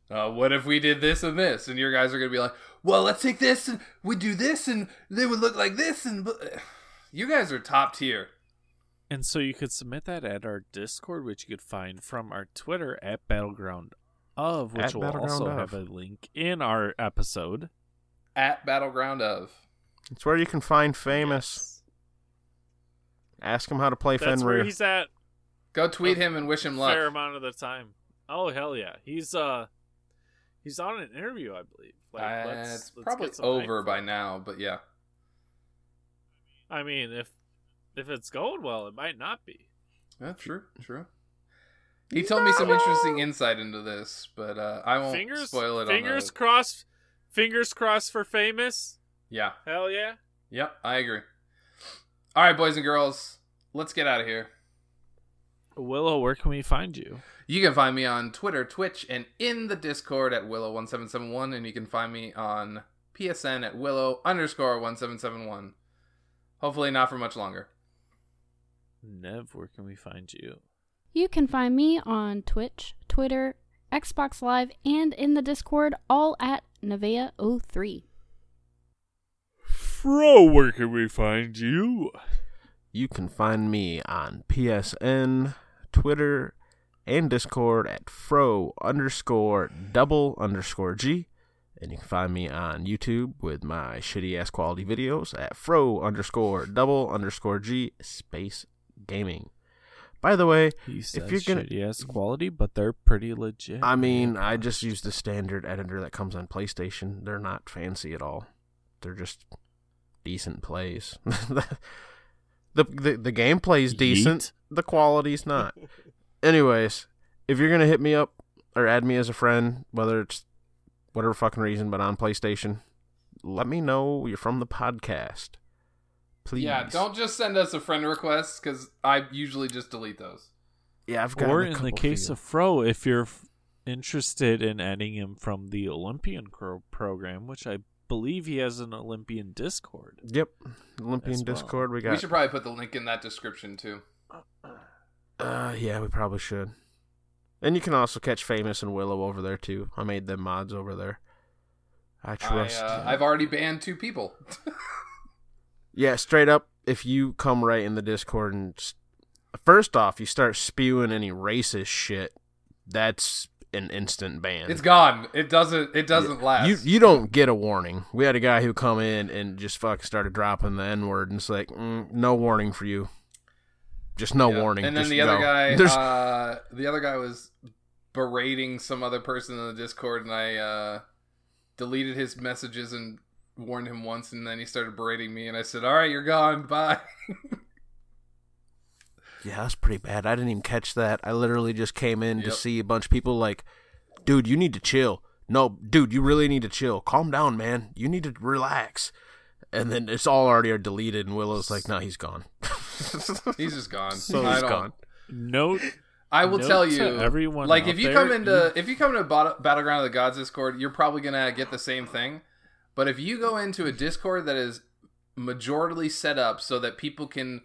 Uh, what if we did this and this? And your guys are gonna be like, well, let's take this and we do this and they would look like this and you guys are top tier. And so you could submit that at our Discord, which you could find from our Twitter at Battleground of, which At will Battleground also of. have a link in our episode. At battleground of. It's where you can find famous. Ask him how to play Yes. That's where Fenrir. he's at Go tweet him and wish him luck. fair amount of the time. Oh hell yeah, he's uh, he's on an interview, I believe. Like, Uh, let's- it's let's probably over by now, but yeah. I mean, if if it's going well, it might not be. Yeah, true, true. He told me some interesting insight into this, but uh, I won't Fingers, spoil it. fingers on crossed, fingers crossed for famous. Yeah, Hell yeah. yep, I agree. All right, boys and girls, let's get out of here. Willow, where can we find you? You can find me on Twitter, Twitch, and in the Discord at Willow1771, and you can find me on PSN at Willow underscore 1771. Hopefully, not for much longer. Nev, where can we find you? You can find me on Twitch, Twitter, Xbox Live, and in the Discord, all at Nevea03. Fro, where can we find you? You can find me on PSN, Twitter, and Discord at fro underscore double underscore G. And you can find me on YouTube with my shitty ass quality videos at fro underscore double underscore G space gaming. By the way, says you're gonna- yes quality, but they're pretty legit. I mean, I just use the standard editor that comes on PlayStation. They're not fancy at all. They're just decent plays. The the, the gameplay's decent. Yeet. The quality's not. Anyways, if you're gonna hit me up or add me as a friend, whether it's whatever fucking reason, but on PlayStation, let me know you're from the podcast. Please. Yeah, don't just send us a friend request because I usually just delete those. Yeah, I've got. Or in the case of Fro, if you're f- interested in adding him from the Olympian cro- program, which I believe he has an Olympian Discord. Yep, Olympian well. Discord. We got. We should probably put the link in that description too. Uh, yeah, we probably should. And you can also catch Famous and Willow over there too. I made them mods over there. I I, trust. uh, I've already banned two people. Yeah, straight up. If you come right in the Discord and first off, you start spewing any racist shit, that's an instant ban. it's gone. It doesn't. It doesn't last. You you don't get a warning. We had a guy who come in and just fucking started dropping the n word, and it's like mm, no warning for you. Just no Yeah. warning. And then Just the other guy, uh, the other guy was berating some other person in the Discord, and I uh, deleted his messages and warned him once, and then he started berating me, and I said, "All right, you're gone. Bye." Yeah, that's pretty bad. I didn't even catch that. I literally just came in to see a bunch of people like, dude, you need to chill. No, dude, you really need to chill. Calm down, man. You need to relax. And then it's all already deleted, and Willow's like, no, he's gone. He's just gone. so I he's don't- gone. Note I will Note tell you, everyone like if you there, come into you- if you come into Bat- Battleground of the Gods Discord, you're probably gonna get the same thing. But if you go into a Discord that is majorly set up so that people can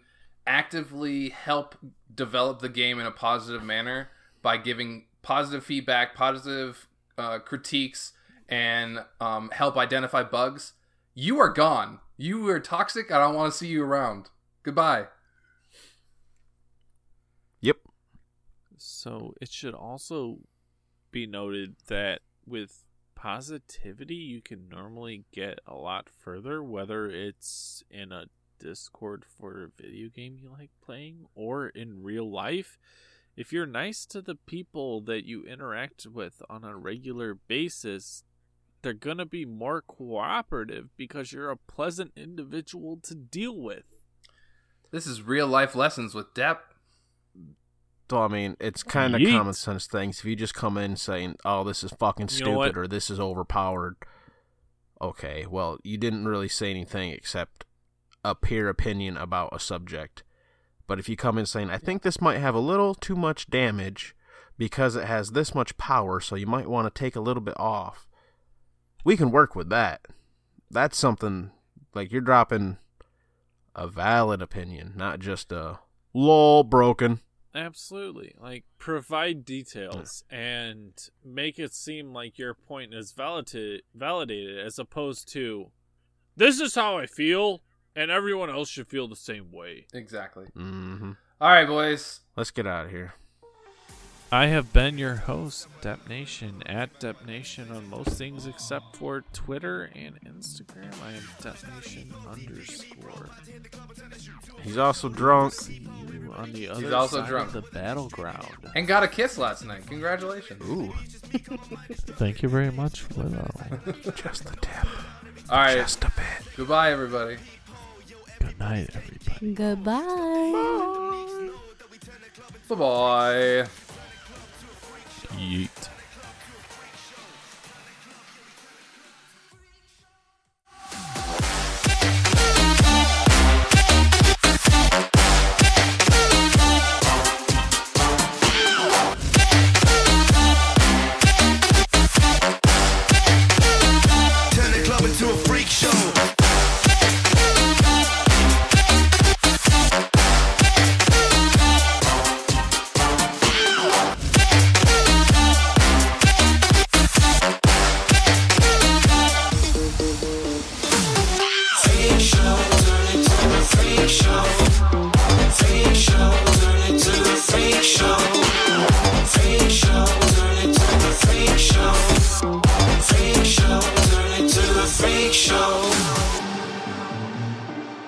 actively help develop the game in a positive manner by giving positive feedback, positive uh, critiques, and um, help identify bugs, you are gone. You are toxic. I don't want to see you around. Goodbye. Yep. So it should also be noted that with positivity, you can normally get a lot further, whether it's in a Discord for a video game you like playing or in real life. If you're nice to the people that you interact with on a regular basis, they're going to be more cooperative because you're a pleasant individual to deal with. This is real life lessons with Depp. So I mean, it's kind of common sense things. If you just come in saying, "Oh, this is fucking You know what? stupid" or "This is overpowered," okay, well, you didn't really say anything except a peer opinion about a subject. But if you come in saying, "I think this might have a little too much damage because it has this much power, so you might want to take a little bit off," we can work with that. That's something like you're dropping a valid opinion, not just a lol broken. Absolutely. Like provide details and make it seem like your point is valid- validated as opposed to this is how I feel and everyone else should feel the same way. Exactly. hmm All right, boys. Let's get out of here. I have been your host, Depp Nation, at Depp Nation on most things except for Twitter and Instagram. I am Depp Nation underscore. He's also drunk. You on the other He's also side drunk. of the battleground. And got a kiss last night. Congratulations. Ooh, Thank you very much, Willow. just the tip. All right. Just a bit. Goodbye, everybody. Good night, everybody. Goodbye. Bye bye. Yeet. Freak show.